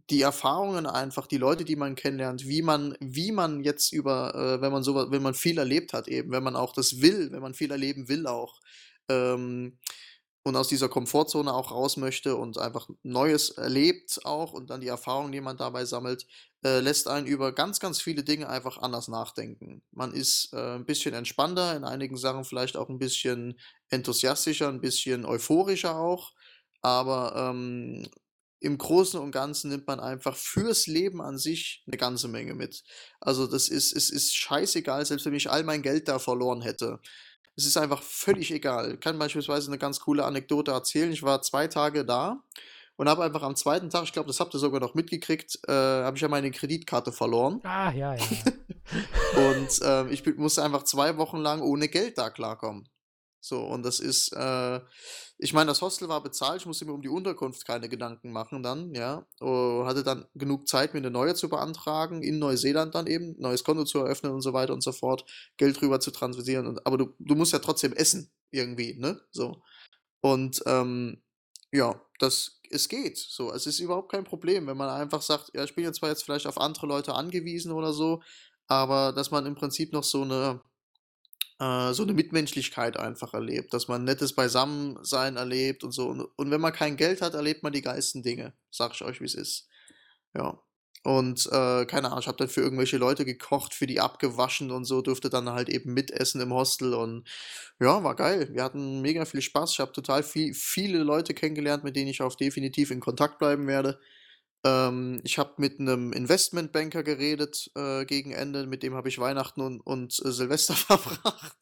die Erfahrungen einfach, die Leute, die man kennenlernt, wie man, wie man jetzt über, äh, wenn man so, wenn man viel erlebt hat, eben, wenn man auch das will, wenn man viel erleben will auch, ähm, und aus dieser Komfortzone auch raus möchte und einfach Neues erlebt auch und dann die Erfahrungen, die man dabei sammelt, äh, lässt einen über ganz, ganz viele Dinge einfach anders nachdenken. Man ist äh, ein bisschen entspannter, in einigen Sachen vielleicht auch ein bisschen enthusiastischer, ein bisschen euphorischer auch, aber ähm, im Großen und Ganzen nimmt man einfach fürs Leben an sich eine ganze Menge mit. Also das ist, es ist scheißegal, selbst wenn ich all mein Geld da verloren hätte es ist einfach völlig egal. Ich kann beispielsweise eine ganz coole Anekdote erzählen. Ich war zwei Tage da und habe einfach am zweiten Tag, ich glaube, das habt ihr sogar noch mitgekriegt, äh, habe ich ja meine Kreditkarte verloren. Ah, ja, ja. [laughs] und äh, ich musste einfach zwei Wochen lang ohne Geld da klarkommen. So, und das ist, äh, ich meine, das Hostel war bezahlt, ich musste mir um die Unterkunft keine Gedanken machen dann, ja. Uh, hatte dann genug Zeit, mir eine neue zu beantragen, in Neuseeland dann eben, neues Konto zu eröffnen und so weiter und so fort, Geld rüber zu transferieren. Und, aber du, du musst ja trotzdem essen, irgendwie, ne? So. Und ähm, ja, das, es geht. So, es ist überhaupt kein Problem, wenn man einfach sagt, ja, ich bin jetzt zwar jetzt vielleicht auf andere Leute angewiesen oder so, aber dass man im Prinzip noch so eine äh, so eine Mitmenschlichkeit einfach erlebt, dass man nettes Beisammensein erlebt und so. Und, und wenn man kein Geld hat, erlebt man die geilsten Dinge, sag ich euch, wie es ist. Ja. Und äh, keine Ahnung, ich habe dann für irgendwelche Leute gekocht, für die abgewaschen und so, durfte dann halt eben mitessen im Hostel und ja, war geil. Wir hatten mega viel Spaß. Ich habe total viel, viele Leute kennengelernt, mit denen ich auch definitiv in Kontakt bleiben werde. Ähm, ich habe mit einem Investmentbanker geredet äh, gegen Ende, mit dem habe ich Weihnachten und, und äh, Silvester [laughs] verbracht.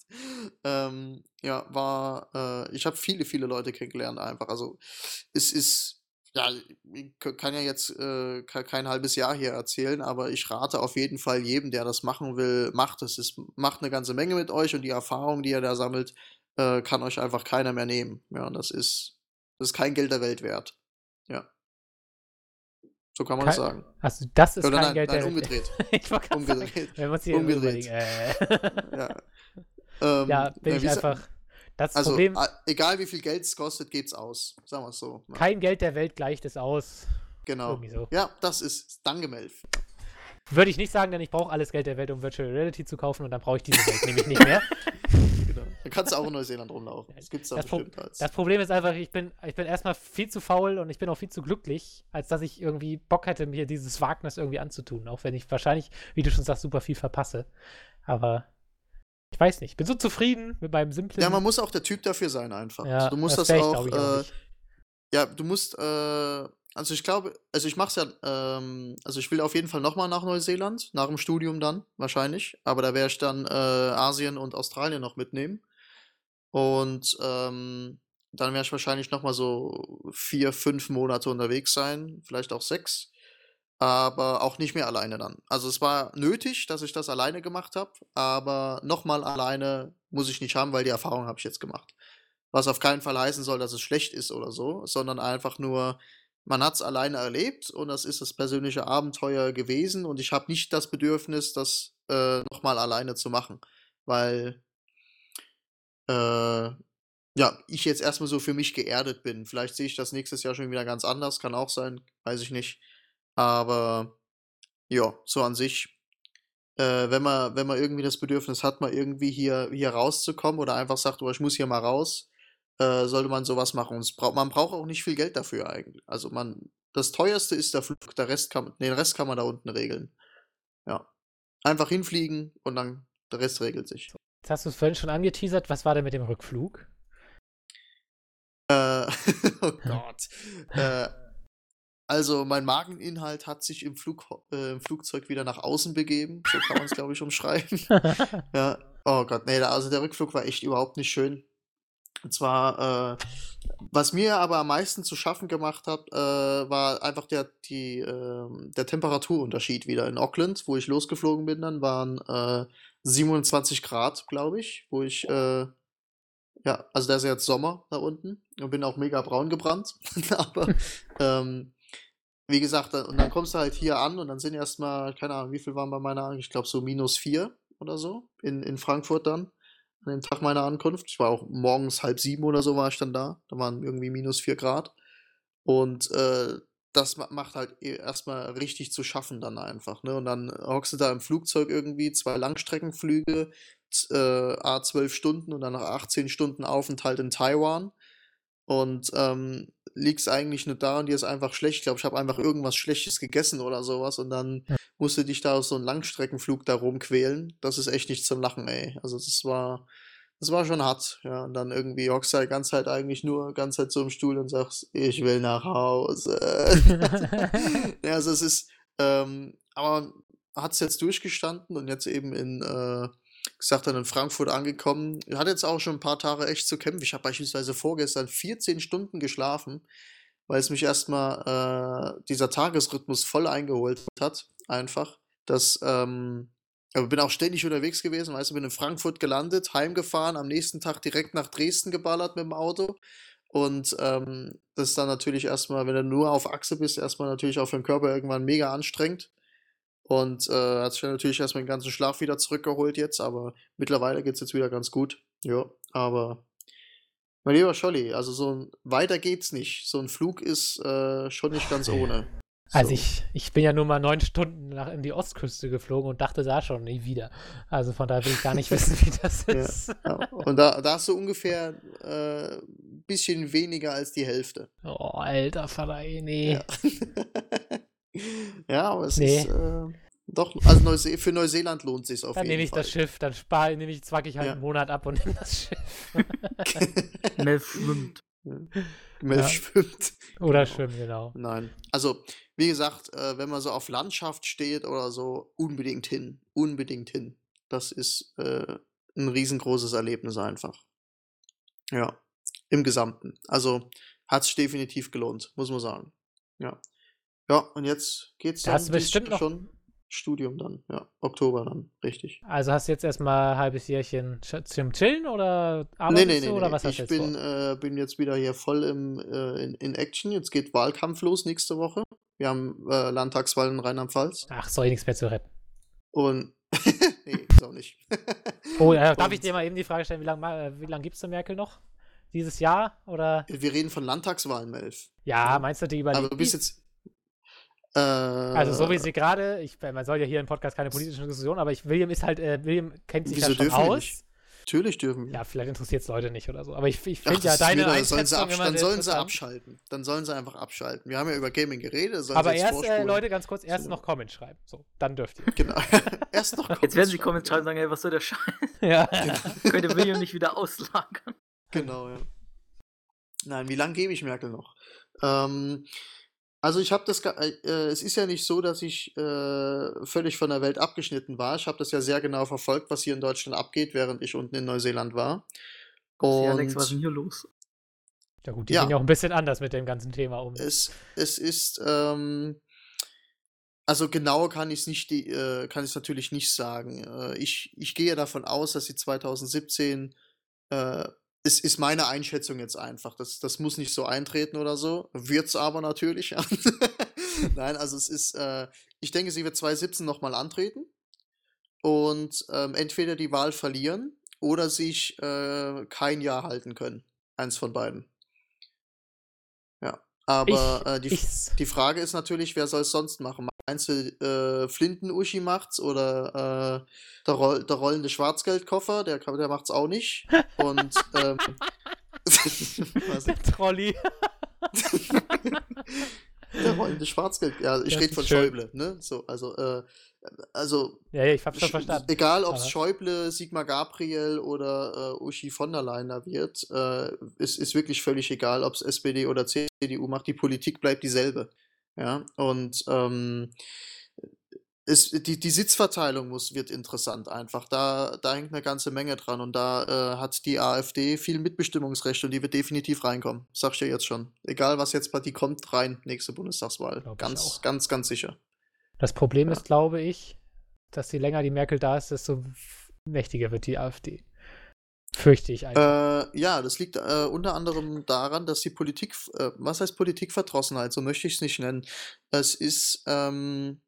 Ähm, ja, war, äh, ich habe viele, viele Leute kennengelernt einfach. Also es ist, ja, ich kann ja jetzt äh, kein halbes Jahr hier erzählen, aber ich rate auf jeden Fall jedem, der das machen will, macht es. Es macht eine ganze Menge mit euch und die Erfahrung, die ihr da sammelt, äh, kann euch einfach keiner mehr nehmen. Ja, das ist, das ist kein Geld der Welt wert. Ja. So kann man kein, das sagen. Also das ist Oder kein nein, Geld nein, umgedreht. [laughs] ich umgedreht. Sagen, wenn wir hier umgedreht. Äh. ja. Ähm, ja, bin ja, ich einfach. Das also, Problem, egal wie viel Geld es kostet, geht's aus. Sagen wir es so. Ja. Kein Geld der Welt gleicht es aus. Genau. So. Ja, das ist Dangemelf. Würde ich nicht sagen, denn ich brauche alles Geld der Welt, um Virtual Reality zu kaufen und dann brauche ich diese Welt nämlich nicht mehr. [laughs] Dann kannst du auch in Neuseeland rumlaufen. Das gibt's da das bestimmt Pro als. Das Problem ist einfach, ich bin, ich bin erstmal viel zu faul und ich bin auch viel zu glücklich, als dass ich irgendwie Bock hätte, mir dieses Wagnis irgendwie anzutun. Auch wenn ich wahrscheinlich, wie du schon sagst, super viel verpasse. Aber ich weiß nicht. Ich bin so zufrieden mit meinem simplen. Ja, man muss auch der Typ dafür sein, einfach. Ja, also du musst das, das auch. Ich, äh, ja, du musst. Äh, also ich glaube, also ich mache es ja, ähm, also ich will auf jeden Fall nochmal nach Neuseeland, nach dem Studium dann, wahrscheinlich. Aber da werde ich dann äh, Asien und Australien noch mitnehmen. Und ähm, dann werde ich wahrscheinlich nochmal so vier, fünf Monate unterwegs sein, vielleicht auch sechs. Aber auch nicht mehr alleine dann. Also es war nötig, dass ich das alleine gemacht habe, aber nochmal alleine muss ich nicht haben, weil die Erfahrung habe ich jetzt gemacht. Was auf keinen Fall heißen soll, dass es schlecht ist oder so, sondern einfach nur, man hat es alleine erlebt und das ist das persönliche Abenteuer gewesen und ich habe nicht das Bedürfnis, das äh, nochmal alleine zu machen, weil äh, ja, ich jetzt erstmal so für mich geerdet bin. Vielleicht sehe ich das nächstes Jahr schon wieder ganz anders, kann auch sein, weiß ich nicht. Aber ja, so an sich, äh, wenn man, wenn man irgendwie das Bedürfnis hat, mal irgendwie hier, hier rauszukommen oder einfach sagt, oh, ich muss hier mal raus, äh, sollte man sowas machen. Und bra man braucht auch nicht viel Geld dafür eigentlich. Also man, das teuerste ist der Flug, der Rest kann, den Rest kann man da unten regeln. Ja. Einfach hinfliegen und dann der Rest regelt sich. Jetzt hast du es vorhin schon angeteasert. Was war denn mit dem Rückflug? Äh, [laughs] oh Gott. äh, Also mein Mageninhalt hat sich im, Flug, äh, im Flugzeug wieder nach außen begeben. So kann man es, glaube ich, umschreiben. [laughs] ja. Oh Gott, nee, also der Rückflug war echt überhaupt nicht schön. Und zwar, äh, was mir aber am meisten zu schaffen gemacht hat, äh, war einfach der, die, äh, der Temperaturunterschied wieder. In Auckland, wo ich losgeflogen bin, dann waren 27 äh, Grad, glaube ich, wo ich, äh, ja, also da ist jetzt Sommer da unten und bin auch mega braun gebrannt. [laughs] aber, ähm, wie gesagt, und dann kommst du halt hier an und dann sind erstmal, keine Ahnung, wie viel waren bei meiner, ich glaube so minus vier oder so in, in Frankfurt dann an dem Tag meiner Ankunft. Ich war auch morgens halb sieben oder so war ich dann da. Da waren irgendwie minus vier Grad. Und äh, das macht halt e, erstmal richtig zu schaffen dann einfach. Ne? Und dann hockst du da im Flugzeug irgendwie, zwei Langstreckenflüge, äh, A 12 Stunden und dann nach 18 Stunden Aufenthalt in Taiwan. Und ähm, liegst eigentlich nur da und dir ist einfach schlecht. Ich glaube, ich habe einfach irgendwas Schlechtes gegessen oder sowas und dann ja. musst du dich da aus so einem Langstreckenflug da rumquälen. Das ist echt nicht zum Lachen, ey. Also das war, das war schon hart, ja. Und dann irgendwie hockst du halt ganz Zeit eigentlich nur ganz Zeit so im Stuhl und sagst, ich will nach Hause. [laughs] ja, also es ist, ähm, aber hat es jetzt durchgestanden und jetzt eben in äh, gesagt, dann in Frankfurt angekommen. Hat jetzt auch schon ein paar Tage echt zu kämpfen. Ich habe beispielsweise vorgestern 14 Stunden geschlafen, weil es mich erstmal äh, dieser Tagesrhythmus voll eingeholt hat. Einfach. Das, ähm, aber bin auch ständig unterwegs gewesen, weißt du, bin in Frankfurt gelandet, heimgefahren, am nächsten Tag direkt nach Dresden geballert mit dem Auto. Und ähm, das ist dann natürlich erstmal, wenn du nur auf Achse bist, erstmal natürlich auch für den Körper irgendwann mega anstrengend. Und äh, hat sich natürlich erstmal den ganzen Schlaf wieder zurückgeholt jetzt, aber mittlerweile geht es jetzt wieder ganz gut. Ja, aber mein lieber Scholli, also so ein weiter geht's nicht. So ein Flug ist äh, schon nicht ganz ohne. Also ich, ich bin ja nur mal neun Stunden nach in die Ostküste geflogen und dachte da schon nie wieder. Also von daher will ich gar nicht [laughs] wissen, wie das ist. Ja, ja. Und da, da hast du ungefähr ein äh, bisschen weniger als die Hälfte. Oh, alter Vater, nee. Ja. [laughs] ja, aber es nee. ist. Äh, doch, also Neuse für Neuseeland lohnt es sich auf dann jeden Fall. Dann nehme ich das Schiff, dann spare, nehme ich, zwacke ich halt ja. einen Monat ab und nehme das Schiff. [laughs] Melf schwimmt. Melf ja. schwimmt. Oder genau. schwimmen, genau. Nein. Also, wie gesagt, äh, wenn man so auf Landschaft steht oder so, unbedingt hin. Unbedingt hin. Das ist äh, ein riesengroßes Erlebnis einfach. Ja. Im Gesamten. Also, hat es definitiv gelohnt, muss man sagen. Ja. Ja, und jetzt geht's dann hast du bestimmt noch schon Studium dann, ja, Oktober dann, richtig. Also hast du jetzt erstmal ein halbes Jährchen zum Chillen oder arbeitest nee, nee, nee, oder was hast du jetzt bin, vor? Äh, bin jetzt wieder hier voll im, äh, in, in Action. Jetzt geht Wahlkampf los nächste Woche. Wir haben äh, Landtagswahl in Rheinland-Pfalz. Ach, soll ich nichts mehr zu retten. Und [laughs] nee, ist auch nicht. [laughs] oh, äh, darf ich dir mal eben die Frage stellen, wie lange wie lang gibt es Merkel noch? Dieses Jahr? Oder? Wir reden von Landtagswahlen, Melf. Ja, meinst du, die überleben? Aber du bist jetzt, äh, also so wie sie gerade, man soll ja hier im Podcast keine politische Diskussion, aber ich, William ist halt, äh, William kennt sich ja schon aus. Natürlich dürfen wir. Ja, vielleicht interessiert es Leute nicht oder so. Aber ich, ich finde ja deine wieder, Einschätzung sollen sie Dann sollen sie abschalten. Dann sollen sie einfach abschalten. Wir haben ja über Gaming geredet. Aber erst, äh, Leute, ganz kurz, erst so. noch Comments schreiben. So, dann dürft ihr. Genau. [laughs] erst noch Comments Jetzt werden sie Comments schreiben und sagen, ey, was soll der Scheiß? [laughs] Ja. [laughs] Genau. Könnte William nicht wieder auslagern. Genau, ja. Nein, wie lange gebe ich Merkel noch? Ähm, also ich habe das, äh, äh, es ist ja nicht so, dass ich äh, völlig von der Welt abgeschnitten war. Ich habe das ja sehr genau verfolgt, was hier in Deutschland abgeht, während ich unten in Neuseeland war. Und ja, Alex, was ist denn hier los? Ja gut, die ja. gehen ja auch ein bisschen anders mit dem ganzen Thema um. Es, es ist, ähm, also genau kann ich es nicht, äh, kann ich natürlich nicht sagen. Äh, ich, ich gehe davon aus, dass sie 2017 äh, ist, ist meine Einschätzung jetzt einfach. Das, das muss nicht so eintreten oder so. Wird es aber natürlich. [laughs] Nein, also es ist, äh, ich denke, sie wird 2017 nochmal antreten und ähm, entweder die Wahl verlieren oder sich äh, kein Jahr halten können. Eins von beiden. Ja. Aber ich, äh, die, die Frage ist natürlich, wer soll es sonst machen? Du, äh, Flinten-Uschi macht's oder äh, der, Roll der rollende Schwarzgeldkoffer? Der, der macht's auch nicht. Und ähm, [laughs] der Trolli. [laughs] der rollende Schwarzgeld. Ja, ich rede von schön. Schäuble, ne? So, also, äh, also. Ja, ja, ich hab's schon verstanden. Egal, ob es Schäuble, Sigmar Gabriel oder äh, Uschi von der Leyen da wird, äh, ist, ist wirklich völlig egal, ob es SPD oder CDU macht. Die Politik bleibt dieselbe. Ja, und ähm, es, die, die Sitzverteilung muss, wird interessant einfach. Da, da hängt eine ganze Menge dran und da äh, hat die AfD viel Mitbestimmungsrecht und die wird definitiv reinkommen. Sag ich dir jetzt schon. Egal was jetzt bei die kommt, rein, nächste Bundestagswahl. Glaub Ganz, ganz, ganz sicher. Das Problem Ja. ist, glaube ich, dass je länger die Merkel da ist, desto mächtiger wird die AfD. Fürchte ich einfach. Äh, ja, das liegt äh, unter anderem daran, dass die Politik, äh, was heißt Politikverdrossenheit, so möchte ich es nicht nennen. Es ist, ähm,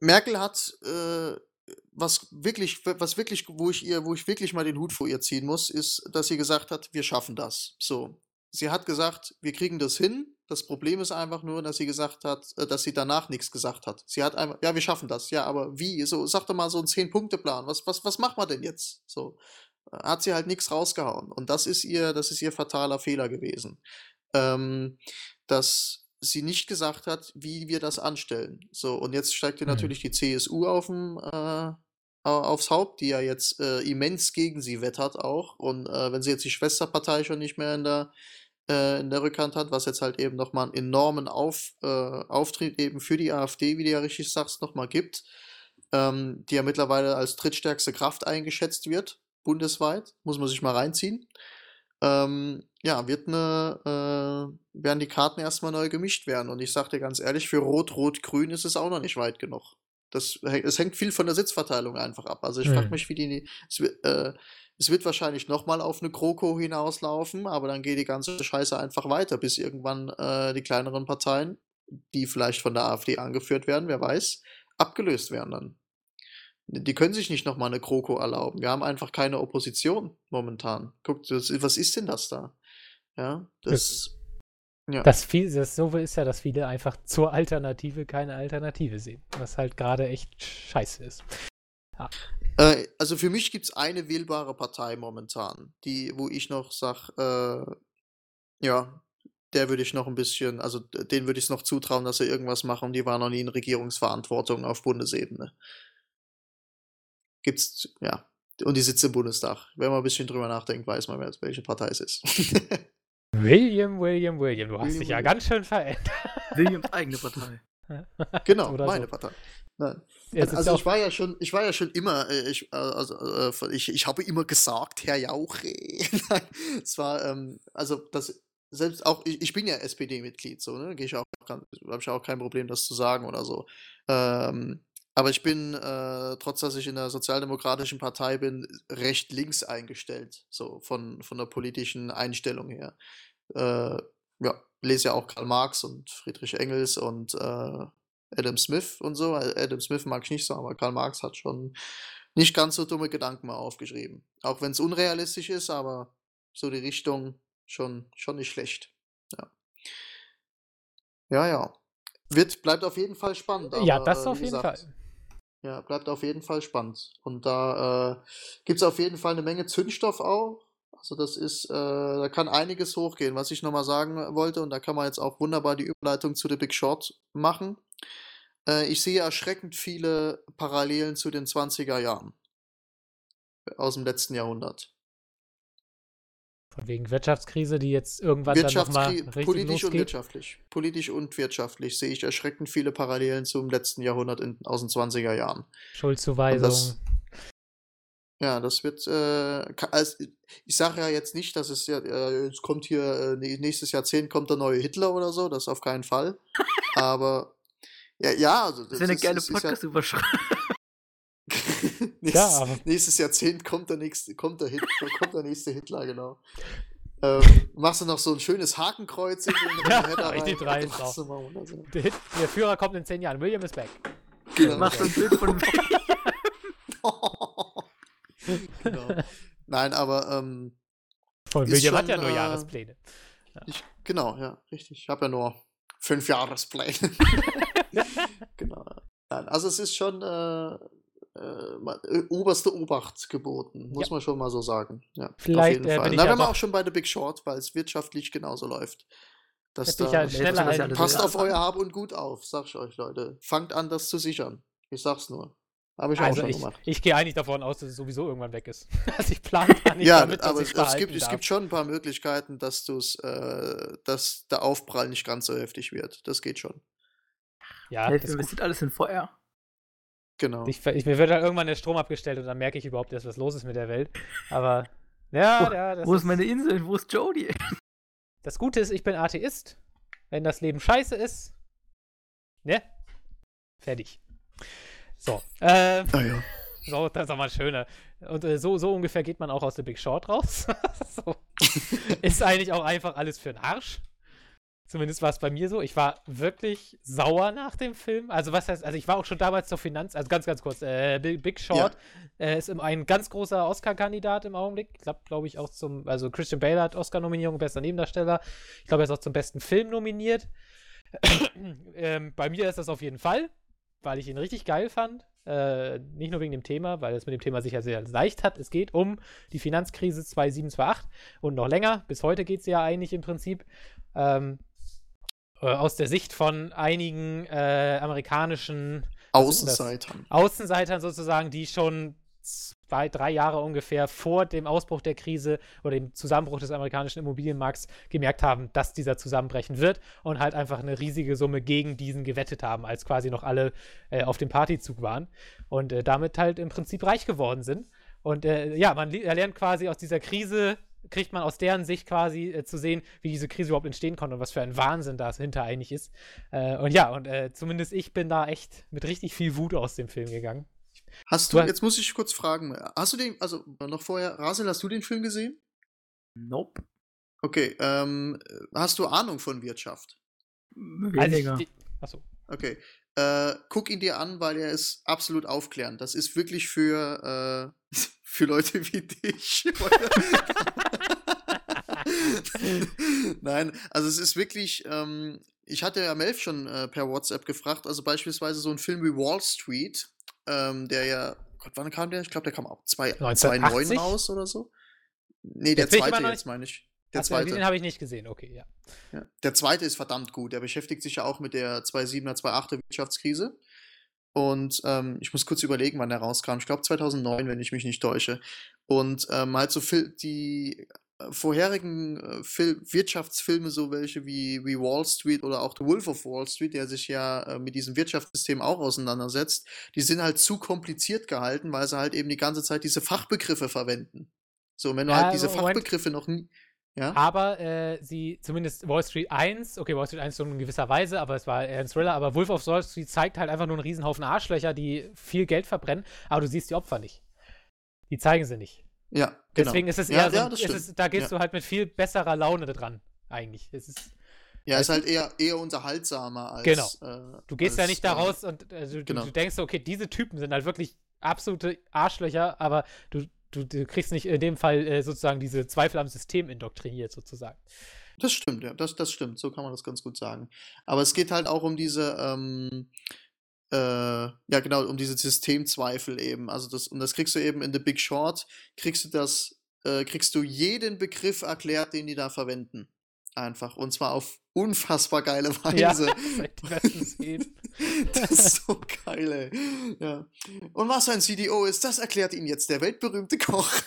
Merkel hat, äh, was wirklich, was wirklich, wo ich ihr, wo ich wirklich mal den Hut vor ihr ziehen muss, ist, dass sie gesagt hat, wir schaffen das. So. Sie hat gesagt, wir kriegen das hin. Das Problem ist einfach nur, dass sie gesagt hat, äh, dass sie danach nichts gesagt hat. Sie hat einfach, ja, wir schaffen das. Ja, aber wie? So, sag doch mal so einen Zehn-Punkte-Plan. Was, was, was machen wir denn jetzt? So. Äh, Hat sie halt nichts rausgehauen. Und das ist ihr, das ist ihr fataler Fehler gewesen. Ähm, dass sie nicht gesagt hat, wie wir das anstellen. So, und jetzt steigt ihr Hm. natürlich die CSU aufm, äh, au- aufs Haupt, die ja jetzt äh, immens gegen sie wettert auch. Und äh, wenn sie jetzt die Schwesterpartei schon nicht mehr in der, äh, in der Rückhand hat, was jetzt halt eben nochmal einen enormen Auf, äh, Auftrieb eben für die AfD, wie du ja richtig sagst, nochmal gibt, ähm, die ja mittlerweile als drittstärkste Kraft eingeschätzt wird, bundesweit, muss man sich mal reinziehen. Ähm, ja, wird eine, äh, werden die Karten erstmal neu gemischt werden. Und ich sag dir ganz ehrlich, für Rot, Rot, Grün ist es auch noch nicht weit genug. Das, es hängt viel von der Sitzverteilung einfach ab. Also ich frage Hm. mich, wie die. Äh, es wird wahrscheinlich nochmal auf eine GroKo hinauslaufen, aber dann geht die ganze Scheiße einfach weiter, bis irgendwann äh, die kleineren Parteien, die vielleicht von der AfD angeführt werden, wer weiß, abgelöst werden dann. Die können sich nicht nochmal eine GroKo erlauben. Wir haben einfach keine Opposition momentan. Guckt, was ist denn das da? Ja, das. Ja. Das, viel, das so ist ja, dass viele einfach zur Alternative keine Alternative sehen. Was halt gerade echt scheiße ist. Äh, also für mich gibt es eine wählbare Partei momentan, die, wo ich noch sag, äh, ja, der würde ich noch ein bisschen, also den würde ich es noch zutrauen, dass er irgendwas machen. Die waren noch nie in Regierungsverantwortung auf Bundesebene. Gibt's, ja. Und die sitzt im Bundestag. Wenn man ein bisschen drüber nachdenkt, weiß man, welche Partei es ist. [laughs] William, William, William, du hast William, dich ja William. ganz schön verändert. Williams eigene Partei. [laughs] genau, Oder meine so. Partei. Nein. Ist also ich war ja schon, ich war ja schon immer, äh, ich, äh, also, äh, ich, ich habe immer gesagt, Herr Jauche. [laughs] Es war, ähm, also das, selbst auch, ich, ich bin ja SPD-Mitglied, so, ne? Gehe ich auch, habe ich auch kein Problem, das zu sagen oder so. Ähm, aber ich bin, äh, trotz dass ich in der Sozialdemokratischen Partei bin, recht links eingestellt, so von, von der politischen Einstellung her. Äh, ja, lese ja auch Karl Marx und Friedrich Engels und äh, Adam Smith und so. Äh, Adam Smith mag ich nicht so, aber Karl Marx hat schon nicht ganz so dumme Gedanken mal aufgeschrieben. Auch wenn es unrealistisch ist, aber so die Richtung schon, schon nicht schlecht. Ja. Ja, ja. Wird, bleibt auf jeden Fall spannend. ja, aber, das äh, auf wie jeden gesagt, Fall. Ja, bleibt auf jeden Fall spannend. Und da äh, gibt es auf jeden Fall eine Menge Zündstoff auch. Also das ist, äh, da kann einiges hochgehen, was ich nochmal sagen wollte. Und da kann man jetzt auch wunderbar die Überleitung zu The Big Short machen. Äh, ich sehe erschreckend viele Parallelen zu den 20er Jahren aus dem letzten Jahrhundert. Von wegen Wirtschaftskrise, die jetzt irgendwann dann nochmal Wirtschaftskrise, richtig politisch und losgeht. wirtschaftlich. Politisch und wirtschaftlich sehe ich erschreckend viele Parallelen zum letzten Jahrhundert in, aus den 20er Jahren. Schuldzuweisung. das- Ja, das wird, äh, ka- als, ich sage ja jetzt nicht, dass es ja, äh, es kommt hier, äh, nä- nächstes Jahrzehnt kommt der neue Hitler oder so, das auf keinen Fall. Aber, ja, ja, also, Das ist ja eine geile ist ja- Podcast-Überschrift. nächstes, Ja, nächstes Jahrzehnt kommt der nächste, kommt der, Hit, kommt der nächste Hitler, genau. Ähm, machst du noch so ein schönes Hakenkreuz in den Ja, Header richtig rein, machst du. Der, Hit, der Führer kommt in zehn Jahren. William ist back. Genau. Mach so ein Bild von [laughs] genau. Nein, aber ähm, Von Ist William hat schon, ja nur äh, Jahrespläne. ich, genau, ja, richtig. Ich habe ja nur fünf Jahrespläne. [laughs] [laughs] genau. Nein, also es ist schon äh, äh, äh, oberste Obacht geboten, muss Ja. man schon mal so sagen. Ja, auf Vielleicht, jeden äh, Fall. Na, wenn man auch schon bei The Big Short, weil es wirtschaftlich genauso läuft. Das da, ja schneller das passt auf euer Hab und Gut auf, sag ich euch, Leute. Fangt an, das zu sichern. Ich sag's nur. Habe ich auch Also schon ich, gemacht. ich gehe eigentlich davon aus, dass es sowieso irgendwann weg ist. [laughs] Also ich plane da nicht Ja, damit, dass aber es, es, gibt, es gibt schon ein paar Möglichkeiten, dass du's, äh, dass der Aufprall nicht ganz so heftig wird. Das geht schon. Ja, Ja, das ist gut. investiert alles in VR. Genau. Ich, ich, mir wird dann irgendwann der Strom abgestellt und dann merke ich überhaupt erst, was los ist mit der Welt. Aber ja, [laughs] Wo- ja, das Wo ist meine Insel? Wo ist Jodie? [laughs] Das Gute ist, ich bin Atheist. Wenn das Leben scheiße ist, ne? Fertig. So, äh, Naja. [laughs] so, das ist doch mal schöner. Und äh, so, so ungefähr geht man auch aus The Big Short raus. so. Ist eigentlich auch einfach alles für den Arsch. Zumindest war es bei mir so. Ich war wirklich sauer nach dem Film. Also, was heißt, also ich war auch schon damals zur Finanz, also ganz, ganz kurz, äh, Big Short äh, ist ein ganz großer Oscar-Kandidat im Augenblick. Ich glaube, glaube ich, auch zum, also Christian Bale hat Oscar-Nominierung, bester Nebendarsteller. Ich glaube, er ist auch zum besten Film nominiert. [clears throat] ähm, bei mir ist das auf jeden Fall, weil ich ihn richtig geil fand. Äh, nicht nur wegen dem Thema, weil es mit dem Thema sicher sehr leicht hat. Es geht um die Finanzkrise 2007, 2008 und noch länger. Bis heute geht es ja eigentlich im Prinzip. Ähm, äh, aus der Sicht von einigen äh, amerikanischen Außenseitern. Außenseitern sozusagen, die schon zwei, drei Jahre ungefähr vor dem Ausbruch der Krise oder dem Zusammenbruch des amerikanischen Immobilienmarkts gemerkt haben, dass dieser zusammenbrechen wird und halt einfach eine riesige Summe gegen diesen gewettet haben, als quasi noch alle äh, auf dem Partyzug waren und äh, damit halt im Prinzip reich geworden sind. Und äh, ja, man le- lernt quasi aus dieser Krise, kriegt man aus deren Sicht quasi äh, zu sehen, wie diese Krise überhaupt entstehen konnte und was für ein Wahnsinn dahinter eigentlich ist. Äh, und ja, und äh, zumindest ich bin da echt mit richtig viel Wut aus dem Film gegangen. Hast Du du, hast- jetzt muss ich kurz fragen, hast du den, also noch vorher, Rasel, hast du den Film gesehen? Nope. Okay, ähm, hast du Ahnung von Wirtschaft? Weniger. Also ich, achso. Okay. Äh, guck ihn dir an, weil er ist absolut aufklärend. Das ist wirklich für, äh, [laughs] für Leute wie dich. [laughs] [laughs] Nein, also es ist wirklich, ähm, ich hatte ja Melf schon äh, per WhatsApp gefragt, also beispielsweise so ein Film wie Wall Street, ähm, der ja, Gott, wann kam der? Ich glaube, der kam auch 2009 1980? raus oder so. Nee, der immer zweite jetzt meine ich. Der Also, zweite. Den habe ich nicht gesehen, okay, ja. Ja. Der zweite ist verdammt gut. Der beschäftigt sich ja auch mit der 2007er, 2008er Wirtschaftskrise. Und ähm, ich muss kurz überlegen, wann der rauskam. Ich glaube 2009, wenn ich mich nicht täusche. Und ähm, halt so Fil die vorherigen äh, Fil Wirtschaftsfilme, so welche wie, wie Wall Street oder auch The Wolf of Wall Street, der sich ja äh, mit diesem Wirtschaftssystem auch auseinandersetzt, die sind halt zu kompliziert gehalten, weil sie halt eben die ganze Zeit diese Fachbegriffe verwenden. So, wenn du Ja, halt diese Moment. Fachbegriffe noch nie. Ja? Aber äh, sie, zumindest Wall Street 1, okay, Wall Street 1 so in gewisser Weise, aber es war eher ein Thriller, aber Wolf of Wall Street zeigt halt einfach nur einen Riesenhaufen Arschlöcher, die viel Geld verbrennen, aber du siehst die Opfer nicht. Die zeigen sie nicht. Ja, genau. Deswegen ist es Ja, eher so, ja, das es ist, da gehst Ja. du halt mit viel besserer Laune dran, eigentlich. Es ist, Ja, ist halt eher, eher unterhaltsamer als. Genau. Äh, du gehst als, ja nicht da äh, raus und äh, du, genau. du denkst, okay, diese Typen sind halt wirklich absolute Arschlöcher, aber du, du, du kriegst nicht in dem Fall äh, sozusagen diese Zweifel am System indoktriniert, sozusagen. Das stimmt, ja, das, das stimmt. So kann man das ganz gut sagen. Aber es geht halt auch um diese, ähm, äh, ja genau, um diese Systemzweifel eben. Also das, und das kriegst du eben in The Big Short, kriegst du das, äh, kriegst du jeden Begriff erklärt, den die da verwenden. Einfach. Und zwar auf unfassbar geile [laughs] Ja, Weise. Szenen. [laughs] Das ist so geil, ey. Ja. Und was ein CDO ist, das erklärt Ihnen jetzt der weltberühmte Koch. [laughs]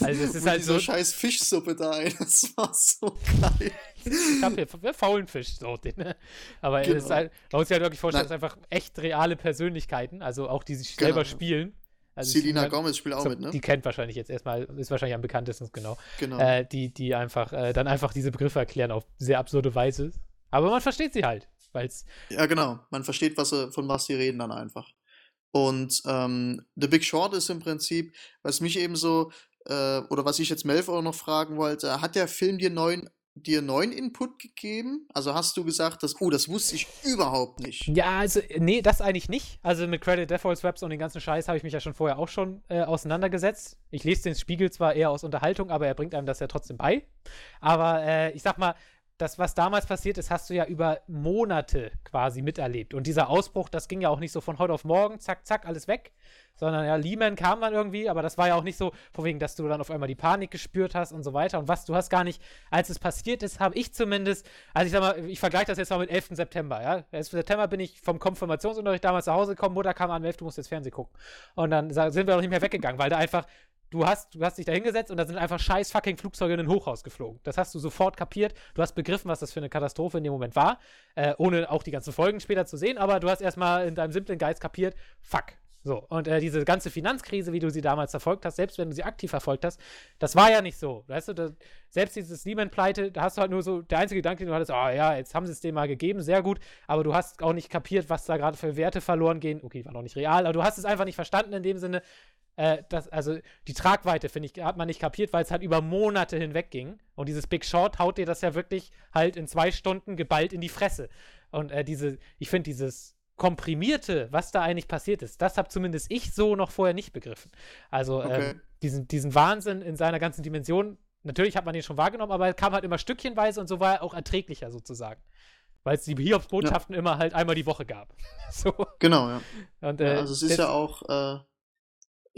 Also es ist halt so- scheiß Fischsuppe da, ey. Das war so geil. Ich hab hier faulen Fisch, so den, ne? Aber es ist Genau. halt, man muss sich halt wirklich vorstellen, Nein. es sind einfach echt reale Persönlichkeiten, also auch die sich selber Genau. spielen. Also Selena die- Gomez spielt auch so, mit, ne? Die kennt wahrscheinlich jetzt erstmal, ist wahrscheinlich am bekanntesten, genau. genau. Äh, die, die einfach, äh, dann einfach diese Begriffe erklären auf sehr absurde Weise. Aber man versteht sie halt, weil es Ja, genau. Man versteht, was sie, von was sie reden dann einfach. Und ähm, The Big Short ist im Prinzip, was mich eben so, äh, oder was ich jetzt Melf auch noch fragen wollte, hat der Film dir neuen, dir neuen Input gegeben? Also hast du gesagt, dass, oh, das wusste ich überhaupt nicht. Ja, also, nee, das eigentlich nicht. Also mit Credit Defaults Webs und den ganzen Scheiß habe ich mich ja schon vorher auch schon äh, auseinandergesetzt. Ich lese den Spiegel zwar eher aus Unterhaltung, aber er bringt einem das ja trotzdem bei. Aber äh, ich sag mal, das, was damals passiert ist, hast du ja über Monate quasi miterlebt. Und dieser Ausbruch, das ging ja auch nicht so von heute auf morgen, zack, zack, alles weg. Sondern ja, Lehman kam dann irgendwie, aber das war ja auch nicht so, vor wegen, dass du dann auf einmal die Panik gespürt hast und so weiter. Und was, du hast gar nicht, als es passiert ist, habe ich zumindest, also ich sag mal, ich vergleiche das jetzt mal mit 11. September, ja. 11. September bin ich vom Konfirmationsunterricht damals nach Hause gekommen, Mutter kam an, 11, du musst jetzt Fernsehen gucken. Und dann sind wir auch nicht mehr weggegangen, weil da einfach du hast, du hast dich da hingesetzt und da sind einfach scheiß fucking Flugzeuge in ein Hochhaus geflogen. Das hast du sofort kapiert. Du hast begriffen, was das für eine Katastrophe in dem Moment war, äh, ohne auch die ganzen Folgen später zu sehen, aber du hast erstmal in deinem simplen Geist kapiert, fuck. So, und äh, diese ganze Finanzkrise, wie du sie damals verfolgt hast, selbst wenn du sie aktiv verfolgt hast, das war ja nicht so. Weißt du, das, selbst dieses Lehman-Pleite, da hast du halt nur so, der einzige Gedanke, den du hattest, oh ja, jetzt haben sie es dem mal gegeben, sehr gut, aber du hast auch nicht kapiert, was da gerade für Werte verloren gehen. Okay, war noch nicht real, aber du hast es einfach nicht verstanden in dem Sinne, äh, das, also die Tragweite, finde ich, hat man nicht kapiert, weil es halt über Monate hinweg ging. Und dieses Big Short haut dir das ja wirklich halt in zwei Stunden geballt in die Fresse. Und äh, diese, ich finde dieses komprimierte, was da eigentlich passiert ist, das habe zumindest ich so noch vorher nicht begriffen. Also okay. ähm, diesen, diesen Wahnsinn in seiner ganzen Dimension, natürlich hat man den schon wahrgenommen, aber er kam halt immer stückchenweise und so war er auch erträglicher sozusagen weil es die Hiobs-Botschaften ja. immer halt einmal die Woche gab. [laughs] so. Genau, ja. Und, äh, ja also es ist ja auch, äh,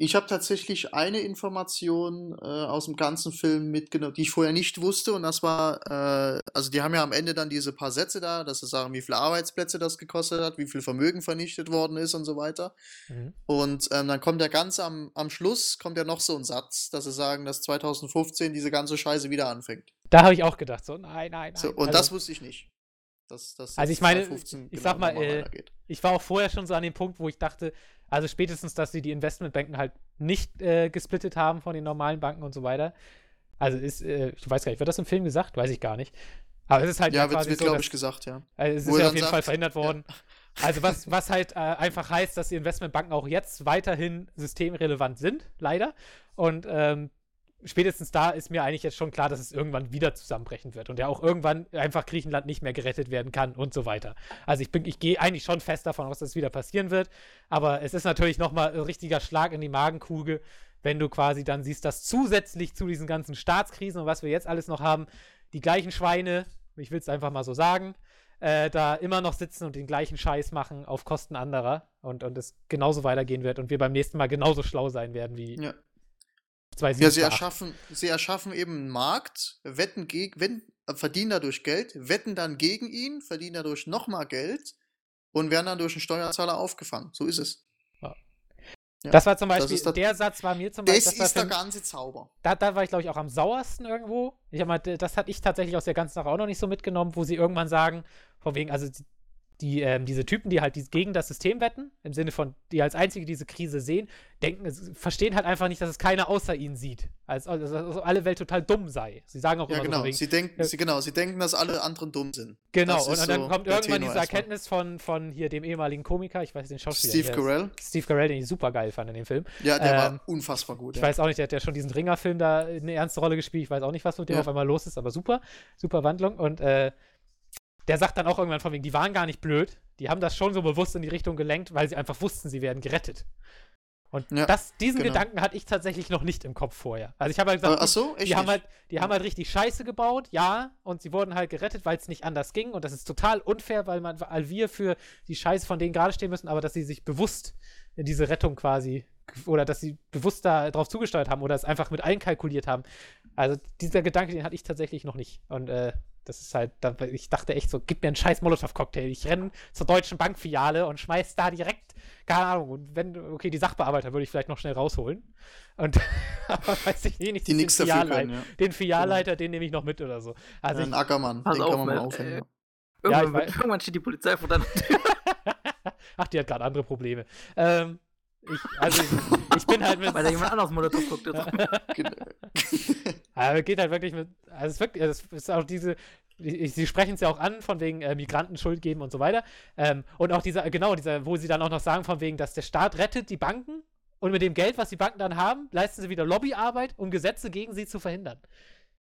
ich habe tatsächlich eine Information äh, aus dem ganzen Film mitgenommen, die ich vorher nicht wusste. Und das war, äh, also die haben ja am Ende dann diese paar Sätze da, dass sie sagen, wie viele Arbeitsplätze das gekostet hat, wie viel Vermögen vernichtet worden ist und so weiter. Mhm. Und ähm, dann kommt ja ganz am, am Schluss, kommt ja noch so ein Satz, dass sie sagen, dass 2015 diese ganze Scheiße wieder anfängt. Da habe ich auch gedacht, so nein, nein, nein. So, und also, das wusste ich nicht. Dass, dass also ich meine, ich genau sag mal, äh, ich war auch vorher schon so an dem Punkt, wo ich dachte, also spätestens, dass sie die Investmentbanken halt nicht äh, gesplittet haben von den normalen Banken und so weiter. Also ist, äh, ich weiß gar nicht, wird das im Film gesagt? Weiß ich gar nicht. Aber es ist halt ja, wird, wird so, glaube ich, gesagt, ja. Also es ist ja auf jeden sagt, Fall verhindert worden. Ja. Also was, was halt äh, einfach heißt, dass die Investmentbanken auch jetzt weiterhin systemrelevant sind, leider. Und ähm, spätestens da ist mir eigentlich jetzt schon klar, dass es irgendwann wieder zusammenbrechen wird und ja auch irgendwann einfach Griechenland nicht mehr gerettet werden kann und so weiter. Also ich bin, ich gehe eigentlich schon fest davon aus, dass es wieder passieren wird, aber es ist natürlich nochmal ein richtiger Schlag in die Magenkugel, wenn du quasi dann siehst, dass zusätzlich zu diesen ganzen Staatskrisen und was wir jetzt alles noch haben, die gleichen Schweine, ich will es einfach mal so sagen, äh, da immer noch sitzen und den gleichen Scheiß machen auf Kosten anderer und, und es genauso weitergehen wird und wir beim nächsten Mal genauso schlau sein werden wie, ja. Ja, sie erschaffen, sie erschaffen eben einen Markt, wetten gegen, wenn, verdienen dadurch Geld, wetten dann gegen ihn, verdienen dadurch nochmal Geld und werden dann durch einen Steuerzahler aufgefangen. So ist es. Ja. Ja, das war zum Beispiel, der, der, Satz war mir zum Beispiel. Das, das ist der ganze Zauber. Da, da war ich, glaube ich, auch am sauersten irgendwo. Ich habe mal, das hatte ich tatsächlich aus der ganzen Sache auch noch nicht so mitgenommen, wo sie irgendwann sagen, von wegen, also die, ähm, diese Typen, die halt gegen das System wetten, im Sinne von, die als einzige diese Krise sehen, denken, verstehen halt einfach nicht, dass es keiner außer ihnen sieht. Als, als, als alle Welt total dumm sei. Sie sagen auch ja, immer genau. so wegen, sie denken, äh, sie, genau, sie denken, dass alle anderen dumm sind. Genau, und, und, dann so kommt irgendwann diese Erkenntnis von, von hier dem ehemaligen Komiker, ich weiß den Schauspieler. Steve Carell. Steve Carell, den ich super geil fand in dem Film. Ja, der ähm, war unfassbar gut. Ich ja. weiß auch nicht, der hat ja schon diesen Ringerfilm da eine ernste Rolle gespielt. Ich weiß auch nicht, was mit dem ja. auf einmal los ist, aber super. Super Wandlung. Und äh, der sagt dann auch irgendwann von wegen, die waren gar nicht blöd, die haben das schon so bewusst in die Richtung gelenkt, weil sie einfach wussten, sie werden gerettet. Und ja, das, diesen genau. Gedanken hatte ich tatsächlich noch nicht im Kopf vorher. Also ich habe halt gesagt, ach so, die, haben halt, die haben halt richtig Scheiße gebaut, ja, und sie wurden halt gerettet, weil es nicht anders ging. Und das ist total unfair, weil man, weil wir für die Scheiße von denen gerade stehen müssen, aber dass sie sich bewusst in diese Rettung quasi oder dass sie bewusst darauf zugesteuert haben oder es einfach mit einkalkuliert haben. Also dieser Gedanke, den hatte ich tatsächlich noch nicht. Und äh, das ist halt, ich dachte echt so, gib mir einen scheiß Molotow-Cocktail. Ich renne zur deutschen Bankfiliale und schmeiß da direkt, keine Ahnung, und wenn, okay, die Sachbearbeiter würde ich vielleicht noch schnell rausholen. Und, [laughs] aber weiß ich eh nicht, die den, Filialleiter, können, ja. den Filialleiter, genau. den nehme ich noch mit oder so. Also ja, ein Ackermann, den kann man mal aufhängen. Äh, irgendwann, ja, [laughs] irgendwann, steht die Polizei vor deiner Tür. [laughs] Ach, die hat gerade andere Probleme. Ähm, ich, also ich, ich, bin halt mit. Weil da jemand anderes Molotow guckt jetzt. Aber [laughs] [laughs] geht halt wirklich mit. Also es ist wirklich, es ist auch diese. Sie sprechen es ja auch an, von wegen äh, Migranten Schuld geben und so weiter. Ähm, und auch dieser, genau, dieser, wo sie dann auch noch sagen, von wegen, dass der Staat rettet die Banken und mit dem Geld, was die Banken dann haben, leisten sie wieder Lobbyarbeit, um Gesetze gegen sie zu verhindern.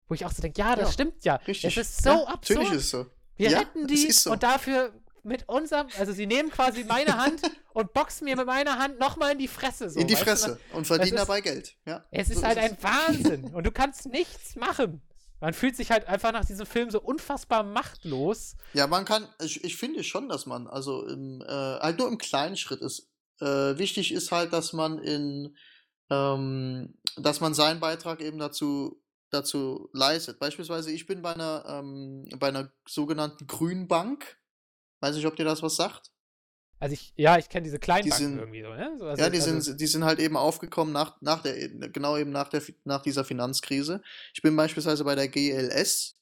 Wo ich auch so denke, ja, das ja, stimmt ja. Richtig. Es ist so ja, absurd. Natürlich ist es so. Wir ja, retten die so. und dafür mit unserem, also sie nehmen quasi meine Hand [laughs] und boxen mir mit meiner Hand nochmal in die Fresse. So, in die Fresse und verdienen ist, dabei Geld. Ja, es so ist halt ist ein Wahnsinn [laughs] und du kannst nichts machen. Man fühlt sich halt einfach nach diesem Film so unfassbar machtlos. Ja, man kann, ich, ich finde schon, dass man, also im, äh, halt nur im kleinen Schritt ist. Äh, wichtig ist halt, dass man in, ähm, dass man seinen Beitrag eben dazu, dazu leistet. Beispielsweise, ich bin bei einer, ähm, bei einer sogenannten Grünen Bank. Weiß nicht, ob dir das was sagt. Also ich, ja, ich kenne diese kleinen Die sind- irgendwie so, ne? So, also, Ja, die also, sind, die sind halt eben aufgekommen nach, nach der, genau eben nach der, nach dieser Finanzkrise. Ich bin beispielsweise bei der GLS,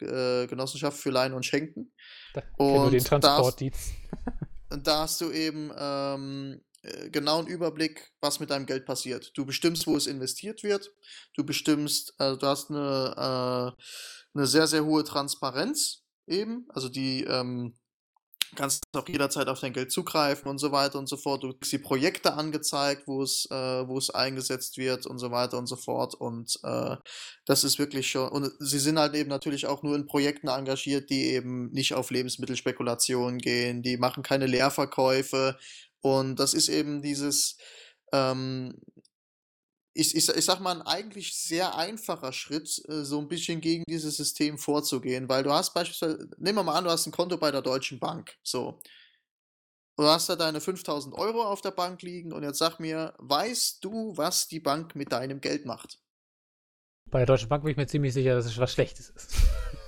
äh, Genossenschaft für Leihen und Schenken. da, den und da- Transportdienst. [laughs] Und da hast du eben ähm, äh, genau einen Überblick, was mit deinem Geld passiert. Du bestimmst, wo es investiert wird. Du bestimmst, also du hast eine, äh, eine sehr, sehr hohe Transparenz eben. Also die ähm, kannst auch jederzeit auf dein Geld zugreifen und so weiter und so fort. Du kriegst die Projekte angezeigt, wo es, äh, wo es eingesetzt wird und so weiter und so fort. Und äh, das ist wirklich schon. Und sie sind halt eben natürlich auch nur in Projekten engagiert, die eben nicht auf Lebensmittelspekulation gehen, die machen keine Leerverkäufe. Und das ist eben dieses, ähm, ich, ich, ich sag mal, ein eigentlich sehr einfacher Schritt, äh, so ein bisschen gegen dieses System vorzugehen, weil du hast beispielsweise, nehmen wir mal an, du hast ein Konto bei der Deutschen Bank, so. Du hast da deine 5000 Euro auf der Bank liegen und jetzt sag mir, weißt du, was die Bank mit deinem Geld macht? Bei der Deutschen Bank bin ich mir ziemlich sicher, dass es was Schlechtes ist. [laughs]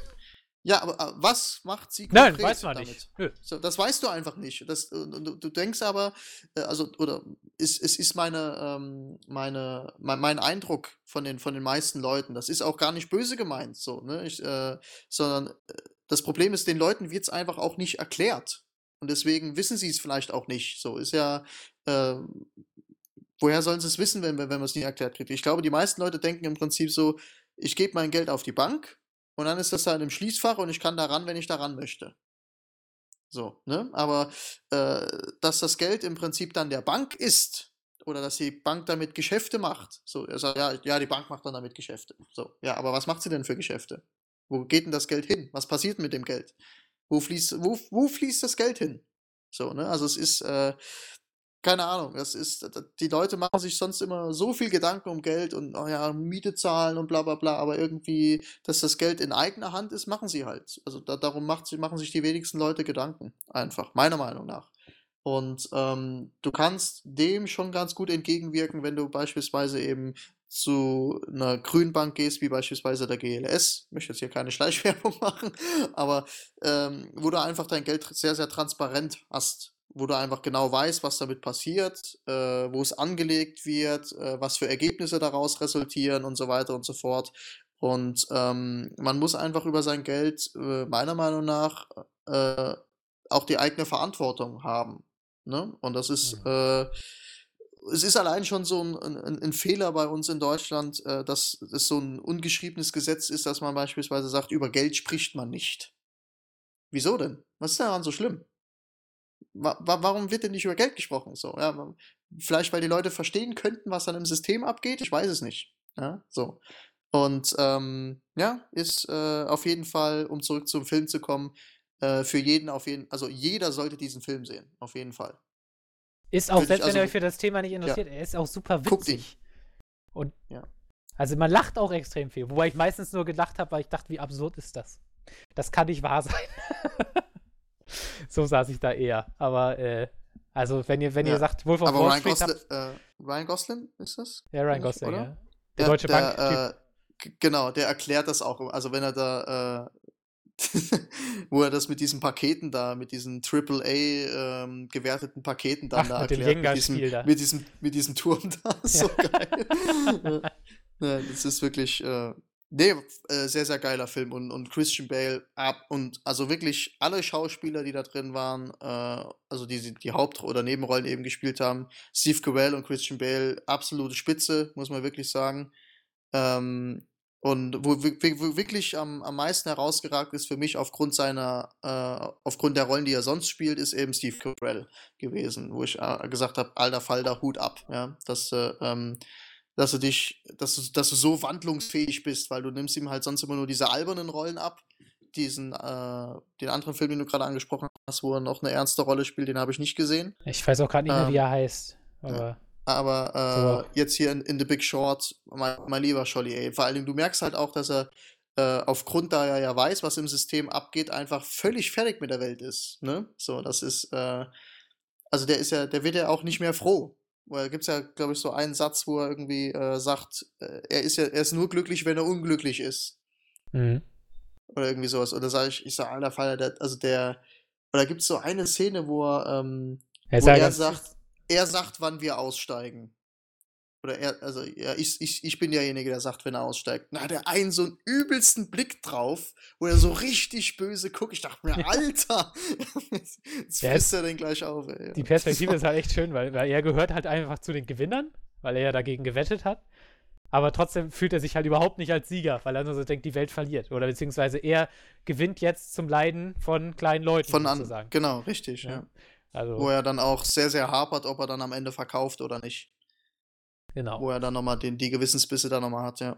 Ja, aber äh, was macht sie Nein, konkret weiß man damit? nicht. Nö. So, das weißt du einfach nicht. Das, du, du denkst aber, äh, also, oder es, es ist meine, ähm, meine, mein, mein Eindruck von den, von den meisten Leuten. Das ist auch gar nicht böse gemeint, so, ne? Ich, äh, sondern äh, das Problem ist, den Leuten wird es einfach auch nicht erklärt. Und deswegen wissen sie es vielleicht auch nicht. So ist ja, äh, woher sollen sie es wissen, wenn, wenn man es nie erklärt kriegt? Ich glaube, die meisten Leute denken im Prinzip so, ich gebe mein Geld auf die Bank und dann ist das da in einem Schließfach und ich kann da ran, wenn ich da ran möchte. So, ne? Aber äh, dass das Geld im Prinzip dann der Bank ist oder dass die Bank damit Geschäfte macht. So, er sagt, ja, ja, die Bank macht dann damit Geschäfte. So, ja, aber was macht sie denn für Geschäfte? Wo geht denn das Geld hin? Was passiert mit dem Geld? Wo fließt, wo, wo fließt das Geld hin? So, ne? Also es ist, äh, keine Ahnung, das ist, die Leute machen sich sonst immer so viel Gedanken um Geld und, oh ja, Miete zahlen und bla bla bla, aber irgendwie, dass das Geld in eigener Hand ist, machen sie halt. Also da, darum macht, machen sich die wenigsten Leute Gedanken. Einfach, meiner Meinung nach. Und ähm, du kannst dem schon ganz gut entgegenwirken, wenn du beispielsweise eben zu einer Grünbank gehst, wie beispielsweise der GLS. Ich möchte jetzt hier keine [laughs] Schleichwerbung machen, aber ähm, wo du einfach dein Geld sehr, sehr transparent hast. Wo du einfach genau weißt, was damit passiert, äh, wo es angelegt wird, äh, was für Ergebnisse daraus resultieren und so weiter und so fort. Und ähm, man muss einfach über sein Geld, äh, meiner Meinung nach, äh, auch die eigene Verantwortung haben. Ne? Und das ist, Mhm. äh, es ist allein schon so ein, ein, ein Fehler bei uns in Deutschland, äh, dass es so ein ungeschriebenes Gesetz ist, dass man beispielsweise sagt, über Geld spricht man nicht. Wieso denn? Was ist daran so schlimm? Wa wa warum wird denn nicht über Geld gesprochen? So, ja, vielleicht, weil die Leute verstehen könnten, was dann im System abgeht. Ich weiß es nicht. Ja, so. Und ähm, ja, ist äh, auf jeden Fall, um zurück zum Film zu kommen, äh, für jeden auf jeden, also jeder sollte diesen Film sehen, auf jeden Fall. Ist auch, Würde ich selbst wenn also- ihr euch für das Thema nicht interessiert, er ist auch super Guckt ihn. witzig. Und Ja. also man lacht auch extrem viel, wobei ich meistens nur gelacht habe, weil ich dachte, wie absurd ist das? Das kann nicht wahr sein. [laughs] so saß ich da eher. Aber äh, also wenn ihr wenn ihr Ja. sagt, Wolf of Aber Wall Ryan, Street Gosling, habt, äh, Ryan Gosling ist das? ja Ryan Gosling, oder? ja. Der Deutsche Bank. äh, genau, der erklärt das auch. Also wenn er da, äh, [laughs] wo er das mit diesen Paketen da, mit diesen AAA ähm, gewerteten Paketen dann Ach, da mit dem erklärt, mit diesem, da. mit diesem, mit diesem Turm [laughs] da, so geil. ja. [laughs] Ja, das ist wirklich, äh, nee, äh, sehr, sehr geiler Film und, und Christian Bale ab und also wirklich alle Schauspieler, die da drin waren, äh, also die die Haupt- oder Nebenrollen eben gespielt haben, Steve Carell und Christian Bale, absolute Spitze, muss man wirklich sagen. Ähm, und wo, wo wirklich am, am meisten herausgeragt ist für mich aufgrund seiner, äh, aufgrund der Rollen, die er sonst spielt, ist eben Steve Carell gewesen, wo ich äh, gesagt habe, alter Falter, Hut ab, ja, dass, äh, ähm, dass du dich, dass du, dass du so wandlungsfähig bist, weil du nimmst ihm halt sonst immer nur diese albernen Rollen ab. Diesen, äh, den anderen Film, den du gerade angesprochen hast, wo er noch eine ernste Rolle spielt, den habe ich nicht gesehen. Ich weiß auch gerade nicht mehr, Ähm, wie er heißt. Aber Aber äh, So. jetzt hier in, in The Big Short, mein, mein lieber Scholli, ey, vor allen Dingen, du merkst halt auch, dass er äh, aufgrund da er ja weiß, was im System abgeht, einfach völlig fertig mit der Welt ist. Ne? So, das ist, äh, also der ist ja, der wird ja auch nicht mehr froh. Da gibt es ja, glaube ich, so einen Satz, wo er irgendwie äh, sagt, äh, er ist ja, er ist nur glücklich, wenn er unglücklich ist. Mhm. Oder irgendwie sowas. Oder sage ich, ich sage, alter Fall, der, also der, oder gibt es so eine Szene, wo er, ähm, Er wo er sagt, er sagt, wann wir aussteigen. Oder er, also ja, ich, ich, ich bin derjenige, der sagt, wenn er aussteigt. Da hat er einen so einen übelsten Blick drauf, wo er so richtig böse guckt. Ich dachte mir, [laughs] Alter, jetzt Der frisst er den gleich auf, ey. Die Perspektive ist halt echt schön, weil, weil er gehört halt einfach zu den Gewinnern, weil er ja dagegen gewettet hat. Aber trotzdem fühlt er sich halt überhaupt nicht als Sieger, weil er nur so denkt, die Welt verliert. Oder beziehungsweise er gewinnt jetzt zum Leiden von kleinen Leuten Von an, sozusagen. genau, richtig, Ja. ja. Also, Wo er dann auch sehr, sehr hapert, ob er dann am Ende verkauft oder nicht. Genau. Wo er dann nochmal den, die Gewissensbisse dann nochmal hat, ja.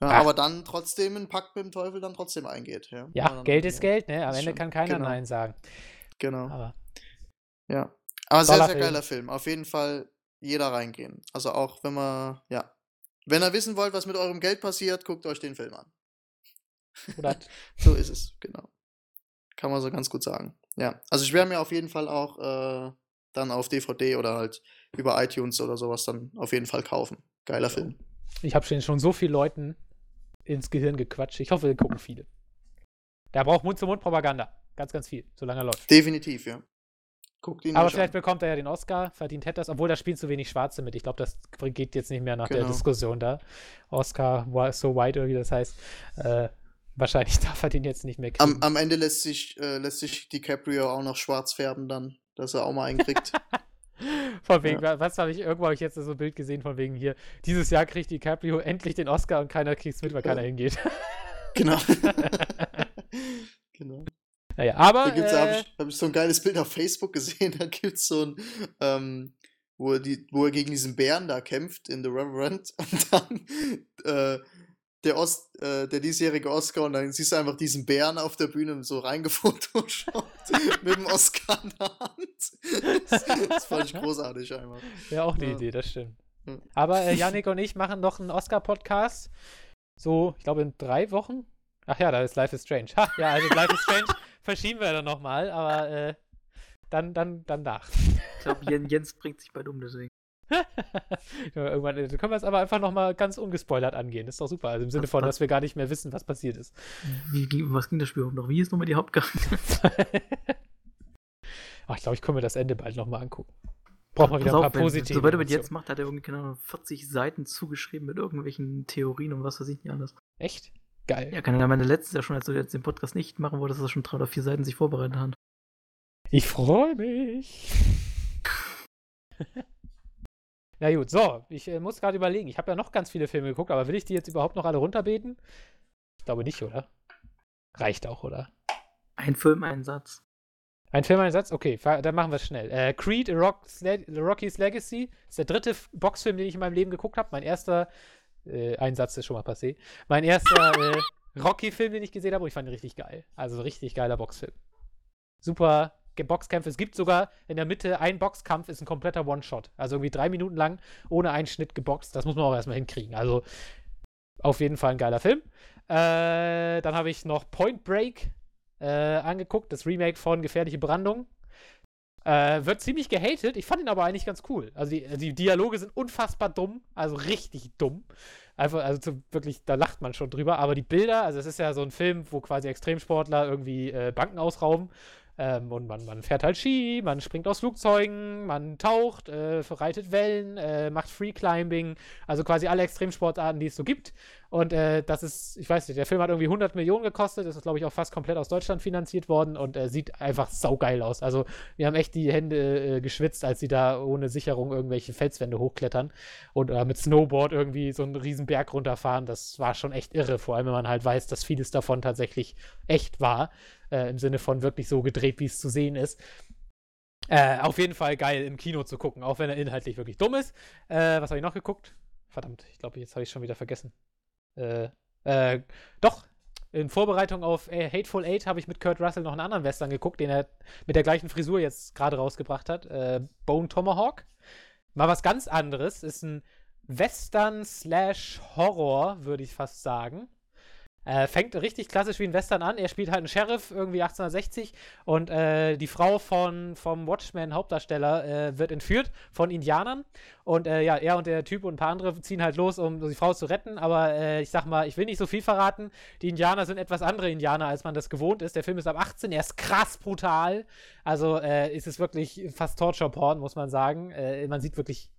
ja aber dann trotzdem einen Pakt mit dem Teufel dann trotzdem eingeht, ja. Ja, Geld ist Geld, ne? Am Ende schon- kann keiner genau. Nein sagen. Genau. Aber Ja. Aber sehr, sehr Film. geiler Film. Auf jeden Fall jeder reingehen. Also auch wenn man, ja. Wenn ihr wissen wollt, was mit eurem Geld passiert, guckt euch den Film an. oder [laughs] So ist es, genau. Kann man so ganz gut sagen. Ja. Also ich werde mir auf jeden Fall auch äh, dann auf DVD oder halt über iTunes oder sowas dann auf jeden Fall kaufen. Geiler Ja. Film. ich habe schon so vielen Leuten ins Gehirn gequatscht. Ich hoffe, den gucken viele. Der braucht Mund-zu-Mund-Propaganda. Ganz, ganz viel, solange er läuft. Definitiv, ja. Guckt ihn Aber vielleicht an. bekommt er ja den Oscar, verdient hätte das, obwohl da spielen zu wenig Schwarze mit. Ich glaube, das geht jetzt nicht mehr nach der Genau. Diskussion da. Oscar wa- so white oder wie das heißt. Äh, wahrscheinlich [laughs] darf er den jetzt nicht mehr kriegen. Am, am Ende lässt sich, äh, lässt sich DiCaprio auch noch schwarz färben dann, dass er auch mal einen kriegt. [laughs] [laughs] von wegen, was habe ich, irgendwo habe ich jetzt so ein Bild gesehen von wegen hier, dieses Jahr kriegt DiCaprio endlich den Oscar und keiner kriegt es mit, weil keiner hingeht. [laughs] genau. [laughs] genau. naja, aber Da gibt's, da habe äh, ich, hab ich so ein geiles Bild auf Facebook gesehen, da gibt es so ein, ähm, wo, er die, wo er gegen diesen Bären da kämpft in The Reverend und dann äh, der, Ost, äh, der diesjährige Oscar und dann siehst du einfach diesen Bären auf der Bühne und so reingefotoshoppt [laughs] mit dem Oscar in der Hand. Das, das fand ich großartig einfach. ja, auch eine ja. Idee, das stimmt. Aber äh, Yannick und ich machen noch einen Oscar-Podcast. So, ich glaube in drei Wochen. Ach ja, da ist Life is Strange. Ha, ja, also Life is Strange [laughs] verschieben wir dann nochmal, aber äh, dann, dann, dann nach. Ich glaube, Jens, Jens bringt sich bald um, deswegen. [laughs] Irgendwann können wir es aber einfach nochmal ganz ungespoilert angehen. Das ist doch super. Also im Sinne von, dass wir gar nicht mehr wissen, was passiert ist. Wie, ging- was ging das Spiel überhaupt noch? Wie ist nochmal die Hauptgang? [laughs] Ach, ich glaube, ich kann mir das Ende bald nochmal angucken. Braucht mal wieder ein auf, paar wenn- positive. Sobald er mit jetzt macht, hat er irgendwie, keine Ahnung, 40 Seiten zugeschrieben mit irgendwelchen Theorien und was weiß ich nicht alles. Echt? Geil. Ja, kann er meine letztes ja schon, als du jetzt den Podcast nicht machen wolltest, dass er schon drei oder vier Seiten sich vorbereitet hat. Ich freue mich. [laughs] Na gut, so, ich äh, muss gerade überlegen. Ich habe ja noch ganz viele Filme geguckt, aber will ich die jetzt überhaupt noch alle runterbeten? Ich glaube nicht, oder? Reicht auch, oder? Ein Film, ein Satz. Ein Film, ein Satz? Okay, dann machen wir es schnell. Äh, Creed, Le Rocky's Legacy ist der dritte Boxfilm, den ich in meinem Leben geguckt habe. Mein erster, äh, ein Satz ist schon mal passé. Mein erster äh, Rocky-Film, den ich gesehen habe und ich fand ihn richtig geil. Also richtig geiler Boxfilm. Super Boxkämpfe. Es gibt sogar in der Mitte ein Boxkampf, ist ein kompletter One-Shot. Also irgendwie drei Minuten lang ohne einen Schnitt geboxt. Das muss man auch erstmal hinkriegen. Also auf jeden Fall ein geiler Film. Äh, dann habe ich noch Point Break äh, angeguckt, das Remake von Gefährliche Brandung. Äh, wird ziemlich gehatet. Ich fand ihn aber eigentlich ganz cool. Also die, die Dialoge sind unfassbar dumm, also richtig dumm. Einfach, also zu, wirklich, da lacht man schon drüber. Aber die Bilder, also es ist ja so ein Film, wo quasi Extremsportler irgendwie äh, Banken ausrauben. Ähm, und man, man fährt halt Ski, man springt aus Flugzeugen, man taucht, äh, reitet Wellen, äh, macht Free Climbing, also quasi alle Extremsportarten, die es so gibt. Und äh, das ist, ich weiß nicht, der Film hat irgendwie 100 Millionen gekostet, das ist, glaube ich, auch fast komplett aus Deutschland finanziert worden und äh, sieht einfach saugeil aus. Also, wir haben echt die Hände äh, geschwitzt, als sie da ohne Sicherung irgendwelche Felswände hochklettern und äh, mit Snowboard irgendwie so einen riesen Berg runterfahren. Das war schon echt irre, vor allem wenn man halt weiß, dass vieles davon tatsächlich echt war. Äh, Im Sinne von wirklich so gedreht, wie es zu sehen ist. Äh, auf jeden Fall geil im Kino zu gucken, auch wenn er inhaltlich wirklich dumm ist. Was habe ich noch geguckt? Verdammt, ich glaube, jetzt habe ich schon wieder vergessen. Äh, äh, doch, in Vorbereitung auf äh, Hateful Eight habe ich mit Kurt Russell noch einen anderen Western geguckt, den er mit der gleichen Frisur jetzt gerade rausgebracht hat. Äh, Bone Tomahawk. Mal was ganz anderes. Ist ein Western slash Horror, würde ich fast sagen. Äh, fängt richtig klassisch wie ein Western an. Er spielt halt einen Sheriff, irgendwie 1860, und äh, die Frau von, vom Watchmen-Hauptdarsteller äh, wird entführt von Indianern. Und äh, ja, er und der Typ und ein paar andere ziehen halt los, um die Frau zu retten. Aber äh, ich sag mal, ich will nicht so viel verraten. Die Indianer sind etwas andere Indianer, als man das gewohnt ist. Der Film ist ab 18, er ist krass brutal. Also äh, ist es wirklich fast Torture-Porn, muss man sagen. man sieht wirklich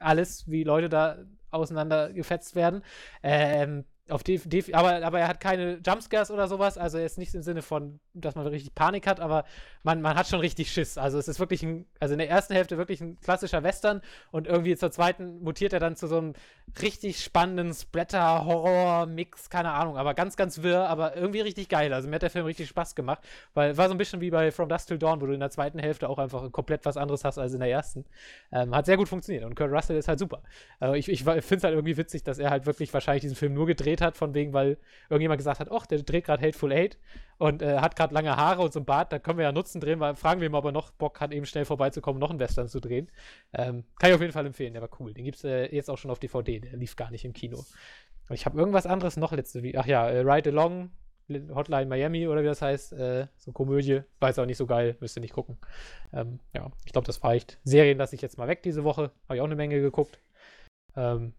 alles, wie Leute da auseinandergefetzt werden. Ähm, auf die, aber, aber er hat keine Jumpscares oder sowas, also er ist nicht im Sinne von, dass man richtig Panik hat, aber man, man hat schon richtig Schiss. Also es ist wirklich ein, also in der ersten Hälfte wirklich ein klassischer Western und irgendwie zur zweiten mutiert er dann zu so einem richtig spannenden Splatter-Horror-Mix, keine Ahnung, aber ganz, ganz wirr, aber irgendwie richtig geil. Also mir hat der Film richtig Spaß gemacht, weil war so ein bisschen wie bei From Dust Till Dawn, wo du in der zweiten Hälfte auch einfach komplett was anderes hast als in der ersten. Ähm, hat sehr gut funktioniert und Kurt Russell ist halt super. Also ich, ich finde es halt irgendwie witzig, dass er halt wirklich wahrscheinlich diesen Film nur gedreht hat, von wegen, weil irgendjemand gesagt hat, ach, der dreht gerade Hateful Eight und äh, hat gerade lange Haare und so ein Bart, da können wir ja nutzen drehen, weil fragen wir ihn, ob er noch Bock hat, eben schnell vorbeizukommen, noch einen Western zu drehen. Ähm, kann ich auf jeden Fall empfehlen, der war cool. Den gibt es äh, jetzt auch schon auf DVD, der lief gar nicht im Kino. Und ich habe irgendwas anderes noch letzte, wie, ach ja, äh, Ride Along, Hotline Miami oder wie das heißt, äh, so Komödie, jetzt auch nicht so geil, müsst ihr nicht gucken. Ähm, ja, ich glaube, das reicht. Serien lasse ich jetzt mal weg diese Woche, habe ich auch eine Menge geguckt. Ähm,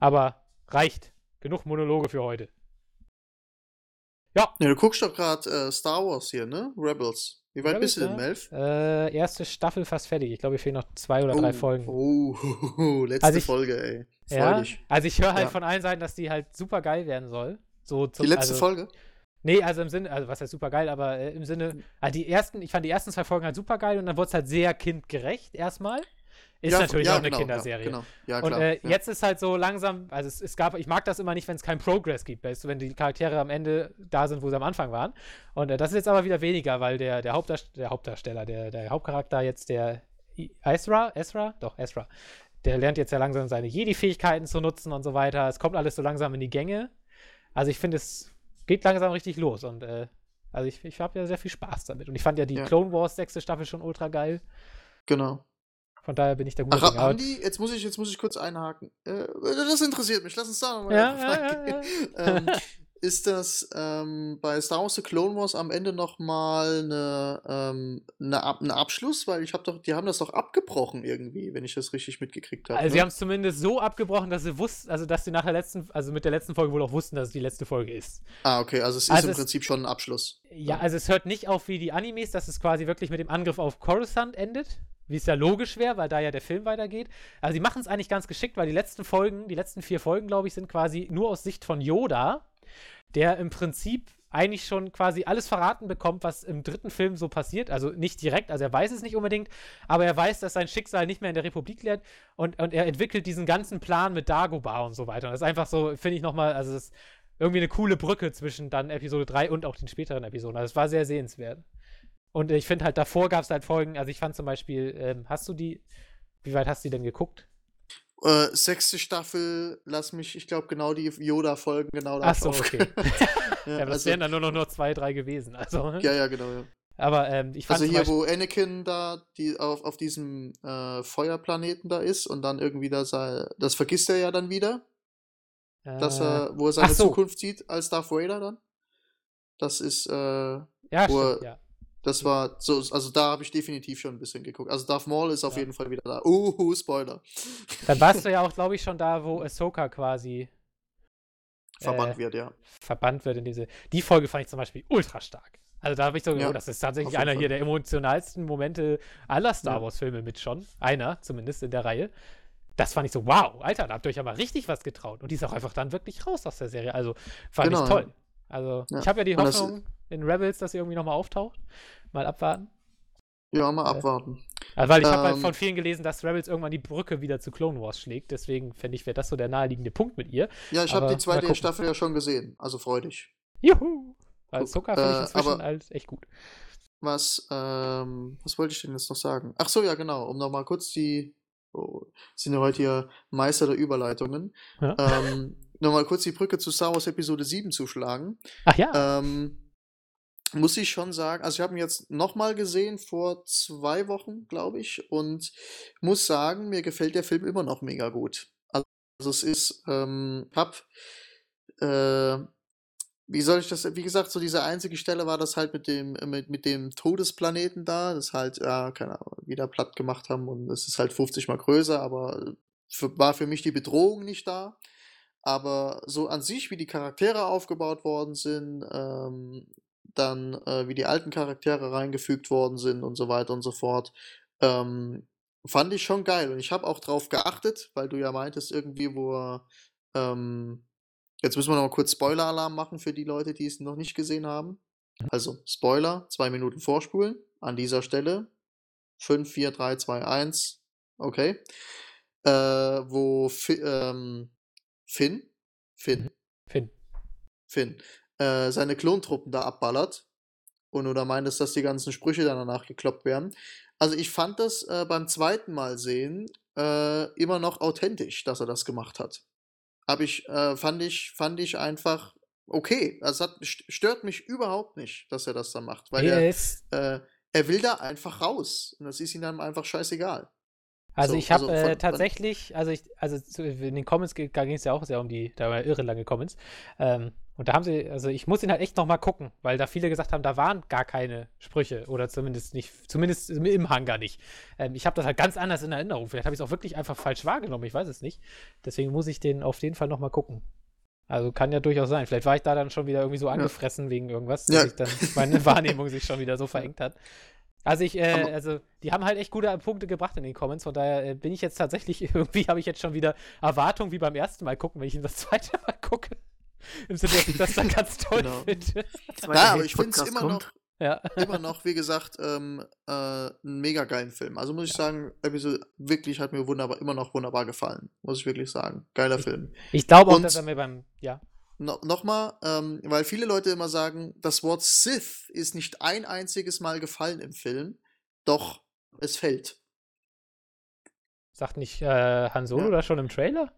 aber reicht. Genug Monologe für heute. Ja. ja du guckst doch gerade äh, Star Wars hier, ne? Rebels. Wie weit Rebels, bist du denn, Melf? Äh, erste Staffel fast fertig. Ich glaube, ich fehlen noch zwei oder oh, drei Folgen. Oh, [laughs] letzte also ich, Folge, ey. Freu ja, dich. Also ich höre halt ja. von allen Seiten, dass die halt super geil werden soll. So zum, die letzte also, Folge? Nee, also im Sinne, also was heißt super geil, aber äh, im Sinne, also die ersten, ich fand die ersten zwei Folgen halt super geil und dann wurde es halt sehr kindgerecht erstmal. Ist ja, natürlich ja, auch eine genau, Kinderserie. Ja, genau. und äh, jetzt ist halt so langsam, also es, es, gab, ich mag das immer nicht, wenn es keinen Progress gibt, weißt du, wenn die Charaktere am Ende da sind, wo sie am Anfang waren. Und äh, das ist jetzt aber wieder weniger, weil der, der, Hauptdarsteller, der Hauptdarsteller, der, der Hauptcharakter jetzt, der Ezra, Ezra, doch, Ezra, der lernt jetzt ja langsam seine Jedi-Fähigkeiten zu nutzen und so weiter. Es kommt alles so langsam in die Gänge. Also ich finde, es geht langsam richtig los und äh, also ich, ich habe ja sehr viel Spaß damit. Und ich fand ja die Clone Wars sechste Staffel schon ultra geil. Genau. Von daher bin ich da gut. Ach, Andi, jetzt muss ich, jetzt muss ich kurz einhaken. Äh, das interessiert mich. Lass uns da nochmal ja, ja, ja, [laughs] ähm, Ist das ähm, bei Star Wars The Clone Wars am Ende nochmal eine, ähm, eine, Ab eine Abschluss? Weil ich habe doch, die haben das doch abgebrochen irgendwie, wenn ich das richtig mitgekriegt habe. Also ne? sie haben es zumindest so abgebrochen, dass sie wussten, also dass sie nach der letzten, also mit der letzten Folge wohl auch wussten, dass es die letzte Folge ist. Ah, okay, also es ist also im Prinzip schon ein Abschluss. Ja, also es hört nicht auf wie die Animes, dass es quasi wirklich mit dem Angriff auf Coruscant endet wie es ja logisch wäre, weil da ja der Film weitergeht. Also sie machen es eigentlich ganz geschickt, weil die letzten Folgen, die letzten vier Folgen, glaube ich, sind quasi nur aus Sicht von Yoda, der im Prinzip eigentlich schon quasi alles verraten bekommt, was im dritten Film so passiert. Also nicht direkt, also er weiß es nicht unbedingt, aber er weiß, dass sein Schicksal nicht mehr in der Republik lernt und, und er entwickelt diesen ganzen Plan mit Dagobah und so weiter. Und das ist einfach so, finde ich nochmal, also das ist irgendwie eine coole Brücke zwischen dann Episode 3 und auch den späteren Episoden. Also es war sehr sehenswert. Und ich finde halt, davor gab es halt Folgen, also ich fand zum Beispiel, ähm, hast du die, wie weit hast du die denn geguckt? Äh, sechste Staffel, lass mich, ich glaube, genau die Yoda-Folgen genau da. Achso, okay. [laughs] ja, ja, das also, wären dann nur noch nur zwei, drei gewesen. Also, ja, ja, genau, ja. Aber ähm, ich fand Also hier, wo Anakin da die, auf, auf diesem äh, Feuerplaneten da ist und dann irgendwie da sei, das vergisst er ja dann wieder. Äh, dass er, wo er seine so. Zukunft sieht als Darth Vader dann. Das ist, äh, ja, wo stimmt, er, ja. Das war so, also da habe ich definitiv schon ein bisschen geguckt. Also Darth Maul ist auf ja. jeden Fall wieder da. Uh, Spoiler. Dann warst du [laughs] ja auch, glaube ich, schon da, wo Ahsoka quasi verbannt äh, wird, ja. Verbannt wird in diese. Die Folge fand ich zum Beispiel ultra stark. Also da habe ich so, ja, oh, das ist tatsächlich einer Fall. hier der emotionalsten Momente aller Star Wars-Filme mit schon. Einer, zumindest in der Reihe. Das fand ich so, wow, Alter, da habt ihr euch ja mal richtig was getraut. Und die ist auch einfach dann wirklich raus aus der Serie. Also fand genau, ich toll. Also ich habe ja die Hoffnung, in Rebels, dass sie irgendwie nochmal auftaucht. Mal abwarten. Ja, mal äh, abwarten. Also, weil ich ähm, habe halt von vielen gelesen, dass Rebels irgendwann die Brücke wieder zu Clone Wars schlägt. Deswegen fände ich, wäre das so der naheliegende Punkt mit ihr. Ja, ich habe die zweite Staffel ja schon gesehen. Also freu dich. Juhu! Weil Zucker finde ich äh, inzwischen äh, halt echt gut. Was, ähm, was wollte ich denn jetzt noch sagen? Ach so, ja, genau. Um nochmal kurz die. Oh, sind ja heute hier Meister der Überleitungen. Ja. Ähm, nochmal kurz die Brücke zu Star Wars Episode 7 zu schlagen. Ach ja. Ähm, muss ich schon sagen, also ich habe ihn jetzt nochmal gesehen vor zwei Wochen, glaube ich, und muss sagen, mir gefällt der Film immer noch mega gut. Also es ist, ähm, hab, äh, wie soll ich das, wie gesagt, so diese einzige Stelle war das halt mit dem, mit, mit dem Todesplaneten da, das halt, ja, keine Ahnung, wieder platt gemacht haben und es ist halt 50 mal größer, aber für, war für mich die Bedrohung nicht da. Aber so an sich, wie die Charaktere aufgebaut worden sind, ähm, dann äh, wie die alten Charaktere reingefügt worden sind und so weiter und so fort, ähm, fand ich schon geil. Und ich habe auch drauf geachtet, weil du ja meintest, irgendwie, wo ähm, jetzt müssen wir noch mal kurz Spoiler-Alarm machen für die Leute, die es noch nicht gesehen haben. Also, Spoiler, zwei Minuten vorspulen. An dieser Stelle. 5, 4, 3, 2, 1. Okay. Äh, wo Fi ähm, Finn, Finn, Finn. Finn, äh, seine Klontruppen da abballert. Und oder meintest, dass die ganzen Sprüche dann danach gekloppt werden. Also ich fand das äh, beim zweiten Mal sehen äh, immer noch authentisch, dass er das gemacht hat. Hab ich, äh, fand ich, fand ich einfach okay. Das hat, stört mich überhaupt nicht, dass er das da macht, weil yes. er, äh, er will da einfach raus. Und das ist ihm dann einfach scheißegal. Also so, ich habe also äh, tatsächlich, also ich, also in den Comments ging es ja auch sehr um die, da war irre lange Comments. Ähm, und da haben sie, also ich muss ihn halt echt nochmal gucken, weil da viele gesagt haben, da waren gar keine Sprüche oder zumindest nicht, zumindest im Hangar nicht. Ähm, ich habe das halt ganz anders in Erinnerung. Vielleicht habe ich es auch wirklich einfach falsch wahrgenommen, ich weiß es nicht. Deswegen muss ich den auf jeden Fall nochmal gucken. Also kann ja durchaus sein. Vielleicht war ich da dann schon wieder irgendwie so angefressen ja. wegen irgendwas, dass ja. ich dann meine [laughs] Wahrnehmung sich schon wieder so verengt hat. Also ich, äh, also die haben halt echt gute Punkte gebracht in den Comments, von daher äh, bin ich jetzt tatsächlich, [laughs] irgendwie habe ich jetzt schon wieder Erwartungen wie beim ersten Mal gucken, wenn ich ihn das zweite Mal gucke. [laughs] Im Sinne, dass ich das dann [laughs] ganz toll genau. finde. Ja, aber ich finde es immer noch, ja. immer noch, wie gesagt, ähm, äh, einen mega geilen Film. Also muss ich ja. sagen, Episode wirklich hat mir wunderbar, immer noch wunderbar gefallen. Muss ich wirklich sagen. Geiler ich, Film. Ich glaube auch, Und, dass er mir beim, ja. No, Nochmal, ähm, weil viele Leute immer sagen, das Wort Sith ist nicht ein einziges Mal gefallen im Film, doch es fällt. Sagt nicht äh, Han Solo ja. da schon im Trailer?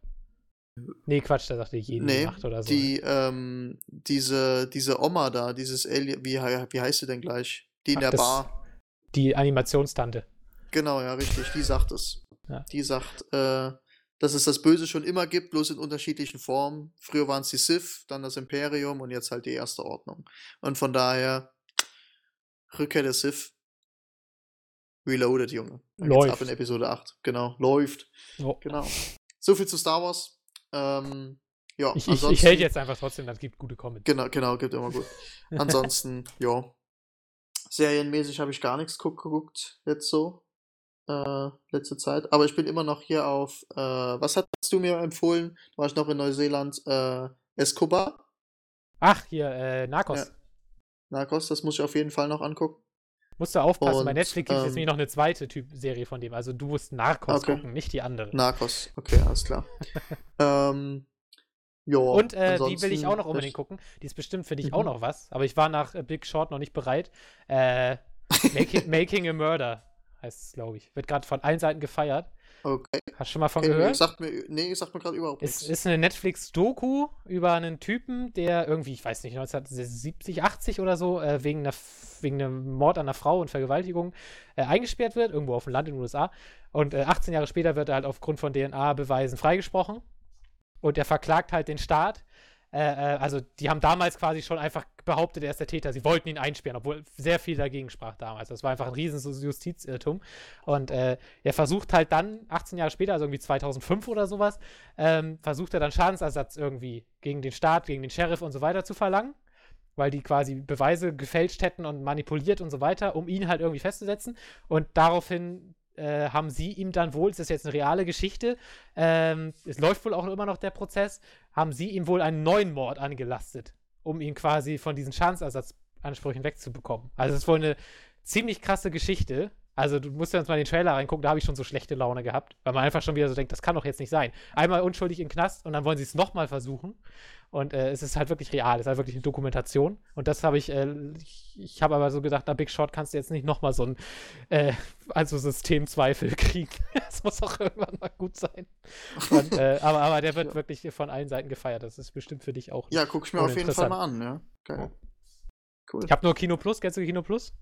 Nee, Quatsch, da sagte jeden nee, Nacht oder so. Die, ähm, diese, diese Oma da, dieses Alien, wie, wie heißt sie denn gleich? Die in Ach, der das, Bar. Die Animationstante. Genau, ja, richtig, die sagt es. Ja. Die sagt, äh, dass es das Böse schon immer gibt, bloß in unterschiedlichen Formen. Früher waren es die Sith, dann das Imperium und jetzt halt die Erste Ordnung. Und von daher, Rückkehr der Sith. Reloaded, Junge. Dann läuft. ab in Episode 8. Genau, läuft. Oh. Genau. So viel zu Star Wars. Ähm, ja, ich, ich, ich hält jetzt einfach trotzdem, das gibt gute Comments. Genau, genau, gibt immer gut. Ansonsten, [laughs] ja. Serienmäßig habe ich gar nichts geguckt, jetzt so. Äh, letzte Zeit. Aber ich bin immer noch hier auf, äh, was hast du mir empfohlen? War ich noch in Neuseeland, äh, Escobar. Ach, hier, äh, Narcos. Ja. Narcos, das muss ich auf jeden Fall noch angucken. Musst du aufpassen, und, bei Netflix gibt es ähm, jetzt nämlich noch eine zweite Typ Serie von dem. Also du musst Narcos okay. gucken, nicht die andere. Narcos, okay, alles klar. [laughs] ähm, jo, und äh, die will ich auch noch unbedingt gucken. Die ist bestimmt für dich mhm. auch noch was, aber ich war nach äh, Big Short noch nicht bereit. Äh, Making, [laughs] Making a Murder heißt es, glaube ich. Wird gerade von allen Seiten gefeiert. Okay. Hast du schon mal von okay, gehört? Sagt mir, nee, sagt mir gerade überhaupt nichts. Es ist eine Netflix-Doku über einen Typen, der irgendwie, ich weiß nicht, 1970, 80 oder so, äh, wegen, einer, wegen einem Mord an einer Frau und Vergewaltigung äh, eingesperrt wird, irgendwo auf dem Land in den USA. Und äh, 18 Jahre später wird er halt aufgrund von DNA-Beweisen freigesprochen. Und er verklagt halt den Staat äh, äh, also die haben damals quasi schon einfach behauptet, er ist der Täter. Sie wollten ihn einsperren, obwohl sehr viel dagegen sprach damals. Das war einfach ein riesen Justizirrtum. Und äh, er versucht halt dann, 18 Jahre später, also irgendwie 2005 oder sowas, ähm, versucht er dann Schadensersatz irgendwie gegen den Staat, gegen den Sheriff und so weiter zu verlangen weil die quasi Beweise gefälscht hätten und manipuliert und so weiter, um ihn halt irgendwie festzusetzen. Und daraufhin äh, haben sie ihm dann wohl, ist jetzt eine reale Geschichte, ähm, es läuft wohl auch immer noch der Prozess, haben sie ihm wohl einen neuen Mord angelastet, um ihn quasi von diesen Schadensersatzansprüchen wegzubekommen. Also es ist wohl eine ziemlich krasse Geschichte. Also du musst ja uns mal in den Trailer reingucken, da habe ich schon so schlechte Laune gehabt, weil man einfach schon wieder so denkt, das kann doch jetzt nicht sein. Einmal unschuldig den Knast und dann wollen sie es nochmal versuchen. Und äh, es ist halt wirklich real, es ist halt wirklich eine Dokumentation. Und das habe ich, äh, ich, ich habe aber so gedacht, na Big Short kannst du jetzt nicht nochmal so ein, äh, also Systemzweifel [laughs] kriegen. das muss auch irgendwann mal gut sein. Und, äh, [laughs] aber, aber der wird ja. wirklich von allen Seiten gefeiert. Das ist bestimmt für dich auch. Ja, guck ich mir auf jeden Fall mal an, ja. Geil. Cool. Ich habe nur Kino Plus, kennst du Kino Plus?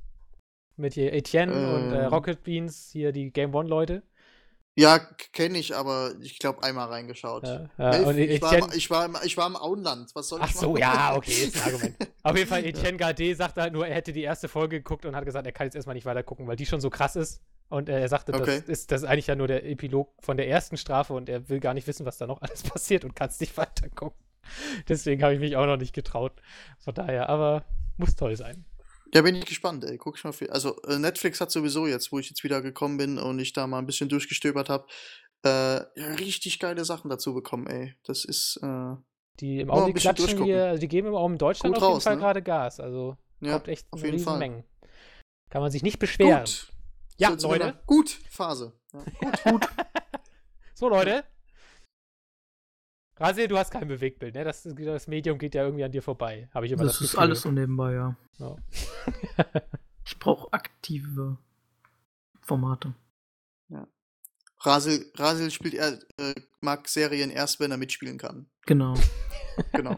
Mit hier Etienne und äh, ähm. Rocket Beans, hier die Game One-Leute. Ja, kenne ich, aber ich glaube einmal reingeschaut. Ja, ja, ich, war, im- ich, war, im- ich war im Auenland. Was soll Ach ich machen? so, ja, [laughs] okay, ist ein Argument. Auf jeden Fall, Etienne Gardet sagte halt nur, er hätte die erste Folge geguckt und hat gesagt, er kann jetzt erstmal nicht weiter gucken, weil die schon so krass ist. Und äh, er sagte, Okay. das, ist, das ist eigentlich ja nur der Epilog von der ersten Strafe und er will gar nicht wissen, was da noch [laughs] alles passiert und kann es nicht weiter gucken. Deswegen habe ich mich auch noch nicht getraut. Von daher, aber muss toll sein. Ja, bin ich gespannt, ey. Guck ich mal viel. Also, äh, Netflix hat sowieso jetzt, wo ich jetzt wieder gekommen bin und ich da mal ein bisschen durchgestöbert habe, äh, ja, richtig geile Sachen dazu bekommen, ey. Das ist, äh, Die im Augenblick klatschen hier, also die geben im Augenblick in Deutschland Gut auf jeden raus, Fall ne? gerade Gas. Also ja, kommt echt auf jeden Fall. Riesenmengen. Kann man sich nicht beschweren. gut. Ja, Leute. Gut, Phase. Ja. [laughs] So, Leute. Rasil, du hast kein Bewegtbild, ne? Das, das Medium geht ja irgendwie an dir vorbei. Habe ich immer das, Das ist Gefühl. alles so nebenbei, ja. Ja. [laughs] Ich brauche aktive Formate. Rasil, Rasil spielt, er äh, mag Serien erst, wenn er mitspielen kann. Genau. [laughs] Genau.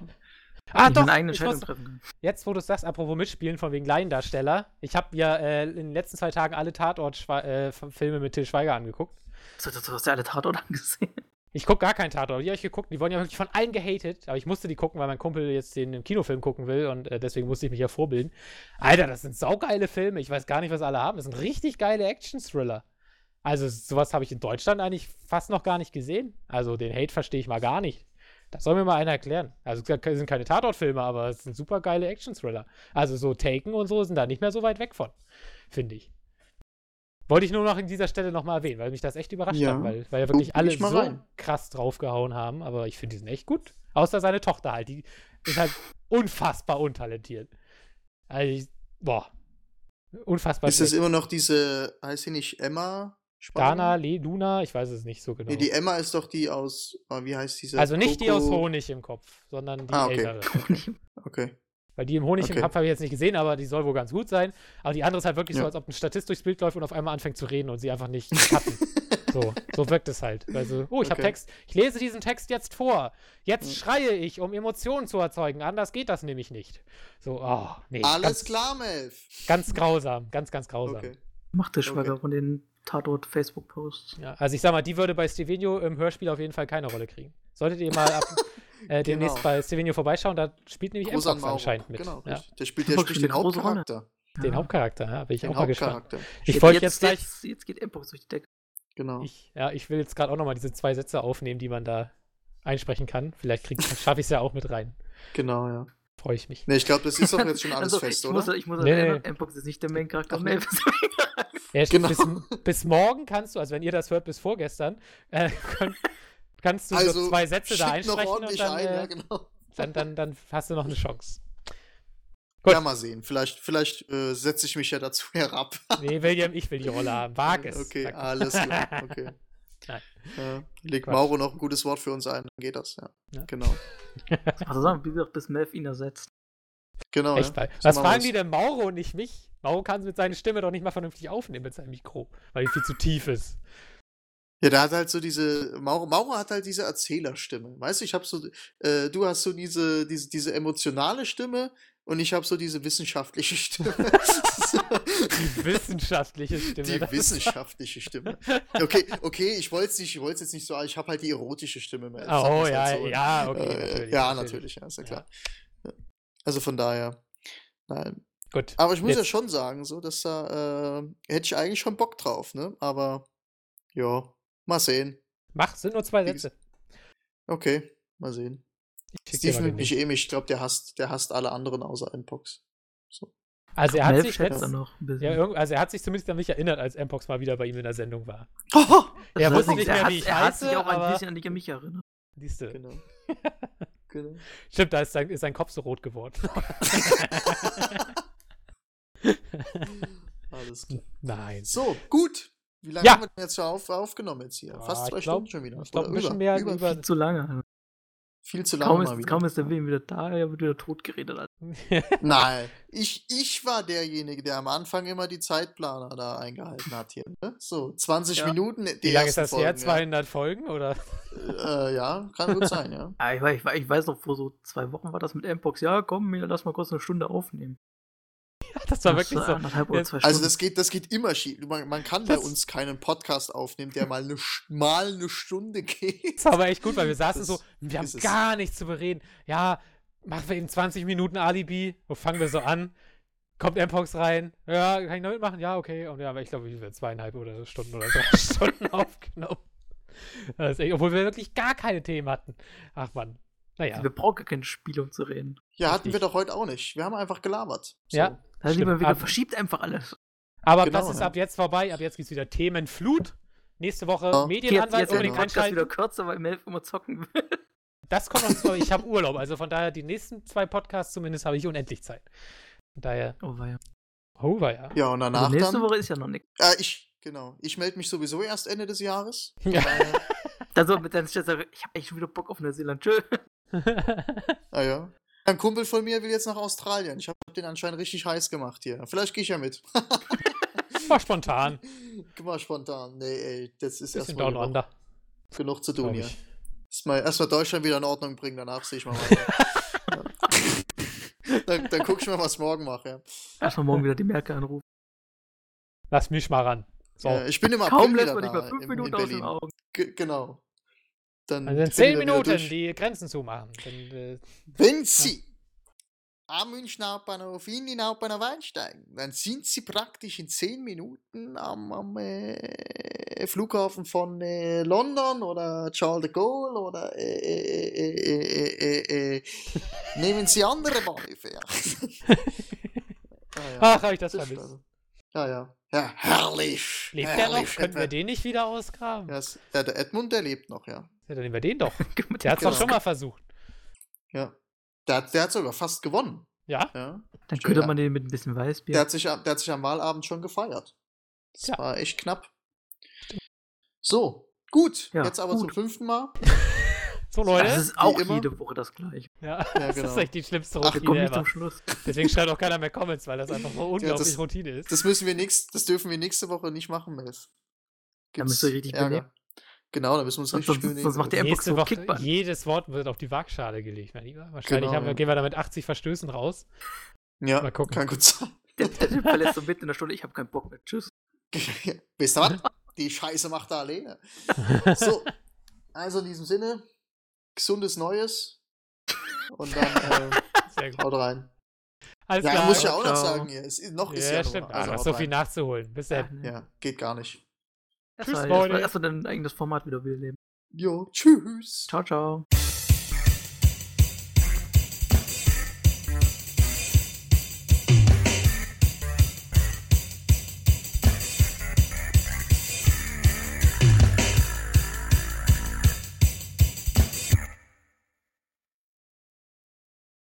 Ah, ich doch. eigene ich Entscheidung muss, treffen kann. jetzt, wo du es sagst, apropos mitspielen, von wegen Laiendarsteller. Ich habe ja äh, in den letzten zwei Tagen alle Tatort-Filme mit Till Schweiger angeguckt. So, Du, du hast ja alle Tatort [laughs] angesehen. Ich gucke gar keinen Tatort. Die habe ich geguckt. Die wurden ja wirklich von allen gehatet. Aber ich musste die gucken, weil mein Kumpel jetzt den Kinofilm gucken will. Und äh, deswegen musste ich mich ja vorbilden. Alter, das sind saugeile Filme. Ich weiß gar nicht, was alle haben. Das sind richtig geile Action-Thriller. Also, sowas habe ich in Deutschland eigentlich fast noch gar nicht gesehen. Also, den Hate verstehe ich mal gar nicht. Das soll mir mal einer erklären. Also, es sind keine Tatortfilme, aber es sind super geile Action-Thriller. Also, so Taken und so sind da nicht mehr so weit weg von. Finde ich. Wollte ich nur noch in dieser Stelle nochmal erwähnen, weil mich das echt überrascht Ja. hat, weil, weil ja wirklich alle so rein. krass draufgehauen haben, aber ich finde die sind echt gut. Außer seine Tochter halt, die ist halt unfassbar untalentiert. Also, ich, boah. Unfassbar ist das schlecht. immer noch diese, heißt sie nicht Emma? Dana, Le, Luna, ich weiß es nicht so genau. Nee, die Emma ist doch die aus, oh, wie heißt diese? also nicht die aus Coco- Honig im Kopf, sondern die Ah, okay. ältere. [laughs] Okay. Weil die im Honig im Okay. Kopf habe ich jetzt nicht gesehen, aber die soll wohl ganz gut sein. Aber die andere ist halt wirklich so, Ja. als ob ein Statist durchs Bild läuft und auf einmal anfängt zu reden und sie einfach nicht [laughs] cutten. so, so wirkt es halt. Also, oh, ich habe Okay. Text. Ich lese diesen Text jetzt vor. Jetzt Mhm. schreie ich, um Emotionen zu erzeugen. Anders geht das nämlich nicht. So, oh, nee. Alles ganz, klar, Melf. Ganz grausam. Ganz, ganz grausam. Okay. Macht der Schwager Okay. von den Tatort-Facebook-Posts. Ja, also ich sag mal, die würde bei Stevenio im Hörspiel auf jeden Fall keine Rolle kriegen. Solltet ihr mal ab, [laughs] äh, demnächst Genau. bei Stevenio vorbeischauen, da spielt nämlich M-Fox Mauro. anscheinend mit. Genau, ja. Der spielt, der den spielt Rolle. Hauptcharakter. den Hauptcharakter, ja, bin ich Den auch mal gespannt. Ich Jetzt- wollte jetzt gleich, Jetzt, jetzt geht Mpox durch die Decke. Genau. ich, ja, ich will jetzt gerade auch nochmal diese zwei Sätze aufnehmen, die man da einsprechen kann. Vielleicht krieg- [laughs] schaffe ich es ja auch mit rein. Genau, ja. Freue ich mich. Ne, ich glaube, das ist doch jetzt schon [laughs] alles also, fest, ich oder? Muss, ich muss Nee, erinnern, nee. Mpox ist nicht Main-Charakter. Der Main-Charakter. Ja, Genau. bis, bis morgen kannst du, also wenn ihr das hört, bis vorgestern, äh, könnt, kannst du also, so zwei Sätze da einsprechen und dann, ein, äh, ja, genau. dann, dann, dann hast du noch eine Chance. Gut. Ja, mal sehen. Vielleicht, vielleicht äh, setze ich mich ja dazu [laughs] herab. Nee, William, ich will die Rolle haben. Wag es. Okay, Sag- alles klar. [laughs] Okay. Ja, legt Quatsch. Mauro noch ein gutes Wort für uns ein, dann geht das, ja. Ja. Genau. Also sagen, wie gesagt, bis Melf ihn ersetzt. Genau. Echt ja. Was fragen die denn Mauro und nicht mich? Mauro kann mit seiner Stimme doch nicht mal vernünftig aufnehmen mit seinem Mikro, weil die viel zu tief ist. Ja, der hat halt so diese, Mauro, Mauro hat halt diese Erzählerstimme. Weißt du, ich habe so, äh, du hast so diese, diese, diese emotionale Stimme und ich habe so diese wissenschaftliche Stimme. [laughs] Die [laughs] wissenschaftliche Stimme. die wissenschaftliche Stimme. Okay, okay, ich wollte es nicht, ich wollte es jetzt nicht so, ich habe halt die erotische Stimme. mehr. Sagen Oh, wir's ja, halt so. ja, okay. Äh, natürlich, ja, natürlich, ja, ist ja Ja. klar. Ja. Also von daher, nein. Gut. Aber ich muss ja Jetzt- schon sagen, so, dass da, äh, hätte ich eigentlich schon Bock drauf, ne? Aber, ja, mal sehen. Mach, sind nur zwei Sätze. Okay, mal sehen. Mal nimmt mich eh mich, ich glaube, der hasst, der hasst alle anderen außer Npox. So. Also er hat Melf sich jetzt, dann noch ein bisschen. ja, also er hat sich zumindest an mich erinnert, als Mpox mal wieder bei ihm in der Sendung war. Oh, [laughs] er wusste nicht mehr, er wie hat, ich er hat sich heiße, auch ein bisschen an die mich erinnert. Siehste. genau. [laughs] genau. Stimmt, da ist sein, ist sein Kopf so rot geworden. [laughs] Alles klar. Nein. So, gut. Wie lange Ja. haben wir denn jetzt schon auf, aufgenommen jetzt hier? Ja, Fast ich zwei glaub- Stunden schon wieder. ich glaub, ein bisschen mehr über, über- Viel zu lange. Viel zu lange Kaum mal ist, wieder. kaum ist der Willen wieder da, er wird wieder tot geredet. Nein, [laughs] ich, ich war derjenige, der am Anfang immer die Zeitplaner da eingehalten hat hier. Ne? So, 20 Ja. Minuten. Die Wie lange ist das her? Folgen, 200 Folgen oder? Ja. Äh, ja, kann gut sein, ja. [laughs] Ah, ich, weiß- ich, ich weiß noch, vor so zwei Wochen war das mit Mpox. Ja, komm, lass mal kurz eine Stunde aufnehmen. [laughs] das war Das wirklich war so. Jetzt- zwei Also das geht, das geht immer schief. Man, man kann bei uns keinen Podcast aufnehmen, der mal eine, mal eine Stunde geht. Das war aber echt gut, weil wir [laughs] saßen Das so, wir haben es. gar nichts zu bereden. Ja, machen wir eben 20 Minuten Alibi. Wo fangen wir so an? Kommt Mpox rein? Ja, kann ich noch mitmachen? Ja, okay. Und ja, aber ich glaube, wir haben zweieinhalb oder Stunden oder drei [laughs] Stunden aufgenommen. Echt, obwohl wir wirklich gar keine Themen hatten. Ach man. Naja. Wir brauchen gar keine Spiele, um zu reden. Ja, hatten wir Richtig. doch heute auch nicht. Wir haben einfach gelabert. So. Ja. Da Stimmt. lieber wieder Ab- verschiebt einfach alles. Aber Genau, das ist ja. ab jetzt vorbei. Ab jetzt gibt es wieder Themenflut. Nächste Woche Ja. Jetzt, Medienanwalt jetzt genau. unbedingt Podcast wieder einschalten. kürzer, weil Melf immer zocken will. Das kommt uns vor. Ich habe [laughs] Urlaub. Also von daher, die nächsten zwei Podcasts zumindest habe ich unendlich Zeit. Von daher, Oh, weia. oh ja. Ja, und danach Also nächste dann. Woche ist ja noch nichts. Äh, ich, genau. Ich melde mich sowieso erst Ende des Jahres. [laughs] Ja. Daher- Also mit deinem Chef ich habe echt schon wieder Bock auf Neuseeland. Tschö. [laughs] ah ja. Ein Kumpel von mir will jetzt nach Australien. Ich habe den anscheinend richtig heiß gemacht hier. Vielleicht gehe ich ja mit. [laughs] War spontan. Mal spontan. Nee, ey, das ist erstmal down under. genug zu tun hier. Erstmal, erstmal Deutschland wieder in Ordnung bringen, danach sehe ich mal weiter. ja. [laughs] dann, dann guck ich mal, was ich morgen mache. Ja. Erstmal morgen wieder die Merke anrufen. Lass mich mal ran. So. Ja, ich bin im Kaum April lässt wieder man nicht da mal fünf in, Minuten in aus den. Augen. Ge genau. Dann also in zehn Minuten die Grenzen zumachen. Dann, äh, Wenn Sie am Münchner Hauptbahnhof in den Hauptbahnhof einsteigen, dann sind Sie praktisch in zehn Minuten am, am äh, Flughafen von äh, London oder Charles de Gaulle oder äh, äh, äh, [laughs] nehmen Sie andere Bahnhöfe. Ja. [laughs] Ja. Ach, habe ich das Das vermisst. also. Ja, ja. Ja, herrlich. Lebt der noch? herrlich. Könnten wir den nicht wieder ausgraben? Ja, der Edmund, der lebt noch, ja. Ja, dann nehmen wir den doch. [laughs] Der hat es Genau. doch schon mal versucht. ja. Der, hat- der hat sogar fast gewonnen. Ja? Ja. Dann könnte man den mit ein bisschen Der Weißbier. hat, sich, der hat sich am Wahlabend schon gefeiert. Das Ja. war echt knapp. So, gut. Ja, jetzt aber gut. zum fünften Mal. [laughs] So, Leute. Das ist auch immer. jede Woche das gleiche. ja, Ja, [laughs] das genau. ist echt die schlimmste Routine kommen nicht ever. zum Schluss. Deswegen schreibt auch keiner mehr Comments, weil das einfach so [laughs] unglaublich das- Routine ist. Das müssen wir nächst, das dürfen wir nächste Woche nicht machen, Mess. Da müsst ihr richtig benehmen. Genau, da müssen wir uns richtig sonst- sonst macht der Nächste Woche, Kickball. jedes Wort wird auf die Waagschale gelegt, mein Lieber. Wahrscheinlich Genau, haben ja. gehen wir da mit 80 Verstößen raus. Ja, Mal gucken. kann gut sein. Der, der Typ verlässt so mitten in der Stunde, ich habe keinen Bock mehr. Tschüss. Wisst ihr was? Die Scheiße macht er alleine. So, also in diesem Sinne, gesundes Neues. Und dann [laughs] äh, Sehr gut. haut rein. Alles Ja, klar. muss ich ja auch noch sagen hier. Es, noch ist ja, ja, stimmt. noch. Also, noch so viel rein. nachzuholen. Bis dann. Ja, geht gar nicht. Erstmal Tschüss, erstmal- Leute. erstmal dein eigenes Format wieder beleben. Jo, tschüss. Ciao, ciao.